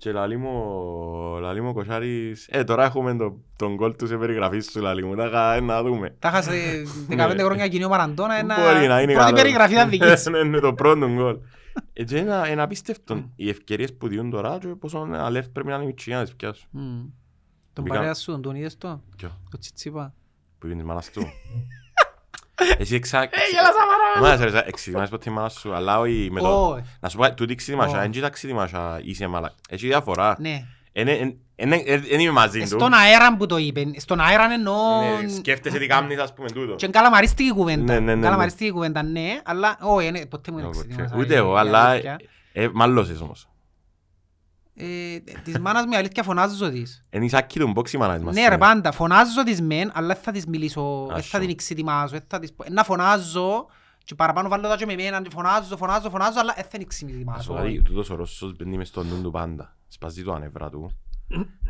Speaker 1: και λαλεί μου, λαλεί μου ο Κοσάρης, ε τώρα έχουμε το, τον γκολ του σε περιγραφή σου λαλεί μου, να, κα- να δούμε.
Speaker 2: Τα χάσε 15 χρόνια κοινό Μαραντώνα, ένα
Speaker 1: Ναι. Μπορεί να είναι
Speaker 2: πρώτη
Speaker 1: καλό.
Speaker 2: περιγραφή ήταν δική σου.
Speaker 1: Ναι, Είναι το πρώτο γκολ. Έτσι είναι είναι απίστευτο οι ευκαιρίες που διούν τώρα και πόσο alert πρέπει να είναι οι μητσοί για να τις πιάσουν.
Speaker 2: Μμμ. Τον
Speaker 1: Μπήκα-
Speaker 2: παρέα σου, τον είδες το,
Speaker 1: Ποιο,
Speaker 2: το τσιτσίπα.
Speaker 1: που είναι της μάνας του. Εσύ εξα...
Speaker 2: Ε, γέλασα πάρα
Speaker 1: Μα σε εξειδημάσεις ποτέ η μάνα σου, αλλά όχι με το...
Speaker 2: Όχι.
Speaker 1: Να σου πω, τούτη ξεδημάσια,
Speaker 2: Ω.
Speaker 1: δεν κοιτά ξεδημάσια είσαι μαλακ. Έχει διαφορά.
Speaker 2: Ναι.
Speaker 1: Δεν είμαι μαζί του.
Speaker 2: Στον αέρα που το είπε, στον αέρα εννοώ...
Speaker 1: Ναι, Σκέφτεσαι τι κάνεις ας πούμε τούτο.
Speaker 2: Και καλαμαρίστικη κουβέντα.
Speaker 1: Ναι, ναι, ναι, ναι.
Speaker 2: Καλαμαρίστικη κουβέντα, ναι, αλλά όχι, ναι, ποτέ μου δεν
Speaker 1: Εγώ,
Speaker 2: εξετοίμασα.
Speaker 1: Ούτε εγώ,
Speaker 2: η
Speaker 1: αλλά
Speaker 2: αλήθεια.
Speaker 1: ε, μάλλωσες όμως.
Speaker 2: Ε, Της μάνας μου η αλήθεια φωνάζω της.
Speaker 1: Είναι η σάκη του μπόξι μάνας της μας.
Speaker 2: Ναι ρε πάντα, φωνάζω της μεν, αλλά δεν θα της μιλήσω, δεν
Speaker 1: Άσο.
Speaker 2: θα την εξετοιμάσω, δεν θα της πω- να φωνάζω και παραπάνω βάλω τα και με εμένα και φωνάζω, φωνάζω, φωνάζω, αλλά δεν θα την εξετοιμάσω.
Speaker 1: Δηλαδή, τούτος ο Ρώσος μπαίνει μες στο νου του πάντα. Σπαζεί το ανέβρα του.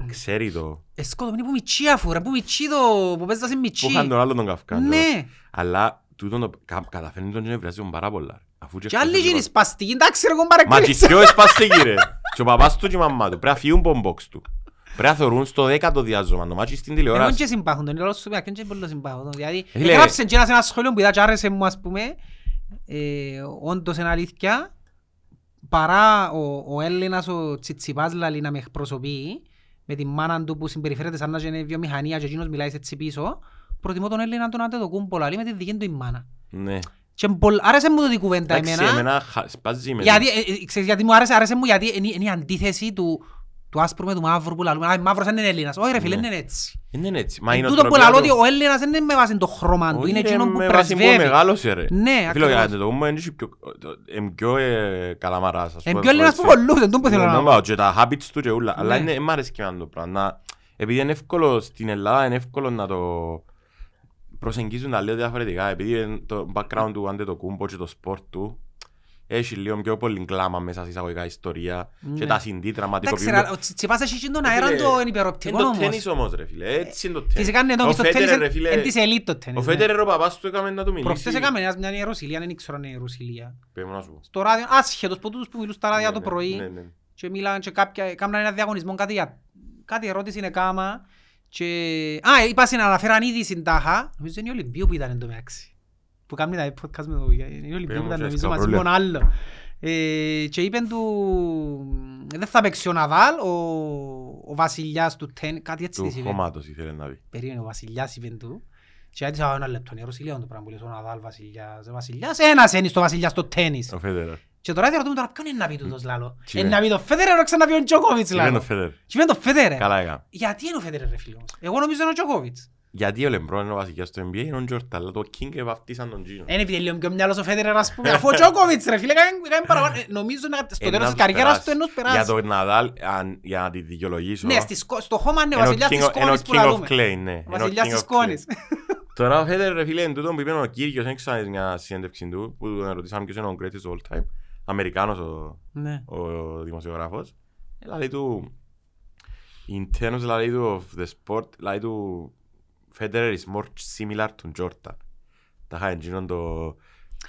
Speaker 1: Ξέρει το.
Speaker 2: Ε, σκοτωμένη που μητσί αφού ρε, που μητσί το, που παίζεις σε
Speaker 1: Που
Speaker 2: μητσί.
Speaker 1: είχαν τον άλλο τον Καυκάνο.
Speaker 2: Ναι,
Speaker 1: Αλλά τούτον το κα- καταφέρνει τον και να βράζει τον πάρα πολλά. Αφού
Speaker 2: και άλλοι
Speaker 1: χτες
Speaker 2: γίνει
Speaker 1: τον-
Speaker 2: σπαστική, εντάξει ρε
Speaker 1: Μα
Speaker 2: κομπάρε
Speaker 1: και δυο εσπάστηκε ρε. Και ο παπάς του και η μαμά του. Πρέπει να φύγουν από τον box του. Πρέπει να θεωρούν στο δέκατο διάζωμα. Το μάτσι στην
Speaker 2: Εγώ
Speaker 1: τηλεόραση.
Speaker 2: και συμπάχουν τον, είναι σου πει, και πολύ συμπάχουν. Δηλαδή,
Speaker 1: Φίλε.
Speaker 2: έγραψε και ένας ένας σχόλιος που είδα και άρεσε μου, ας πούμε, ε, όντως είναι αλήθεια, παρά ο, ο Έλληνας ο Τσιτσιπάς λαλεί να με εκπροσωπεί, με τη μάνα του που συμπεριφέρεται σαν να είναι βιομηχανία και εκείνος μιλάει έτσι πίσω, προτιμώ τον Έλληνα τον Αντετοκούμπο λαλεί με τη δική του η μάνα.
Speaker 1: Ναι.
Speaker 2: Και πολλ- άρεσε μου το τη κουβέντα
Speaker 1: Εντάξει,
Speaker 2: εμένα,
Speaker 1: εμένα χα- σπάζει με
Speaker 2: γιατί, ε, ε, ξέρεις γιατί μου άρεσε, άρεσε μου γιατί είναι, είναι η αντίθεση του, του άσπρου με του μαύρου που λαλούμε. Α, μαύρος δεν είναι Έλληνας. Όχι ρε φίλε,
Speaker 1: Ναι.
Speaker 2: είναι έτσι.
Speaker 1: Είναι έτσι. Μα η
Speaker 2: Εν τούτο που
Speaker 1: νοοτροπία
Speaker 2: λαλώ
Speaker 1: του-
Speaker 2: ότι ο Έλληνας δεν είναι με βάση το χρώμα του,
Speaker 1: Όχι,
Speaker 2: είναι
Speaker 1: ρε,
Speaker 2: εκείνο που
Speaker 1: με βάση που
Speaker 2: πρεσβεύει.
Speaker 1: μεγάλωσε, ρε.
Speaker 2: Ναι,
Speaker 1: Φίλε,
Speaker 2: ακριβώς.
Speaker 1: για το κόμμα είναι και πιο- είναι πιο ε, καλαμαράς, ας
Speaker 2: Εν
Speaker 1: πούμε,
Speaker 2: πιο Έλληνας που
Speaker 1: έτσι.
Speaker 2: κολλούσε, τον που θέλω
Speaker 1: Ναι,
Speaker 2: να
Speaker 1: ναι,
Speaker 2: πω.
Speaker 1: και τα habits του και ούλα. Αλλά
Speaker 2: Ναι.
Speaker 1: είναι- μ' αρέσει και εμένα το πράγμα. Να- Επειδή είναι εύκολο στην Ελλάδα, είναι εύκολο να το προσεγγίζουν τα λίγο διαφορετικά. Επειδή είναι το background του άντε το κούμπο και το sport του, έχει λίγο πιο πολύ κλάμα μέσα σε εισαγωγικά ιστορία και
Speaker 2: Ναι.
Speaker 1: τα συντή
Speaker 2: Εντάξει,
Speaker 1: τραυματικοποιούν.
Speaker 2: ρε, ο Τσιτσιπάς έχει και τον
Speaker 1: Ε,
Speaker 2: αέρα
Speaker 1: φίλε,
Speaker 2: το είναι υπεροπτικό
Speaker 1: Είναι το
Speaker 2: όμως.
Speaker 1: τέννις όμως ρε φίλε, έτσι είναι το τέννις.
Speaker 2: Φυσικά είναι εδώ
Speaker 1: Ο
Speaker 2: και στο
Speaker 1: Φέντερερ,
Speaker 2: τέννις
Speaker 1: ρε φίλε,
Speaker 2: είναι της ελίτ το
Speaker 1: Ο
Speaker 2: τέννις. ναι.
Speaker 1: Φέντερερ ο παπάς του έκαμε να του μιλήσει.
Speaker 2: Προχτές έκαμε ένας- μια Ιερουσιλία, δεν ήξερα αν είναι Ιερουσιλία.
Speaker 1: Πες μου να σου πω.
Speaker 2: Στο ράδιο, άσχετος που τούτους που μιλούν στα ράδια
Speaker 1: Ναι,
Speaker 2: το
Speaker 1: ναι,
Speaker 2: πρωί
Speaker 1: ναι, ναι.
Speaker 2: και μιλάνε και κάποια, έκαναν ένα διαγωνισμό, κάτι, για, κάτι ερώτηση είναι κάμα και... Α, είπα στην αναφέραν ήδη στην τάχα, νομίζω είναι η Ολυμπίου που ήταν εν τω μεταξύ. Που κάνει τα podcast με το είναι η Ολυμπίου
Speaker 1: Πες
Speaker 2: που
Speaker 1: μου,
Speaker 2: ήταν
Speaker 1: και
Speaker 2: νομίζω μαζί
Speaker 1: σκαπρούλια.
Speaker 2: με τον άλλο. Ε, και είπεν του, δεν θα παίξει ο Ναδάλ, ο, ο βασιλιάς του τέν, κάτι έτσι
Speaker 1: Του
Speaker 2: της είπε.
Speaker 1: κόμματος ήθελε να πει.
Speaker 2: Περίμενε ο βασιλιάς είπεν του. Και έτσι ένα λεπτό, είναι η Ρωσιλία το πράγμα που λες ο Ναδάλ βασιλιάς. Ο βασιλιάς, ένας είναι στο βασιλιάς στο τέννις.
Speaker 1: Ο Φέντερερ.
Speaker 2: Και τώρα διαρωτούμε τώρα ποιον είναι να πει τούτος λάλο;
Speaker 1: Τι
Speaker 2: Είναι
Speaker 1: είναι;
Speaker 2: να πει το Φέτερερ, ή ξανά πει ο Τζόκοβιτς
Speaker 1: Τι είναι ο
Speaker 2: λάλο.
Speaker 1: Φέντερερ.
Speaker 2: Τι είναι το Φέτερερ.
Speaker 1: Καλά έκαμε.
Speaker 2: Γιατί είναι ο Φέτερερ ρε φίλε όμως. Εγώ νομίζω είναι ο Τζόκοβιτς.
Speaker 1: Γιατί ο Λεμπρόν είναι ο βασικός στο NBA, είναι ο Τζόρταν, αλλά το King βαφτίσαν τον Gino.
Speaker 2: Είναι επειδή λίγο πιο μυαλός ο Φέντερερ ας πούμε. Αφού ο Τζόκοβιτς ρε φίλε κάνει κάνει παραπάνω. Ε, Νομίζω να- στο
Speaker 1: Ε,
Speaker 2: τέλος
Speaker 1: να
Speaker 2: της
Speaker 1: τους
Speaker 2: καριέρας
Speaker 1: περάσει.
Speaker 2: του ενός
Speaker 1: Για
Speaker 2: περάσει.
Speaker 1: τον Ναδάλ, αν- για να τη δικαιολογήσω,
Speaker 2: Ναι, στις σκο- στο χώμα είναι ο
Speaker 1: είναι ο
Speaker 2: βασιλιάς
Speaker 1: King
Speaker 2: της
Speaker 1: of- είναι ο
Speaker 2: σκόνης που
Speaker 1: King of
Speaker 2: λαλούμε.
Speaker 1: Clay, ναι.
Speaker 2: Ο
Speaker 1: Είναι ο
Speaker 2: βασιλιάς
Speaker 1: King
Speaker 2: της
Speaker 1: of Clay.
Speaker 2: σκόνης.
Speaker 1: Τώρα ο Φέντερ, ρε φίλε, εν τούτον που είπε ο Κύριος, δεν ξέρω μια συνέντευξη του, που τον ρωτήσαμε ποιος είναι ο greatest of all time. Αμερικάνος ο,
Speaker 2: Ναι.
Speaker 1: ο δημοσιογράφος. Ε, Λέει του, in terms λέει του of the sport, λέει του, Federer is more similar to Jordan. Τα είχα εντζήνον το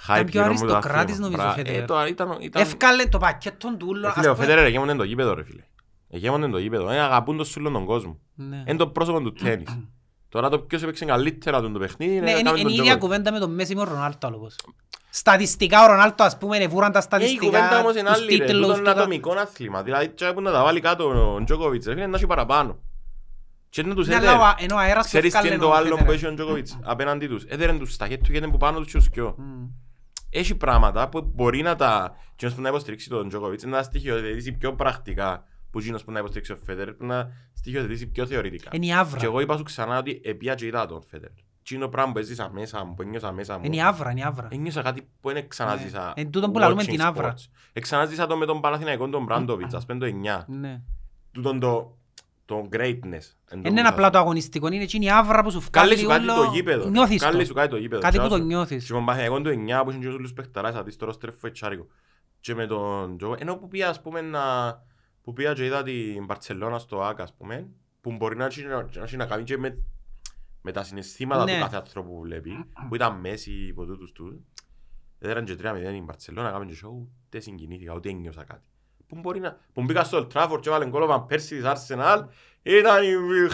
Speaker 1: hype
Speaker 2: πιο
Speaker 1: γύρω μου το
Speaker 2: αριστοκράτης
Speaker 1: άθλημα.
Speaker 2: νομίζω ο
Speaker 1: Μπρα-
Speaker 2: Federer.
Speaker 1: Ε, τώρα ήταν, ήταν,
Speaker 2: Εύκαλε το πακέτο του ούλο.
Speaker 1: Ε, φίλε, ο Federer εγέμονε το γήπεδο, ρε φίλε. Εγέμονε το γήπεδο. Ε, αγαπούν το σούλον τον κόσμο.
Speaker 2: Ναι.
Speaker 1: Είναι το πρόσωπο του τέννις. Τώρα το ποιος έπαιξε καλύτερα τον το παιχνίδι
Speaker 2: Ναι,
Speaker 1: είναι
Speaker 2: είναι
Speaker 1: έκαμε
Speaker 2: είναι
Speaker 1: τον
Speaker 2: η ίδια
Speaker 1: Djokovic.
Speaker 2: κουβέντα με τον Μέση με τον Ρονάλτο άλλος. Στατιστικά ο Ρονάλτο ας πούμε ευούραν τα
Speaker 1: Ε, η
Speaker 2: στατιστικά,
Speaker 1: κουβέντα όμως είναι
Speaker 2: τους
Speaker 1: άλλη ρε.
Speaker 2: τίτλους,
Speaker 1: Τούτο είναι
Speaker 2: τούτα.
Speaker 1: ατομικό άθλημα. Δηλαδή τσάι που να τα βάλει κάτω ο Τζόκοβιτς ρε φίλε να έχει παραπάνω. Και να τους
Speaker 2: Ναι, αλλά
Speaker 1: έδερε.
Speaker 2: ο- ενώ ο αέρας που
Speaker 1: Ξέρεις τι
Speaker 2: ευκάλεν
Speaker 1: είναι
Speaker 2: ο
Speaker 1: το άλλο
Speaker 2: Federer.
Speaker 1: που έχει ο Τζόκοβιτς απέναντι τους. Έδερεν τους στα χέρια του γιατί είναι που πάνω τους και τους κοιό.
Speaker 2: Μμ.
Speaker 1: Έχει πράγματα που μπορεί να τα... Κοινός που να υποστηρίξει τον Τζόκοβιτς είναι να στοιχειοθετήσει πιο πρακτικά που εκείνος που να υποστηρίξει ο Φέντερ πρέπει να στοιχειοθετήσει πιο θεωρητικά.
Speaker 2: Είναι η άβρα.
Speaker 1: Και εγώ είπα σου ξανά ότι επία και είδα τον Φέντερ. Τι είναι το πράγμα που έζησα μέσα μου, που ένιωσα μέσα μου.
Speaker 2: Είναι η άβρα, είναι η άβρα.
Speaker 1: Ένιωσα κάτι που δεν ξαναζήσα.
Speaker 2: Ε, εν τούτον που λαλούμε
Speaker 1: watching
Speaker 2: την άβρα.
Speaker 1: sports. Εξαναζήσα το με τον Παναθηναϊκό τον Μπράντοβιτς, ας πούμε το 9.
Speaker 2: Ναι.
Speaker 1: Τούτον το, το greatness. εν τω
Speaker 2: Είναι
Speaker 1: που
Speaker 2: απλά
Speaker 1: σας-
Speaker 2: το αγωνιστικό, είναι εκείνη η άβρα που σου
Speaker 1: Κάλλει
Speaker 2: βγάλει
Speaker 1: σου κάτι
Speaker 2: ούλο-
Speaker 1: το γήπεδο.
Speaker 2: Νιώθεις
Speaker 1: Κάλλει
Speaker 2: το.
Speaker 1: σου κάτι το γήπεδο.
Speaker 2: Κάτι
Speaker 1: Και
Speaker 2: που το
Speaker 1: άσο-
Speaker 2: νιώθεις.
Speaker 1: Και με τον Παναθηναϊκός το 9 που είναι και όλους τους παιχταράς, σαν της τώρα στρέφω ετσάρικο. Και με τον Τζο... Ενώ που πήγα, ας πούμε, να... που πήγα και είδα την Μπαρτσελώνα στο ΆΚ, ας πούμε, που μπορεί να έχει να, έχει να κάνει και με, με τα συναισθήματα
Speaker 2: Ναι.
Speaker 1: του κάθε ανθρώπου που βλέπει, που ήταν μέση υπό τούτους τους. Έδεραν και τρία μηδέν η Μπαρτσελώνα, έκαμε και show, ούτε συγκινήθηκα, ούτε ένιωσα κάτι. Που μπορεί να... Που μπήκα στο Old Trafford και έβαλε γκολ ο Van Persie της Arsenal, ήταν η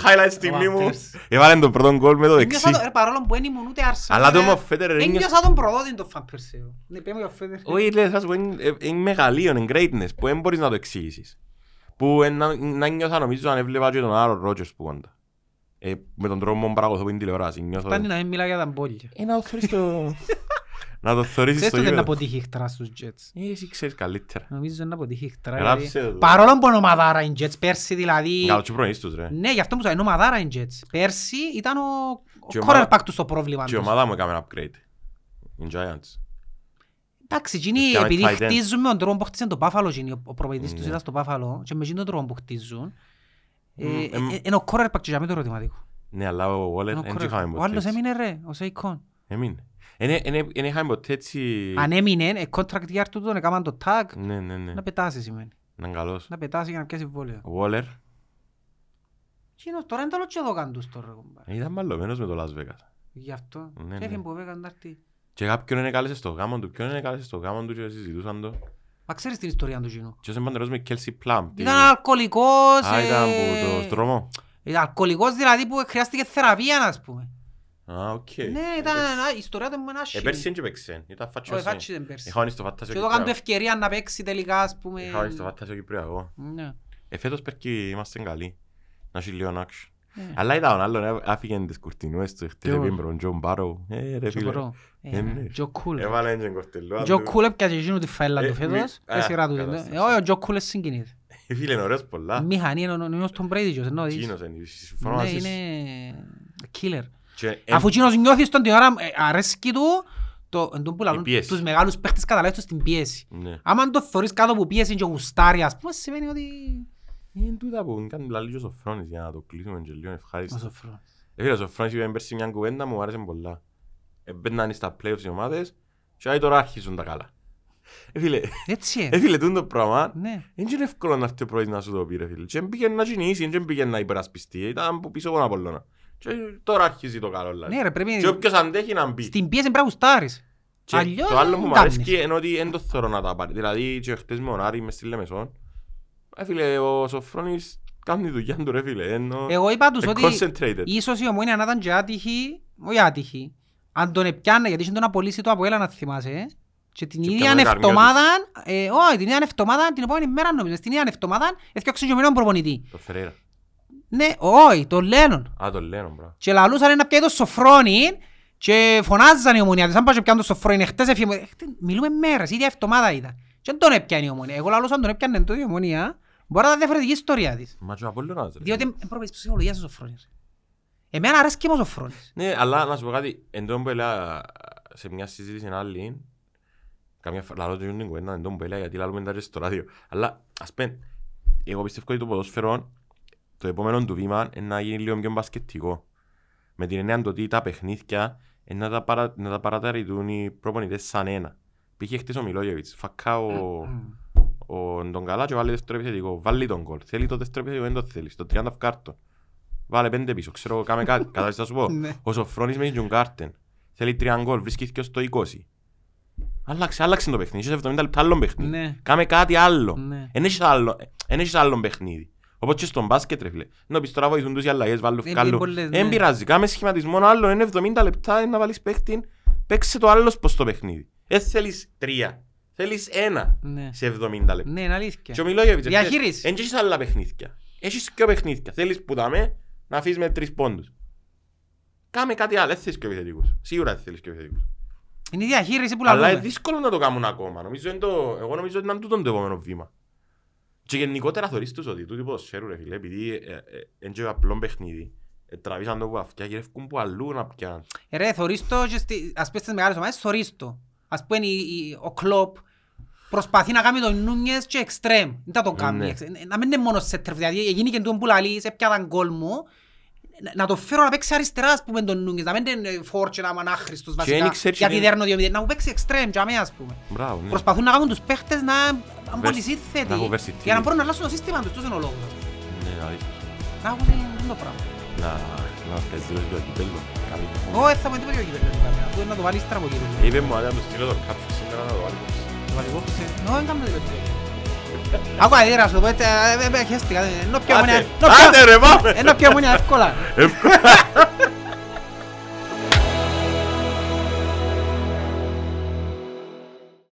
Speaker 1: highlight στιγμή
Speaker 2: Ο Van
Speaker 1: μου.
Speaker 2: Persie.
Speaker 1: Έβαλε τον πρώτο γκολ με το
Speaker 2: Ένιωσα
Speaker 1: δεξί.
Speaker 2: το- ε, Παρόλο που δεν ήμουν ούτε Arsenal,
Speaker 1: Αλλά το
Speaker 2: ε,
Speaker 1: όμω Φέτερερ ένιωσα...
Speaker 2: Ένιωσα τον προδότη τον Φαν Περσέο. Ναι, πέμε για ο Φέτερ.
Speaker 1: Όχι, λέει, θα σου πω, είναι- ε, είναι μεγαλείο, είναι greatness, που δεν μπορείς να το εξηγήσεις. Που ε, να, να νιώθα νομίζω αν έβλεπα και τον Άρον Ρότζερς που κόντα. Ε, με τον τρόπο που παρακολουθώ την τηλεόραση. Νιώθω...
Speaker 2: Φτάνει να μην μιλά για τα μπόλια.
Speaker 1: Ε, να το θωρείς στο... να το θωρείς
Speaker 2: Ξέρεις
Speaker 1: στο
Speaker 2: ότι είναι να
Speaker 1: γήπεδο.
Speaker 2: αποτύχει χτρά στους Jets.
Speaker 1: Ε, Εσύ ξέρεις καλύτερα.
Speaker 2: Νομίζω είναι να αποτύχει χτρά.
Speaker 1: Γράψε
Speaker 2: δηλαδή.
Speaker 1: το.
Speaker 2: Παρόλο που είναι ομαδάρα οι Jets πέρσι δηλαδή...
Speaker 1: Καλό και προνοείς τους ρε.
Speaker 2: Ναι, γι' αυτό μου σου είναι ομαδάρα οι Jets. Πέρσι ήταν ο
Speaker 1: Και η
Speaker 2: ο
Speaker 1: ομάδα-
Speaker 2: quarterback τους στο πρόβλημα
Speaker 1: Και η
Speaker 2: τους.
Speaker 1: ομάδα μου έκαμε upgrade. Οι Giants.
Speaker 2: Εντάξει, εκείνοι
Speaker 1: Έφτιαμε
Speaker 2: επειδή
Speaker 1: tight end.
Speaker 2: χτίζουν με τον τρόπο που χτίζουν το Buffalo, εκείνοι, ο- ο προπονητής τους
Speaker 1: Ναι.
Speaker 2: ήταν στο Buffalo και με εκείνον τον τρόπο που χτίζουν, ε,
Speaker 1: Μμ,
Speaker 2: ε,
Speaker 1: εμ.
Speaker 2: ε, είναι ο quarterback και για μένα το ερωτηματικό.
Speaker 1: Ναι, αλλά ο Waller
Speaker 2: Είναι ο
Speaker 1: δεν
Speaker 2: quarterback.
Speaker 1: είχαμε
Speaker 2: Ο
Speaker 1: ποτέ
Speaker 2: άλλος
Speaker 1: έτσι.
Speaker 2: έμεινε ρε, ο Σέικον.
Speaker 1: Έμεινε. Δεν είχαμε ποτέ έτσι...
Speaker 2: Αν έμεινε, ε, contract year του τον έκαναν το tag,
Speaker 1: Ναι, ναι, ναι.
Speaker 2: να πετάσει σημαίνει.
Speaker 1: Ήταν καλός.
Speaker 2: Να πετάσει για να πιάσει συμβόλαιο.
Speaker 1: Ο Waller
Speaker 2: Εκείνος τώρα είναι το λόγιο εδώ καν τους τώρα. κομπάρε.
Speaker 1: ε, ήταν μαλλωμένος με το Las Vegas.
Speaker 2: Γι' αυτό.
Speaker 1: Ναι,
Speaker 2: Και έφυγε
Speaker 1: ναι.
Speaker 2: που Vegas να έρθει.
Speaker 1: Και κάποιον είναι κάλεσε στο γάμο του, ποιον είναι κάλεσε στο γάμο του και συζητούσαν το.
Speaker 2: Μα ξέρεις την ιστορία του εκείνου.
Speaker 1: Και όσο παντρεύος με Kelsey Plum. τι-
Speaker 2: Ήταν αλκοολικός.
Speaker 1: Α, ήταν
Speaker 2: ε,
Speaker 1: από το στρώμο.
Speaker 2: Ήταν αλκοολικός δηλαδή που χρειάστηκε θεραπεία, ας πούμε.
Speaker 1: Α, οκ.
Speaker 2: Ναι, ήταν η ιστορία του είναι
Speaker 1: Ε,
Speaker 2: άσχημη.
Speaker 1: πέρσι δεν και παίξε. Ήταν
Speaker 2: Όχι,
Speaker 1: φάτσιος.
Speaker 2: φάτσι δεν πέρσι.
Speaker 1: Είχα στο φάτασιο
Speaker 2: Και εδώ κάνουν το
Speaker 1: Κυπριακό.
Speaker 2: ευκαιρία να παίξει τελικά, ας πούμε.
Speaker 1: Είχα στο φάτασιο Κυπριακό.
Speaker 2: Ναι.
Speaker 1: Ε, φέτος πέρκει είμαστε καλοί. Να έχει λίγο action.
Speaker 2: Ε.
Speaker 1: Αλλά είδα τον άλλον, ε, άφηγε τις κουρτινούες του, χτες
Speaker 2: Ποιος;
Speaker 1: έπιεν προς τον Τζον Μπάρο. Ε, ρε
Speaker 2: Και
Speaker 1: φίλε.
Speaker 2: μπορώ.
Speaker 1: Ε,
Speaker 2: Ε,
Speaker 1: ναι.
Speaker 2: Τζο Κούλ.
Speaker 1: Έβαλε και κορτελό.
Speaker 2: Τζο Κούλ έπιασε εκείνου τη φαίλα
Speaker 1: Ε,
Speaker 2: του φέτος.
Speaker 1: μη-
Speaker 2: Ε, σειρά του.
Speaker 1: α,
Speaker 2: Ε,
Speaker 1: κατάσταση.
Speaker 2: Όχι, ο Τζο Κούλ είναι συγκινητής.
Speaker 1: Ε, Φίλε, είναι ωραίος πολλά.
Speaker 2: Μηχανή είναι ο νέος τον Brady, ποιος, εννοείς.
Speaker 1: Εκείνος είναι, συμφωνώ
Speaker 2: Ναι,
Speaker 1: μαζί σου.
Speaker 2: είναι killer.
Speaker 1: Και, ε,
Speaker 2: Αφού εκείνος νιώθεις στον την ώρα, ε, αρέσκει του, το, εν τω που λαλούν,
Speaker 1: πίεση.
Speaker 2: τους μεγάλους παίχτες καταλάβεις τους την πίεση.
Speaker 1: Ναι.
Speaker 2: Άμα το θωρείς κάτω από πίεση και γουστάρει, ας πούμε, σημαίνει ότι...
Speaker 1: Είναι τούτα που κάνει λαλί και ο Σοφρόνης για να το κλείσουμε και λίγο
Speaker 2: Ο
Speaker 1: ευχάριστο.
Speaker 2: Σοφρόνης.
Speaker 1: Ε, φίλε, ο Σοφρόνης είπε πέρσι μια κουβέντα μου άρεσε πολλά. Εμπαίναν στα playoffs οι ομάδες και άι τώρα αρχίζουν τα καλά. Ε, φίλε,
Speaker 2: Έτσι,
Speaker 1: ε,
Speaker 2: ε.
Speaker 1: φίλε, τούτο πράγμα
Speaker 2: Ναι.
Speaker 1: δεν είναι εύκολο να έρθει ο πρωίς να σου το πει ρε φίλε. Και δεν πήγαινε να κινήσει, δεν πήγαινε να υπερασπιστεί. Ήταν από πίσω από τον Απολλώνα. Και τώρα αρχίζει το καλό λαλί.
Speaker 2: Ναι, ρε, πρέπει...
Speaker 1: Και όποιος αντέχει να μπει.
Speaker 2: Στην πίεση πρέπει να γουστάρεις.
Speaker 1: Και
Speaker 2: Αλλιώς
Speaker 1: το άλλο
Speaker 2: δεν
Speaker 1: που μου
Speaker 2: κάνεις.
Speaker 1: αρέσκει είναι ότι δεν το θέλω να τα πάρει. Δηλαδή και χτες με τον Άρη μες στη Λεμεσόν. Ε, φίλε, ο Σοφρόνης κάνει τη δουλειά του ρε φίλε. Ενώ...
Speaker 2: Εγώ είπα τους
Speaker 1: ε,
Speaker 2: ότι
Speaker 1: concentrated.
Speaker 2: ίσως η ομόνια να ήταν και άτυχη, όχι άτυχη. Αν τον επιάνε, γιατί είχε τον απολύσει το από έλα να θυμάσαι. ε. Και την
Speaker 1: Και
Speaker 2: ίδια
Speaker 1: πιάνε καρμιά
Speaker 2: εβδομάδα, ε, όχι, την ίδια εβδομάδα, την επόμενη μέρα νομίζω, στην ίδια εβδομάδα έφτιαξε και ο μήνων προπονητή.
Speaker 1: Το Φερέιρα.
Speaker 2: Ναι, όχι, τον Λένον.
Speaker 1: Α, το λένε, μπράβο.
Speaker 2: Και λαλούσαν να πιάει το σοφρόνι και φωνάζαν οι ομονιάτες. Αν πάω και πιάνε το σοφρόνι, χτες έφυγε. ε, χτε- Μιλούμε μέρες, η ίδια εβδομάδα ήταν. Και δεν τον έπιανε η ομονία. Εγώ λαλούσα αν τον έπιανε το η ομονία, μπορεί να ήταν διαφορετική ιστορία της.
Speaker 1: Μα και ο Απόλλωνας ρε.
Speaker 2: Διότι είναι προπονητής ψυχολογίας ο Σοφρόνης. Εμένα αρέσκει μου ο Σοφρόνης.
Speaker 1: Ναι, αλλά να σου πω κάτι, εν τω που έλεγα σε μια συζήτηση άλλη, καμιά φορά λαλώ την κουβέντα, εν τω που έλεγα γιατί λαλούμε τα και στο ράδιο. Αλλά, ας πούμε, εγώ πιστεύω ότι το ποδόσφαιρο, το επόμενο του βήμα, είναι να γίνει λίγο πιο μπασκετικό. Με την έννοια ότι τα παιχνίδια είναι να τα, παρα, να τα παραταρριτούν οι προπονητές σαν ένα. Πήγε χτες ο Μιλόγεβιτς, φακά ο, ο Ντογκαλά και βάλει δεύτερο επιθετικό. Βάλει τον κόλ. Θέλει το δεύτερο επιθετικό, δεν το θέλει. Στο 30 φκάρτο. Βάλε πέντε πίσω, ξέρω, κάμε κάτι. Κατάλαβες τι θα σου πω;
Speaker 2: Ναι.
Speaker 1: Ο Σοφρόνης με τον Κάρτεν. Θέλει τρία γκολ, βρίσκεται στο 20. Άλλαξε, άλλαξε το παιχνίδι. Είσαι 70 λεπτά άλλο παιχνίδι.
Speaker 2: Ναι.
Speaker 1: Κάμε κάτι άλλο.
Speaker 2: Ναι.
Speaker 1: Εν έχεις άλλο, εν έχεις άλλο παιχνίδι. Όπως και στον μπάσκετ ρε φίλε. Να πεις τώρα βοηθούν τους οι αλλαγές, βάλουν
Speaker 2: Είναι
Speaker 1: φκάλου.
Speaker 2: πολλές,
Speaker 1: Εν
Speaker 2: ναι.
Speaker 1: πειράζει, κάμε σχηματισμό άλλο, είναι 70 λεπτά να βάλεις παίχτη. Παίξε το άλλος πως το παιχνίδι. Δεν θέλεις τρία. Θέλεις ένα
Speaker 2: Ναι.
Speaker 1: σε 70 λεπτά.
Speaker 2: Ναι, είναι αλήθεια.
Speaker 1: Και ο Μιλόγεβιτς,
Speaker 2: Διαχείριση.
Speaker 1: Εν έχεις άλλα παιχνίδια. Έχεις πιο παιχνίδια. Θέλεις που δάμε να αφήσεις με τρεις πόντους. Κάμε κάτι άλλο, δεν θέλεις πιο επιθετικούς. Σίγουρα δεν θέλεις πιο επιθετικούς.
Speaker 2: Είναι η διαχείριση που
Speaker 1: Αλλά είναι
Speaker 2: λαλούμε.
Speaker 1: δύσκολο να το κάνουν ακόμα. Νομίζω είναι το... Εγώ νομίζω ότι είναι τούτο το επόμενο βήμα. Και γενικότερα θωρείς τους ότι τούτοι ποδοσφαίρου ρε φίλε, επειδή είναι και απλό παιχνίδι. ε, Τραβήσαν το που αυτιά και ρεύκουν που αλλού να πιάνουν.
Speaker 2: Ε, Ρε, θωρείς το και στη- ας πούμε στις μεγάλες ομάδες, θωρείς το. Ας πούμε η- η- ο Κλόπ προσπαθεί να κάνει τον Νούνιες και εξτρέμ. Δεν θα το κάνει.
Speaker 1: Ναι.
Speaker 2: εξ- Να μην είναι μόνο σε τρεφ. Δηλαδή εκείνη και τούτο που λαλείς, έπιαταν γκολ μου. να- Να το φέρω να παίξει αριστερά, ας πούμε, τον Νούνιες. Να μην είναι φόρτσε να είμαι ανάχρηστος
Speaker 1: δεν
Speaker 2: βασικά.
Speaker 1: ξέρεις
Speaker 2: Γιατί
Speaker 1: είναι-
Speaker 2: δέρνω δύο μηδέν. Να μου παίξει εξτρέμ, για μένα, ας πούμε.
Speaker 1: Μπράβο, ναι.
Speaker 2: Προσπαθούν να κάνουν τους παίχτες να είναι πολύ
Speaker 1: να
Speaker 2: σύνθετοι.
Speaker 1: έχουν versatility.
Speaker 2: Για να μπορούν να αλλάσουν το σύστημα τους. Τούτος είναι ο λόγος.
Speaker 1: Ναι, αλήθεια.
Speaker 2: Να έχουν το πράγμα.
Speaker 1: Να να πιάσεις δηλώσεις το κυπέλλο. Καλή.
Speaker 2: Εγώ δεν θα με τίποτα για κυβέρνηση. Αφού είναι να το βάλεις στραβό κύριο.
Speaker 1: Είπε μου, αν του στείλω το κάψο σήμερα να το βάλει.
Speaker 2: Το βάλει υπόψη. No, δεν κάνουμε τίποτα. Άκου αδίρα σου το πω έτσι, ε, ε, ε, χέστηκα, ενώ πιο
Speaker 1: Άντε,
Speaker 2: ομονία- ενώ πιο-
Speaker 1: άντε ρε πάμε.
Speaker 2: ενώ πιο ομονία εύκολα.
Speaker 1: Εύκολα.